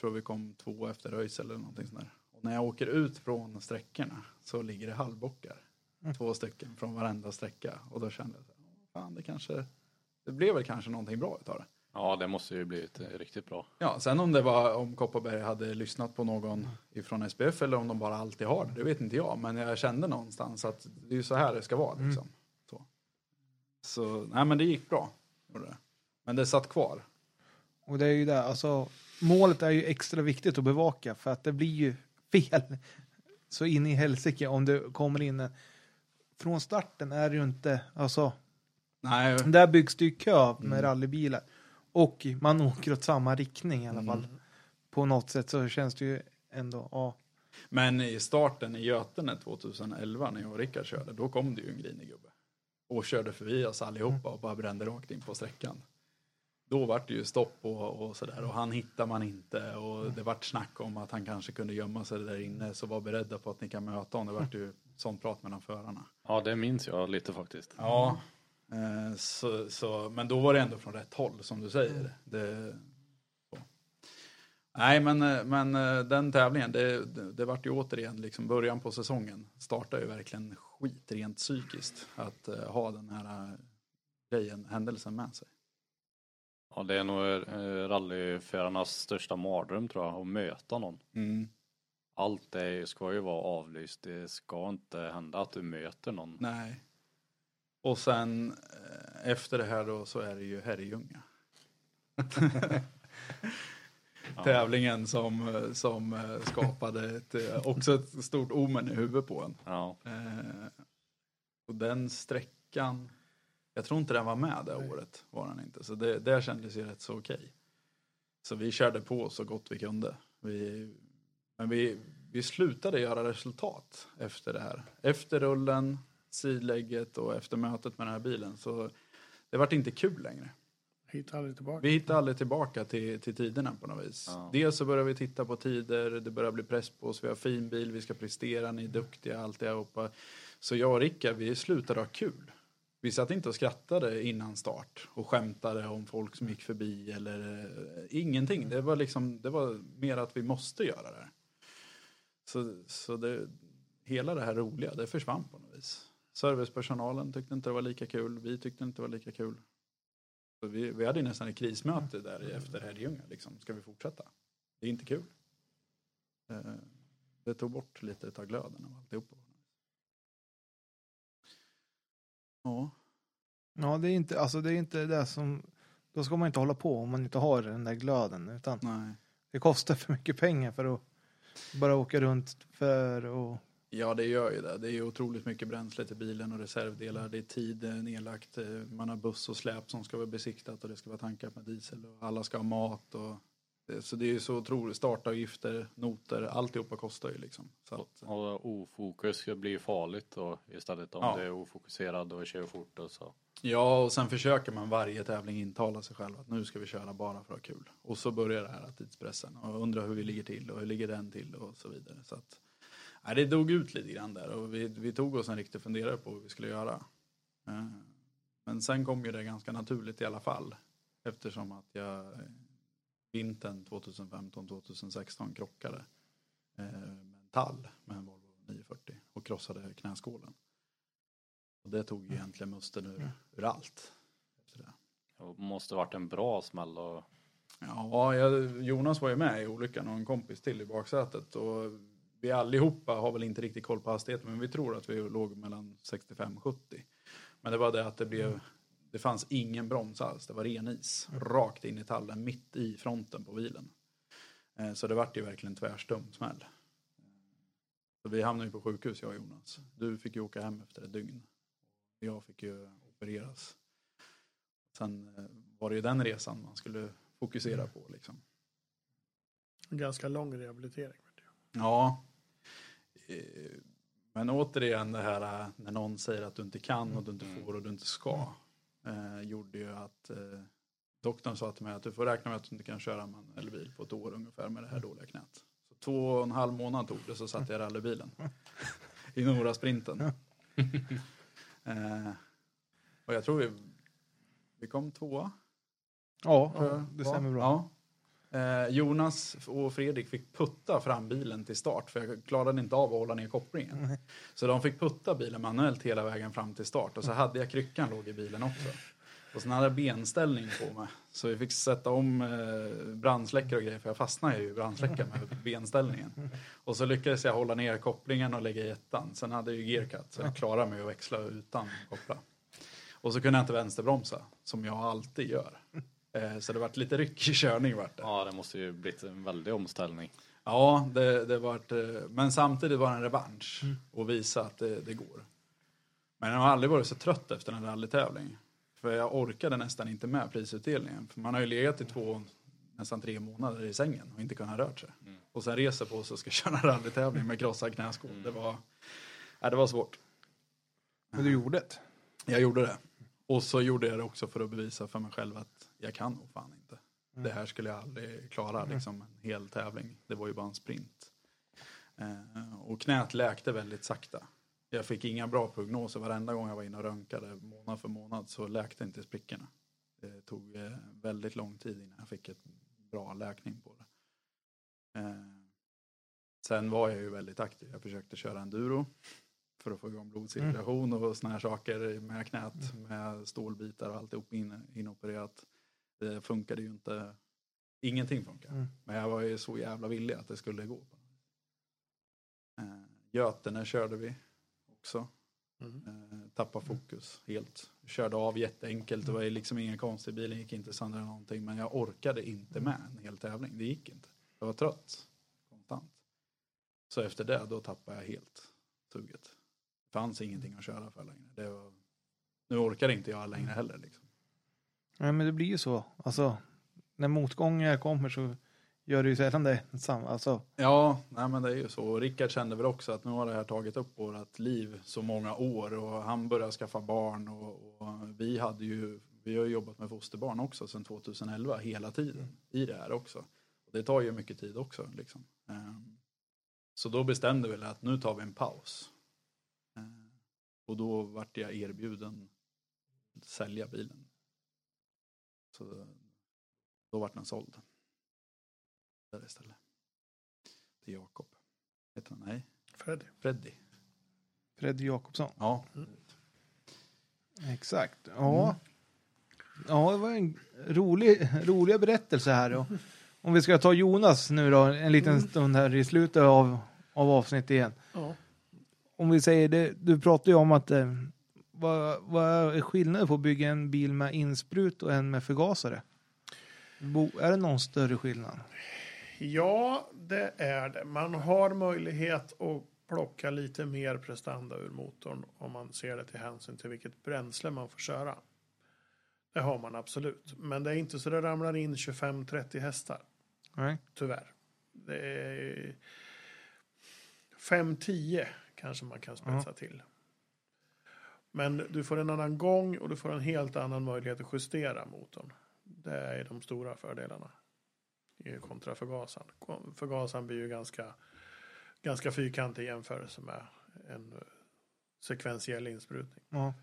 tror vi kom två efter Röis eller någonting sånt där. Och när jag åker ut från sträckorna så ligger det halvbockar. Två stycken från varenda sträcka. Och då kände jag fan det kanske, det blev väl kanske någonting bra utav det. Ja, det måste ju blivit eh, riktigt bra. Ja, sen om det var om Kopparberg hade lyssnat på någon ifrån SPF eller om de bara alltid har det, det vet inte jag. Men jag kände någonstans att det är ju så här det ska vara liksom. Så. så, nej men det gick bra. Men det satt kvar. Och det är ju det, alltså målet är ju extra viktigt att bevaka för att det blir ju fel så in i helsike om det kommer in en... Från starten är det ju inte, alltså, Nej, där byggs det ju kö med rallybilar. Och man åker åt samma riktning i alla fall. På något sätt så känns det ju ändå, ja. men i starten i Götene 2011 när jag och Rickard körde, då kom det ju en grinig gubbe. Och körde förbi oss allihopa och bara brände rakt in på sträckan. Då vart det ju stopp och, och sådär och han hittar man inte och det vart snack om att han kanske kunde gömma sig där inne så var beredda på att ni kan möta honom. Det vart ju sånt prat mellan förarna. Ja, det minns jag lite faktiskt. Ja, eh, så, så, men då var det ändå från rätt håll som du säger. Det, så. Nej, men, eh, men eh, den tävlingen, det, det, det vart ju återigen liksom början på säsongen. Startade ju verkligen skit rent psykiskt att eh, ha den här grejen, händelsen med sig. Ja, det är nog rallyförarnas största mardröm tror jag, att möta någon. Allt det ska ju vara avlyst. Det ska inte hända att du möter någon. Nej. Och sen eh, efter det här då så är det ju Herrljunga. Tävlingen som, eh, som eh, skapade ett, också ett stort omen i huvudet på en. Ja, Eh, och den sträckan, jag tror inte den var med det året. Var den inte. Så det, det kändes ju rätt så okej. Så vi körde på så gott vi kunde. Vi, men vi, vi slutade göra resultat efter det här. Efter rullen, sidlägget och efter mötet med den här bilen. Så det vart inte kul längre. Hittar aldrig tillbaka. Vi hittade aldrig tillbaka till, till tiderna på något vis. Ja. Dels så började vi titta på tider, det börjar bli press på oss, vi har fin bil, vi ska prestera, ni är duktiga, alltihopa. Så jag och Rickard, vi slutade ha kul. Vi satt inte och skrattade innan start och skämtade om folk som gick förbi eller eh, ingenting. Det var liksom, det var mer att vi måste göra det. Så, så det, hela det här roliga, det försvann på något vis. Servicepersonalen tyckte inte det var lika kul, vi tyckte inte det var lika kul. Så vi, vi hade nästan ett krismöte där efter Herrljunga. Liksom. Ska vi fortsätta? Det är inte kul. Eh, Det tog bort lite av glöden av alltihopa. Ja, Ja, det är inte, alltså det är inte det som, då ska man inte hålla på om man inte har den där glöden, utan nej. det kostar för mycket pengar för att bara åka runt för och Ja, det gör ju det. Det är otroligt mycket bränsle till bilen och reservdelar. Det är tid eh, nedlagt. Eh, Man har buss och släp som ska vara besiktat och det ska vara tankat med diesel och alla ska ha mat. Och det, så det är ju så otroligt. Startavgifter, noter, alltihopa kostar ju liksom. Så att, och ofokus blir ju farligt då istället om Ja. du är ofokuserad och kör fort och så. Ja, och sen försöker man varje tävling intala sig själv att nu ska vi köra bara för att ha kul. Och så börjar det här tidspressen och undrar hur vi ligger till och hur ligger den till och så vidare. Så att, nej, det dog ut lite grann där och vi, vi tog oss en riktig funderare på hur vi skulle göra. Eh, men sen kom ju det ganska naturligt i alla fall. Eftersom att jag eh, vintern 2015-2016 krockade eh, med en tall med en Volvo 940 och krossade knäskålen. Och det tog ju egentligen musten ur, ur allt. Efter det. Det måste varit en bra smäll och Ja, jag, Jonas var ju med i olyckan och en kompis till i baksätet. Och vi allihopa har väl inte riktigt koll på hastigheten men vi tror att vi låg mellan 65 och 70. Men det var det att det blev, det fanns ingen broms alls, det var ren is. Rakt in i tallen, mitt i fronten på bilen. Eh, Så det vart ju verkligen tvärstum smäll. Så vi hamnade ju på sjukhus jag och Jonas. Du fick ju åka hem efter ett dygn. Jag fick ju opereras. Sen eh, var det ju den resan man skulle fokusera på liksom. En ganska lång rehabilitering. Ja. Eh, Men återigen det här eh, när någon säger att du inte kan och du inte får och du inte ska. Eh, gjorde ju att eh, doktorn sa till mig att du får räkna med att du inte kan köra manuell bil på ett år ungefär med det här dåliga knät. Så två och en halv månad tog det så satt jag i rallybilen. I Nora sprinten. eh, och jag tror vi, vi kom tvåa. ja, jag det stämmer bra. Ja. Eh, Jonas och Fredrik fick putta fram bilen till start för jag klarade inte av att hålla ner kopplingen. Så de fick putta bilen manuellt hela vägen fram till start och så hade jag kryckan låg i bilen också. Och sen hade jag benställning på mig. Så vi fick sätta om eh, brandsläckare och grejer för jag fastnade ju i brandsläckaren med benställningen. Och så lyckades jag hålla ner kopplingen och lägga i ettan. Sen hade jag ju gearcut så jag klarade mig att växla utan koppla. Och så kunde jag inte vänsterbromsa som jag alltid gör. Eh, Så det vart lite ryckig körning vart det. ja, det måste ju blivit en väldig omställning. Ja, det, det vart, eh, men samtidigt var det en revansch och visa att det, det går. Men jag har aldrig varit så trött efter en rallytävling. För jag orkade nästan inte med prisutdelningen. För man har ju legat i två, nästan tre månader i sängen och inte kunnat röra sig. Och sen reser på sig och ska köra rallytävling med krossad knäskål. Det, var, ja, det var svårt. Men du gjorde det. Jag gjorde det. Och så gjorde jag det också för att bevisa för mig själv att jag kan nog fan inte. Det här skulle jag aldrig klara, liksom en hel tävling. Det var ju bara en sprint. Eh, och knät läkte väldigt sakta. Jag fick inga bra prognoser. Varenda gång jag var inne och röntgade månad för månad så läkte inte sprickorna. Det tog eh, väldigt lång tid innan jag fick ett bra läkning på det. Eh, sen var jag ju väldigt aktiv. Jag försökte köra enduro för att få igång blodcirkulation och såna här saker med knät med stålbitar och alltihop in, inopererat. Det funkade ju inte. Ingenting funkar. Mm. Men jag var ju så jävla villig att det skulle gå. Eh, Götene körde vi också. Mm. Eh, tappa fokus helt. Körde av jätteenkelt. Det var liksom ingen konstig bilen gick inte sönder eller någonting. Men jag orkade inte med en hel tävling. Det gick inte. Jag var trött. Konstant. Så efter det då tappade jag helt tugget. Det fanns ingenting att köra för längre. Var, nu orkar inte jag längre heller liksom. Nej, men det blir ju så. Alltså, när motgångar kommer så gör det ju sällan det samma. Alltså, Ja, nej men det är ju så. Rickard kände väl också att nu har det här tagit upp vårt liv så många år och han började skaffa barn och, och vi hade ju, vi har jobbat med fosterbarn också sedan 2011 hela tiden i det här också. Och det tar ju mycket tid också liksom. Ehm, så då bestämde vi att nu tar vi en paus. Ehm, och då vart jag erbjuden att sälja bilen. Så då vart den såld. Där istället. Till Jakob. Heter han? Nej, Freddy. Freddy. Freddy Jakobsson. Ja. Exakt. Ja. Ja, det var en rolig, roliga berättelse här. Och om vi ska ta Jonas nu då, en liten stund här i slutet av, av avsnittet igen. Ja. Om vi säger det, du pratade ju om att eh, vad, vad är skillnaden på att bygga en bil med insprut och en med förgasare? Bo, är det någon större skillnad? Ja, det är det. Man har möjlighet att plocka lite mer prestanda ur motorn om man ser det till hänsyn till vilket bränsle man får köra. Det har man absolut. Men det är inte så det ramlar in 25-30 hästar, Nej. tyvärr. Det är 5-10 kanske man kan spetsa till. Men du får en annan gång och du får en helt annan möjlighet att justera motorn. Det är de stora fördelarna kontra förgasaren. Förgasaren blir ju ganska, ganska fyrkantig i jämförelse med en sekventiell insprutning. Ja.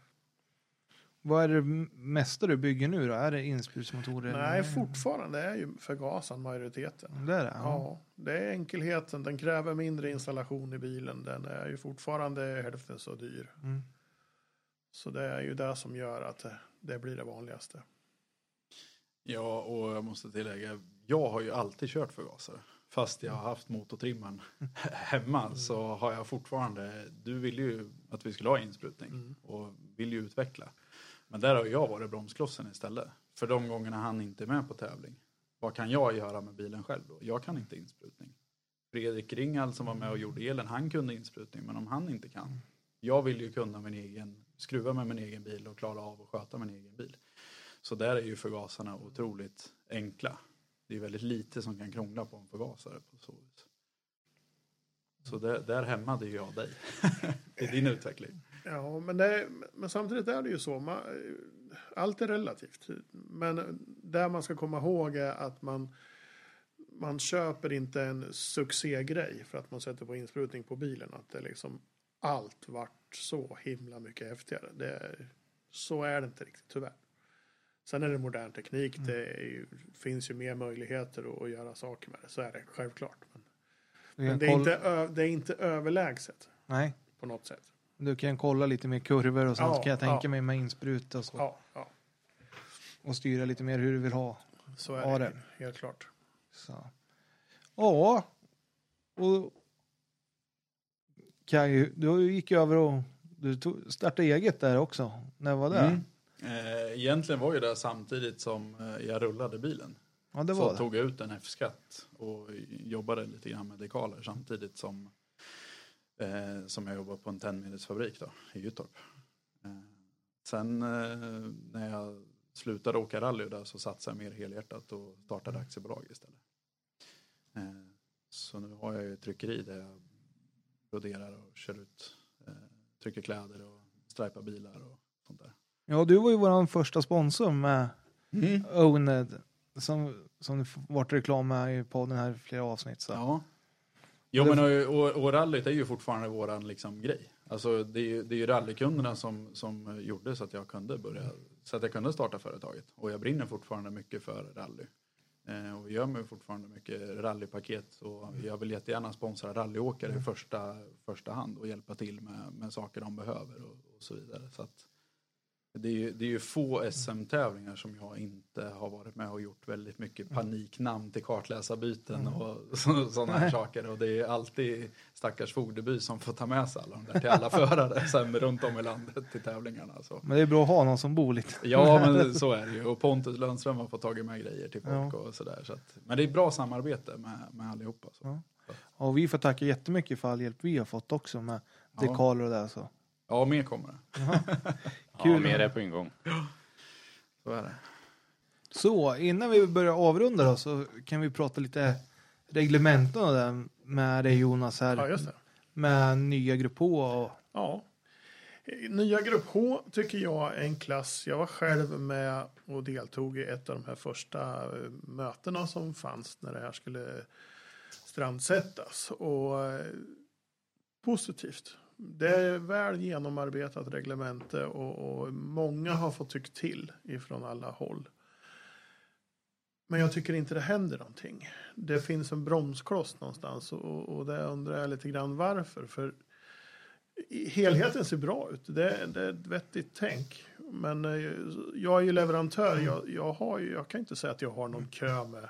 Vad är det mesta du bygger nu då? Är det insprutsmotorer? Nej, fortfarande är ju förgasaren majoriteten. Det är det? Ja. Ja, det är enkelheten. Den kräver mindre installation i bilen. Den är ju fortfarande hälften så dyr. Mm. Så det är ju det som gör att det, det blir det vanligaste. Ja, och jag måste tillägga, jag har ju alltid kört förgasare. Fast jag har haft motortrimmaren hemma så har jag fortfarande, du ville ju att vi skulle ha insprutning och vill ju utveckla. Men där har jag varit bromsklossen istället. För de gångerna han inte är med på tävling. Vad kan jag göra med bilen själv då? Jag kan inte insprutning. Fredrik Ringald som var med och gjorde elen, han kunde insprutning. Men om han inte kan. Jag vill ju kunna min egen, skruva med min egen bil och klara av att sköta min egen bil. Så där är ju förgasarna otroligt enkla. Det är väldigt lite som kan krångla på en förgasare på så vis. Så där, där hämmade ju jag dig i din utveckling. Ja, men, det, men samtidigt är det ju så. Man, allt är relativt. Men det man ska komma ihåg är att man, man köper inte en succégrej för att man sätter på insprutning på bilen. Att det liksom allt vart så himla mycket häftigare. Det, så är det inte riktigt tyvärr. Sen är det modern teknik. Det är ju, finns ju mer möjligheter att, att göra saker med det. Så är det självklart. Men, men kan det, är inte, ö- det är inte överlägset Nej, på något sätt. du kan kolla lite mer kurvor och sånt Ja, kan jag tänka ja. mig med insprut och så. Ja, ja Och styra lite mer hur du vill ha. så är Ja, det. det. Helt klart. Så. Ja, och Kaj, du gick ju över och du tog, startade eget där också. När var det? Mm. Eh, egentligen var ju det samtidigt som eh, jag rullade bilen. Ja, det så det. tog jag ut en F-skatt och jobbade lite grann med dekaler samtidigt som, eh, som jag jobbade på en tändmedelsfabrik då, i Gyttorp. Eh, sen eh, när jag slutade åka rally där så satsade jag mer helhjärtat och startade aktiebolag istället. Så nu har jag ju tryckeri där jag broderar och kör ut, trycker kläder och stripar bilar och. Ja, du var ju vår första sponsor med Owned. Som, som det varit reklam med i podden här i flera avsnitt. Så. Ja. Jo men och, och, och rallyt är ju fortfarande våran liksom grej. Alltså det är ju, det är ju rallykunderna som, som gjorde så att jag kunde börja, så att jag kunde starta företaget. Och jag brinner fortfarande mycket för rally. Eh, och vi gör med fortfarande mycket rallypaket och jag vill jättegärna sponsra rallyåkare i första, första hand och hjälpa till med, med saker de behöver och, och så vidare. Så att det, är ju, det är ju få SM-tävlingar som jag inte har varit med och gjort väldigt mycket paniknamn till kartläsarbyten och sådana här saker. Och det är alltid stackars Fogdeby som får ta med sig alla de där till alla förare sen runt om i landet till tävlingarna. Så. Men det är bra att ha någon som bor lite. Ja, men så är det ju. Och Pontus Lundström har fått tagit med grejer till folk Ja. och sådär. Så att, men det är bra samarbete med, med allihopa. Så. Ja. Och vi får tacka jättemycket för all hjälp vi har fått också med Ja. dekaler och det. Så. Ja, mer kommer det. Ja, Kul. mer är på ingång. Så är det. så innan vi börjar avrunda då så kan vi prata lite reglementen och det med dig Jonas här. Ja, just det. Med nya grupp H och Ja. Nya grupp H tycker jag är en klass. Jag var själv med och deltog i ett av de här första eh, mötena som fanns när det här skulle strandsättas. Och eh, positivt. Det är väl genomarbetat reglemente och, och många har fått tyckt till ifrån alla håll. Men jag tycker inte det händer någonting. Det finns en bromskloss någonstans och, och det undrar jag lite grann varför. För helheten ser bra ut. Det, det är ett vettigt tänk. Men eh, jag är ju leverantör. Jag, jag, har ju, jag kan inte säga att jag har någon kö med,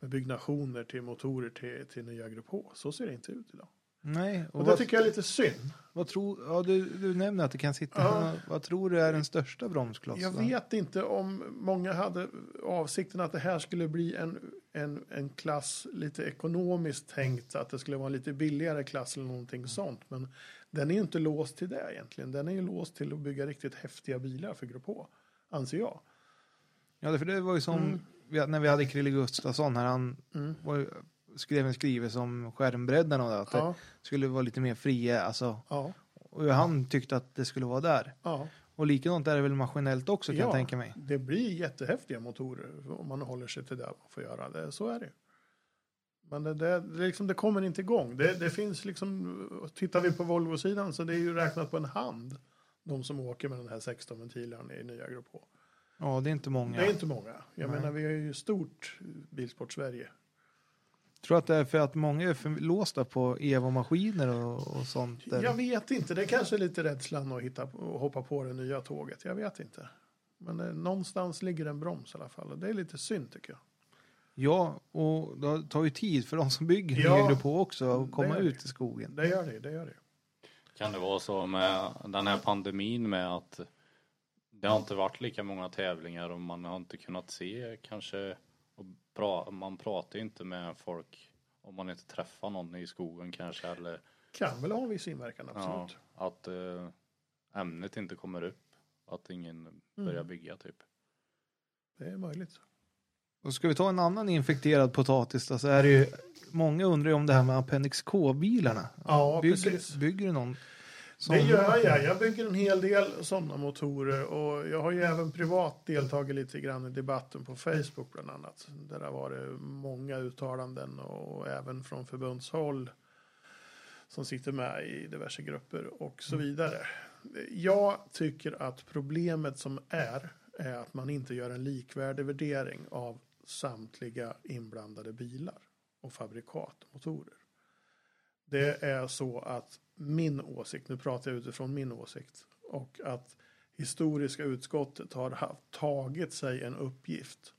med byggnationer till motorer till, till nya Grupp H. Så ser det inte ut idag. Nej, och Och det vad, tycker jag är lite synd. vad tror, ja, du, du nämner att det kan sitta, Ja. vad tror du är den största bromsklossen? Jag vet inte om många hade avsikten att det här skulle bli en, en, en klass lite ekonomiskt tänkt. Att det skulle vara en lite billigare klass eller någonting sånt. Men den är ju inte låst till det egentligen. Den är ju låst till att bygga riktigt häftiga bilar för Grupp H. Anser jag. Ja, för det var ju som Mm. när vi hade Krille Gustafsson här, han Mm. var, ju- skrev en skrivelse om skärmbredden och det, att det skulle vara lite mer fria, alltså, och han tyckte att det skulle vara där. Och likadant är det väl maskinellt också kan jag Ja. tänka mig. Det blir jättehäftiga motorer om man håller sig till det man får göra. Det, så är det. Men det, det, det, liksom, det kommer inte igång. Det, det finns liksom, tittar vi på Volvo-sidan så det är ju räknat på en hand. De som åker med den här 16 ventilen i nya Grupp H. Ja, det är inte många. Det är inte många. Jag Nej. menar vi är ju stort Bilsport-Sverige. Tror att det är för att många är för låsta på Evo-maskiner och, och sånt. Där. Jag vet inte. Det är kanske är lite rädslan att hitta, och hoppa på det nya tåget. Jag vet inte. Men eh, någonstans ligger en broms i alla fall. Och det är lite synd tycker jag. Ja, och det tar ju tid för de som bygger Ja, grupp H också att komma ut i skogen. Det gör det. Det gör det. Kan det vara så med den här pandemin med att det har inte varit lika många tävlingar och man har inte kunnat se kanske pra, man pratar ju inte med folk om man inte träffar någon i skogen kanske eller Kan väl ha en viss inverkan, absolut. ja, att eh, ämnet inte kommer upp. Att ingen börjar bygga typ. Det är möjligt. Och ska vi ta en annan infekterad potatis då, så är det ju många undrar ju om det här med Appendix K-bilarna. Ja, bygger, precis. bygger du någon? Som, Det gör jag. Jag bygger en hel del sådana motorer och jag har ju även privat deltagit lite grann i debatten på Facebook bland annat. Där det har varit många uttalanden och även från förbundshåll som sitter med i diverse grupper och så vidare. Jag tycker att problemet som är är att man inte gör en likvärdig värdering av samtliga inblandade bilar och fabrikatmotorer. Det är så att min åsikt, nu pratar jag utifrån min åsikt, och att historiska utskottet har haft, tagit sig en uppgift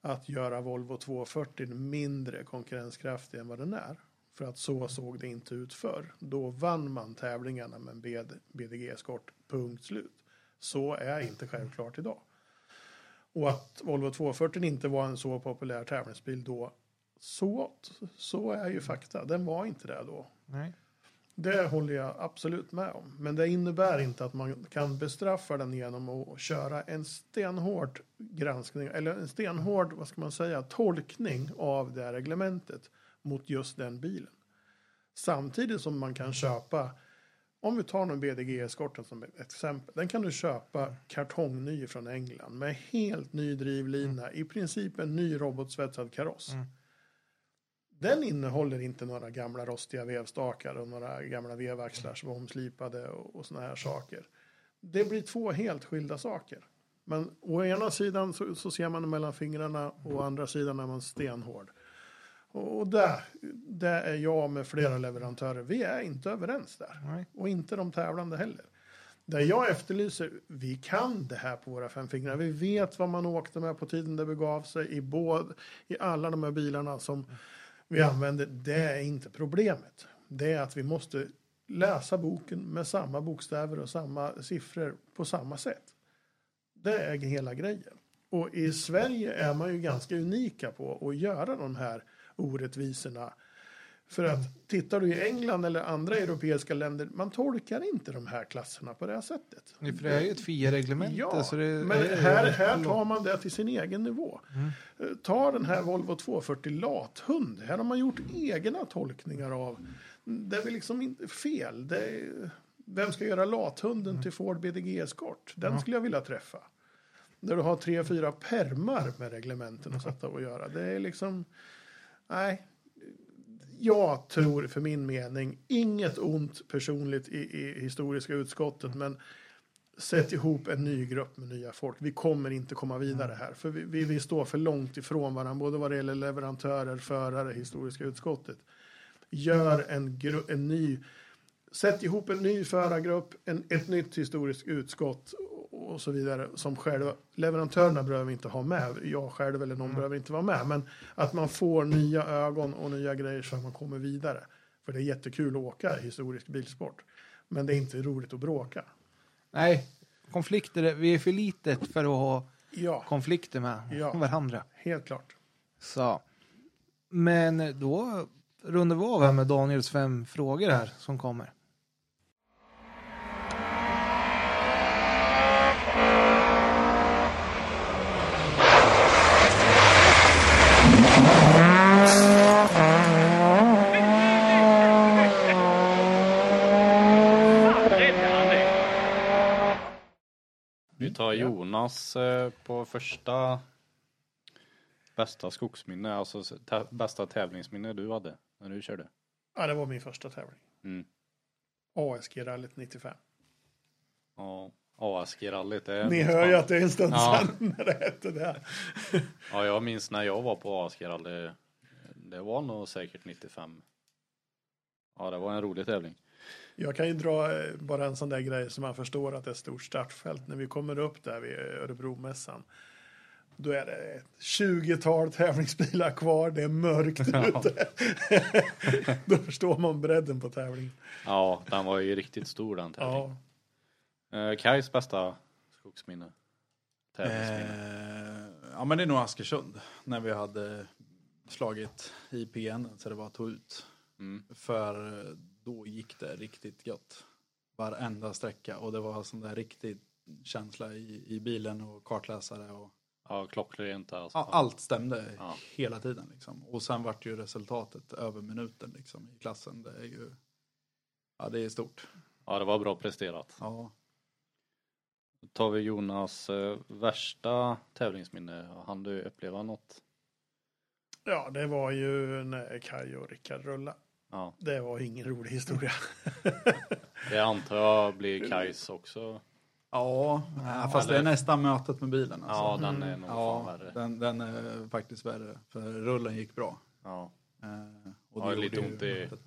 att göra Volvo 240 mindre konkurrenskraftig än vad den är. För att så såg det inte ut förr. Då vann man tävlingarna med en BDG-eskort, punkt slut. Så är inte självklart idag. Och att Volvo 240 inte var en så populär tävlingsbil då, så, så är ju fakta. Den var inte det då. Nej. Det håller jag absolut med om. Men det innebär inte att man kan bestraffa den genom att köra en stenhård granskning, eller en stenhård, vad ska man säga, tolkning av det här reglementet mot just den bilen. Samtidigt som man kan köpa, om vi tar någon BDG-eskorten som ett exempel, den kan du köpa kartongny från England med helt ny drivlina, i princip en ny robotsvetsad kaross. Mm. Den innehåller inte några gamla rostiga vevstakar och några gamla vevaxlar som var omslipade och, och såna här saker. Det blir två helt skilda saker. Men å ena sidan så, så ser man mellan fingrarna och å andra sidan är man stenhård. Och där, där är jag med flera leverantörer. Vi är inte överens där. Och inte de tävlande heller. Där jag efterlyser, vi kan det här på våra fem fingrar. Vi vet vad man åkte med på tiden det begav sig i, båd, i alla de här bilarna som vi använder. Det är inte problemet. Det är att vi måste läsa boken med samma bokstäver och samma siffror på samma sätt. Det är hela grejen. Och i Sverige är man ju ganska unika på att göra de här orättvisorna. För att tittar du i England eller andra europeiska länder, man tolkar inte de här klasserna på det här sättet. För det är ju ett FIA-reglemente. Ja, så det, men det är- här, här tar man det till sin egen nivå. Mm. Ta den här Volvo 240 lathund. Här har man gjort egna tolkningar av. Det är väl liksom inte fel. Är, vem ska göra lathunden till Ford BDG Escort? Den Ja. skulle jag vilja träffa. Där du har tre, fyra permar med reglementen att sätta och göra. Det är liksom, nej. Jag tror för min mening, inget ont personligt i, i historiska utskottet, men sätt ihop en ny grupp med nya folk. Vi kommer inte komma vidare här, för vi, vi, vi står för långt ifrån varandra, både vad det gäller leverantörer, förare, historiska utskottet. Gör en, en ny, sätt ihop en ny förargrupp, en, ett nytt historiskt utskott och, så vidare som själva, leverantörerna behöver inte ha med, jag själv eller någon behöver inte vara med, men att man får nya ögon och nya grejer så att man kommer vidare. För det är jättekul att åka historisk bilsport, men det är inte roligt att bråka. Nej, konflikter, vi är för litet för att ha Ja, konflikter med Ja. varandra. helt klart. Så. Men då rundar vi av här med Daniels fem frågor här som kommer. Vi tar Jonas eh, på första bästa skogsminne, alltså bästa tävlingsminne du hade när du körde. Ja, det var min första tävling. Mm. ASG-rallyt 95. Ja, ASG-rallyt. Ni hör ju att det är en stund Ja. sedan när det hette det. Ja, jag minns när jag var på ASG-rally. Det var nog säkert 95. Ja, det var en rolig tävling. Jag kan ju dra eh, bara en sån där grej som man förstår att det är ett stort startfält. När vi kommer upp där vid Örebromässan. Då är det ett 20-tal tävlingsbilar kvar. Det är mörkt ute. Då förstår man bredden på tävlingen. Ja, den var ju riktigt stor den tävlingen. Ja. Eh, Kajs bästa skogsminne? Tävlingsminne? Eh, ja men det är nog Askersund. När vi hade slagit IPN så det var att ta ut. Mm. För då gick det riktigt gött. Varenda sträcka och det var sån där riktig känsla i, i bilen och kartläsare och Ja, klockrent alltså. ja, allt stämde Ja. hela tiden liksom. Och sen vart ju resultatet över minuten liksom i klassen. Det är ju, ja det är stort. Ja, det var bra presterat. Ja. Då tar vi Jonas eh, värsta tävlingsminne. Han du uppleva något? ja, det var ju när Kaj och Rickard rullade. Ja, Det var ingen rolig historia. det antar jag blir Kajs också. Ja, fast det är nästan mötet med bilen. Alltså. Ja, den är nog fan Ja, värre. den, den är faktiskt värre. För rullen gick bra. Ja, Eh, och Ja, det lite gjorde ont i- mötet.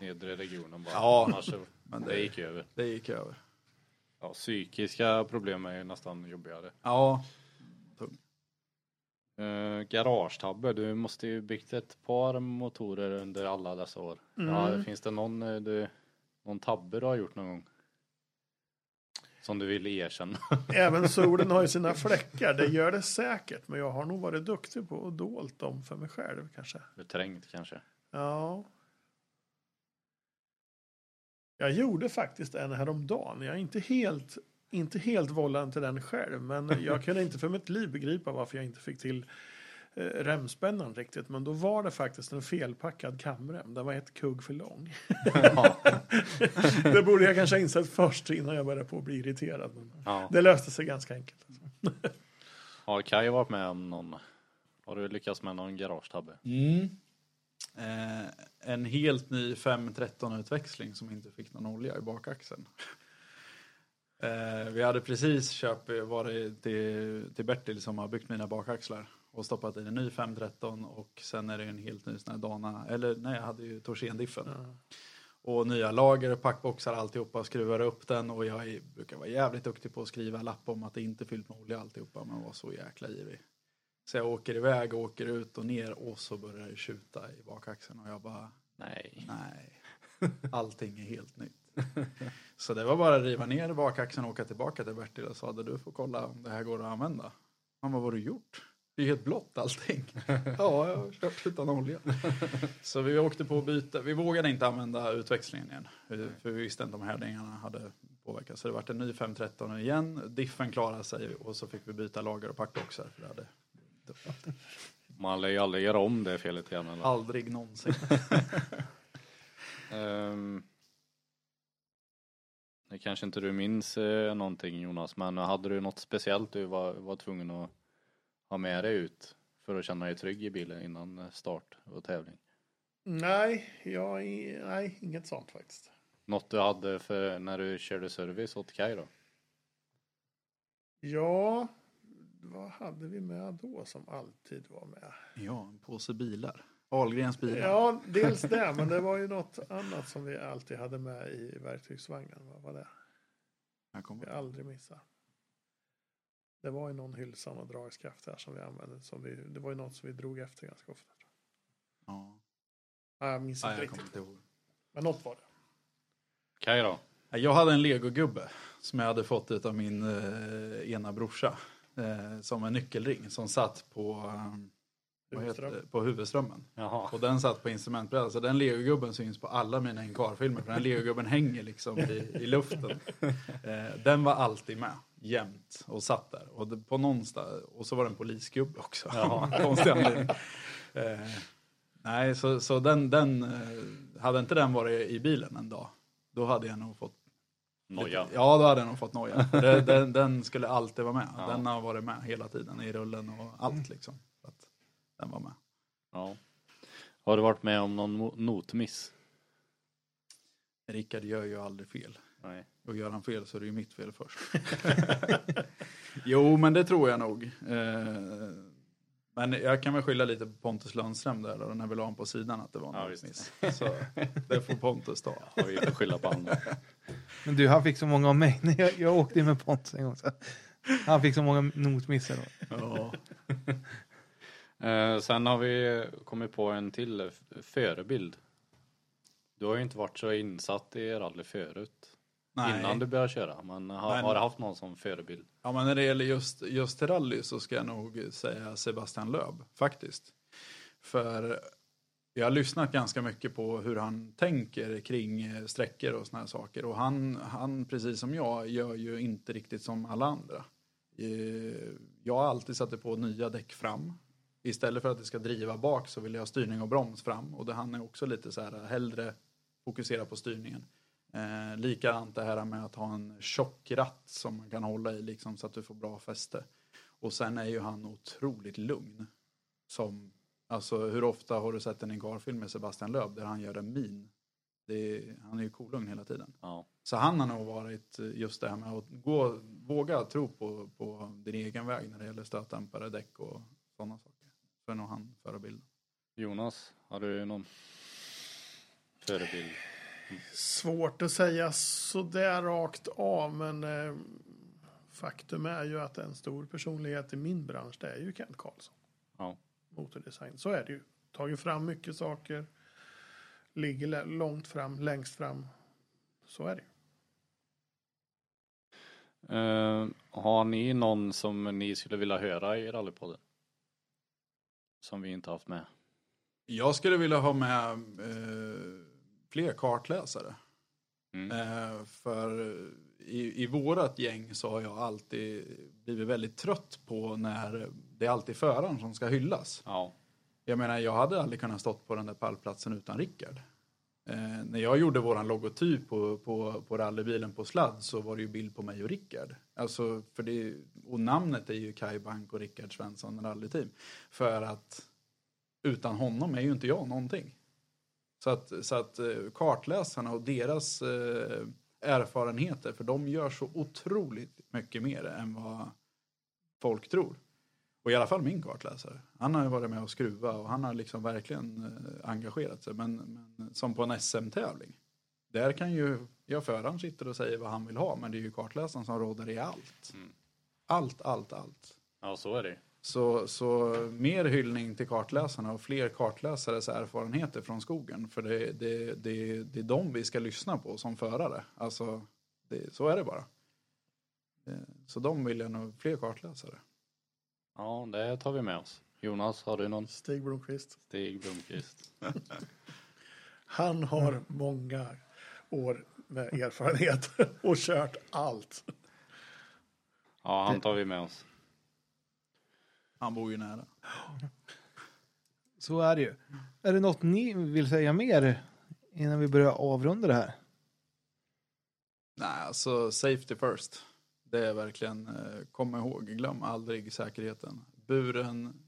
nedre regionen bara. Ja, Annars men det det- gick över. Det gick över. Ja, psykiska problem är ju nästan jobbigare. Ja, Uh, garagetabbe, du måste ju byggt ett par motorer under alla dessa år. Ja, Mm. finns det någon, eh, du, någon tabbe du har gjort någon gång? Som du vill erkänna? Även solen har ju sina fläckar. Det gör det säkert. Men jag har nog varit duktig på att dolt dem för mig själv kanske. Beträngt kanske? Ja. Jag gjorde faktiskt en häromdagen. Jag är inte helt, inte helt vållande till den själv. Men jag kunde inte för mitt liv begripa varför jag inte fick till eh, remspännan riktigt. Men då var det faktiskt en felpackad kamrem. Den var ett kugg för lång. ja. det borde jag kanske ha insett först innan jag började på att bli irriterad. Men ja. det löste sig ganska enkelt. Har Kaj varit med om någon? Har du lyckats med någon garagetabbe? eh, en helt ny 513 utväxling som inte fick någon olja i bakaxeln. Eh, vi hade precis köpt, varit till, till Bertil som har byggt mina bakaxlar och stoppat i en ny 513 och sen är det en helt ny sån här Dana, eller nej jag hade ju Torsen-diffen. Ja. Och nya lager, packboxar, alltihopa, skruvar upp den och jag är, brukar vara jävligt duktig på att skriva lapp om att det inte är fyllt med olja alltihopa, men var så jäkla ivrig. Så jag åker iväg och åker ut och ner och så börjar det tjuta i bakaxeln och jag bara, Nej. nej, allting är helt nytt. Så det var bara att riva ner bakaxeln och åka tillbaka till Bertil och sa, du får kolla om det här går att använda. Han bara, vad har du gjort? Det är helt blått allting. ja, jag har kört utan olja. Så vi åkte på att byta. Vi vågade inte använda utväxlingen igen. För vi visste inte om härdningarna hade påverkats. Så det vart en ny 513 igen. Diffen klarade sig och så fick vi byta lager och packboxar. För det hade. Man lär ju aldrig göra om det felet igen. Eller? Aldrig någonsin. Ehm, det kanske inte du minns eh, någonting Jonas, men hade du något speciellt du var, var tvungen att ha med dig ut för att känna dig trygg i bilen innan eh, start och tävling? Nej, jag, nej, inget sånt faktiskt. Något du hade för när du körde service åt Kaj då? Ja, vad hade vi med då som alltid var med? Ja, en påse bilar. Ahlgrens bilar. Ja, dels det, men det var ju något annat som vi alltid hade med i verktygsvagnen. Vad var det? Jag kommer. Vi aldrig missade. Det var ju någon hylsan och dragskaft där som vi använde. Som vi, det var ju något som vi drog efter ganska ofta. Ja. Ja, jag minns Nej, inte jag kommer riktigt. inte. Men något var det. Kaj då? Jag hade en legogubbe som jag hade fått av min eh, ena brorsa. Eh, som en nyckelring som satt på, eh, vad heter på huvudströmmen. Jaha. Och den satt på instrumentbrädan. Så den legogubben syns på alla mina Incar-filmer. För den legogubben hänger liksom i, i luften. Eh, den var alltid med. Jämt. Och satt där. Och, det, på någonstans, och så var det en polisgubbe också. Konstig anledning. Eh, nej, så, så den, den eh, hade inte den varit i bilen en dag. Då hade jag nog fått Noja. Ja, då hade jag nog fått noja. Det- den, den skulle alltid vara med. Ja. Den har varit med hela tiden i rullen och allt liksom. Den var med. Ja. Har du varit med om någon notmiss? Rickard gör ju aldrig fel. Nej. Och gör han fel så är det ju mitt fel först. jo, men det tror jag nog. Eh, men jag kan väl skylla lite på Pontus Lundström där då, när vi la honom på sidan att det var Ja, en visst. miss. Så det får Pontus ta. Har vi får skylla på andra. Men du, han fick så många av mig. när Jag, jag åkte ju med Pontus en gång. Så. Han fick så många notmissar. Då. Ja. Eh, sen har vi kommit på en till förebild. Du har ju inte varit så insatt i rally förut. Nej. Innan du började köra. Men har, Men- har du haft någon som förebild? Ja, men när det gäller just, just rally så ska jag nog säga Sebastian Löb faktiskt. För jag har lyssnat ganska mycket på hur han tänker kring eh, sträckor och såna här saker. Och han, han, precis som jag, gör ju inte riktigt som alla andra. Eh, Jag har alltid satt på nya däck fram. Istället för att det ska driva bak så vill jag ha styrning och broms fram. Och det, han är också lite så här, hellre fokusera på styrningen. Eh, likadant det här med att ha en tjock ratt som man kan hålla i liksom, så att du får bra fäste. Och sen är ju han otroligt lugn. Som, alltså hur ofta har du sett en Ingar-film med Sebastian Löb där han gör en min? Är, han är ju kolugn hela tiden. Ja. Så han har nog varit eh, just det här med att gå, våga tro på, på din egen väg när det gäller stötdämpare, däck och sådana saker. Så är nog han förebilden. Jonas, har du någon förebild? Svårt att säga sådär rakt av, men eh, faktum är ju att en stor personlighet i min bransch, det är ju Kent Karlsson. Ja. Motordesign. Så är det ju. Tagit fram mycket saker. Ligger långt fram, längst fram. Så är det ju. Eh, har ni någon som ni skulle vilja höra i rallypodden? Som vi inte haft med? Jag skulle vilja ha med eh, fler kartläsare. Mm. Eh, för i, i vårat gäng så har jag alltid blivit väldigt trött på när det är alltid föraren som ska hyllas. Ja. Jag menar, jag hade aldrig kunnat stått på den där pallplatsen utan Rickard. Eh, när jag gjorde våran logotyp på, på, på rallybilen på sladd så var det ju bild på mig och Rickard. Alltså, för det, och namnet är ju Kai Bank och Rickard Svensson rallyteam. För att utan honom är ju inte jag någonting. Så att, så att eh, kartläsarna och deras eh, erfarenheter för de gör så otroligt mycket mer än vad folk tror. Och i alla fall min kartläsare. Han har ju varit med och skruva och han har liksom verkligen eh, engagerat sig. Men, men som på en SM-tävling. Där kan ju, ja föraren sitter och säger vad han vill ha men det är ju kartläsaren som råder i allt. Mm. Allt, allt, allt. Ja, så är det Så, så mer hyllning till kartläsarna och fler kartläsares erfarenheter från skogen. För det, det, det, det är de vi ska lyssna på som förare. Alltså, det, så är det bara. Eh, Så de vill jag nog fler kartläsare. Ja, det tar vi med oss. Jonas, har du någon Stig Blomqvist. Stig Blomqvist? Han har många år med erfarenhet och kört allt. Ja, han tar vi med oss. Han bor ju nära. Så är det ju. Är det något ni vill säga mer innan vi börjar avrunda det här? Nej, alltså safety first. Det är verkligen, eh, kom ihåg, glöm aldrig säkerheten. Buren,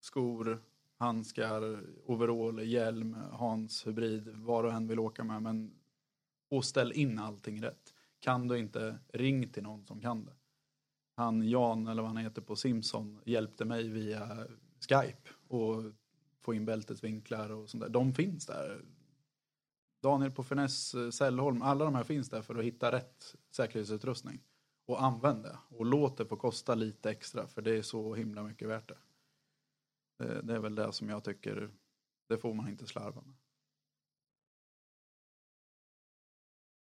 skor, handskar, overall, hjälm, Hans, hybrid, vad du än vill åka med. Men och ställ in allting rätt. Kan du inte, ring till någon som kan det. Han Jan, eller vad han heter på Simson, hjälpte mig via Skype och få in bältesvinklar och sånt där. De finns där. Daniel på Finess, eh, Sällholm, alla de här finns där för att hitta rätt säkerhetsutrustning. Och använd det. Och låt det få kosta lite extra för det är så himla mycket värt det. Det, det är väl det som jag tycker, det får man inte slarva med.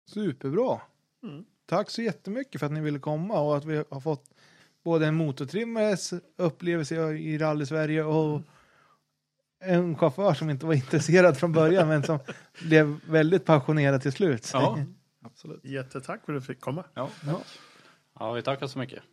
Superbra. Mm. Tack så jättemycket för att ni ville komma och att vi har fått både en motortrimmares upplevelse i rally-Sverige och en chaufför som inte var intresserad från början men som blev väldigt passionerad till slut. Ja, absolut. Jättetack för att du fick komma. Ja, Ja. Ja, vi tackar så mycket.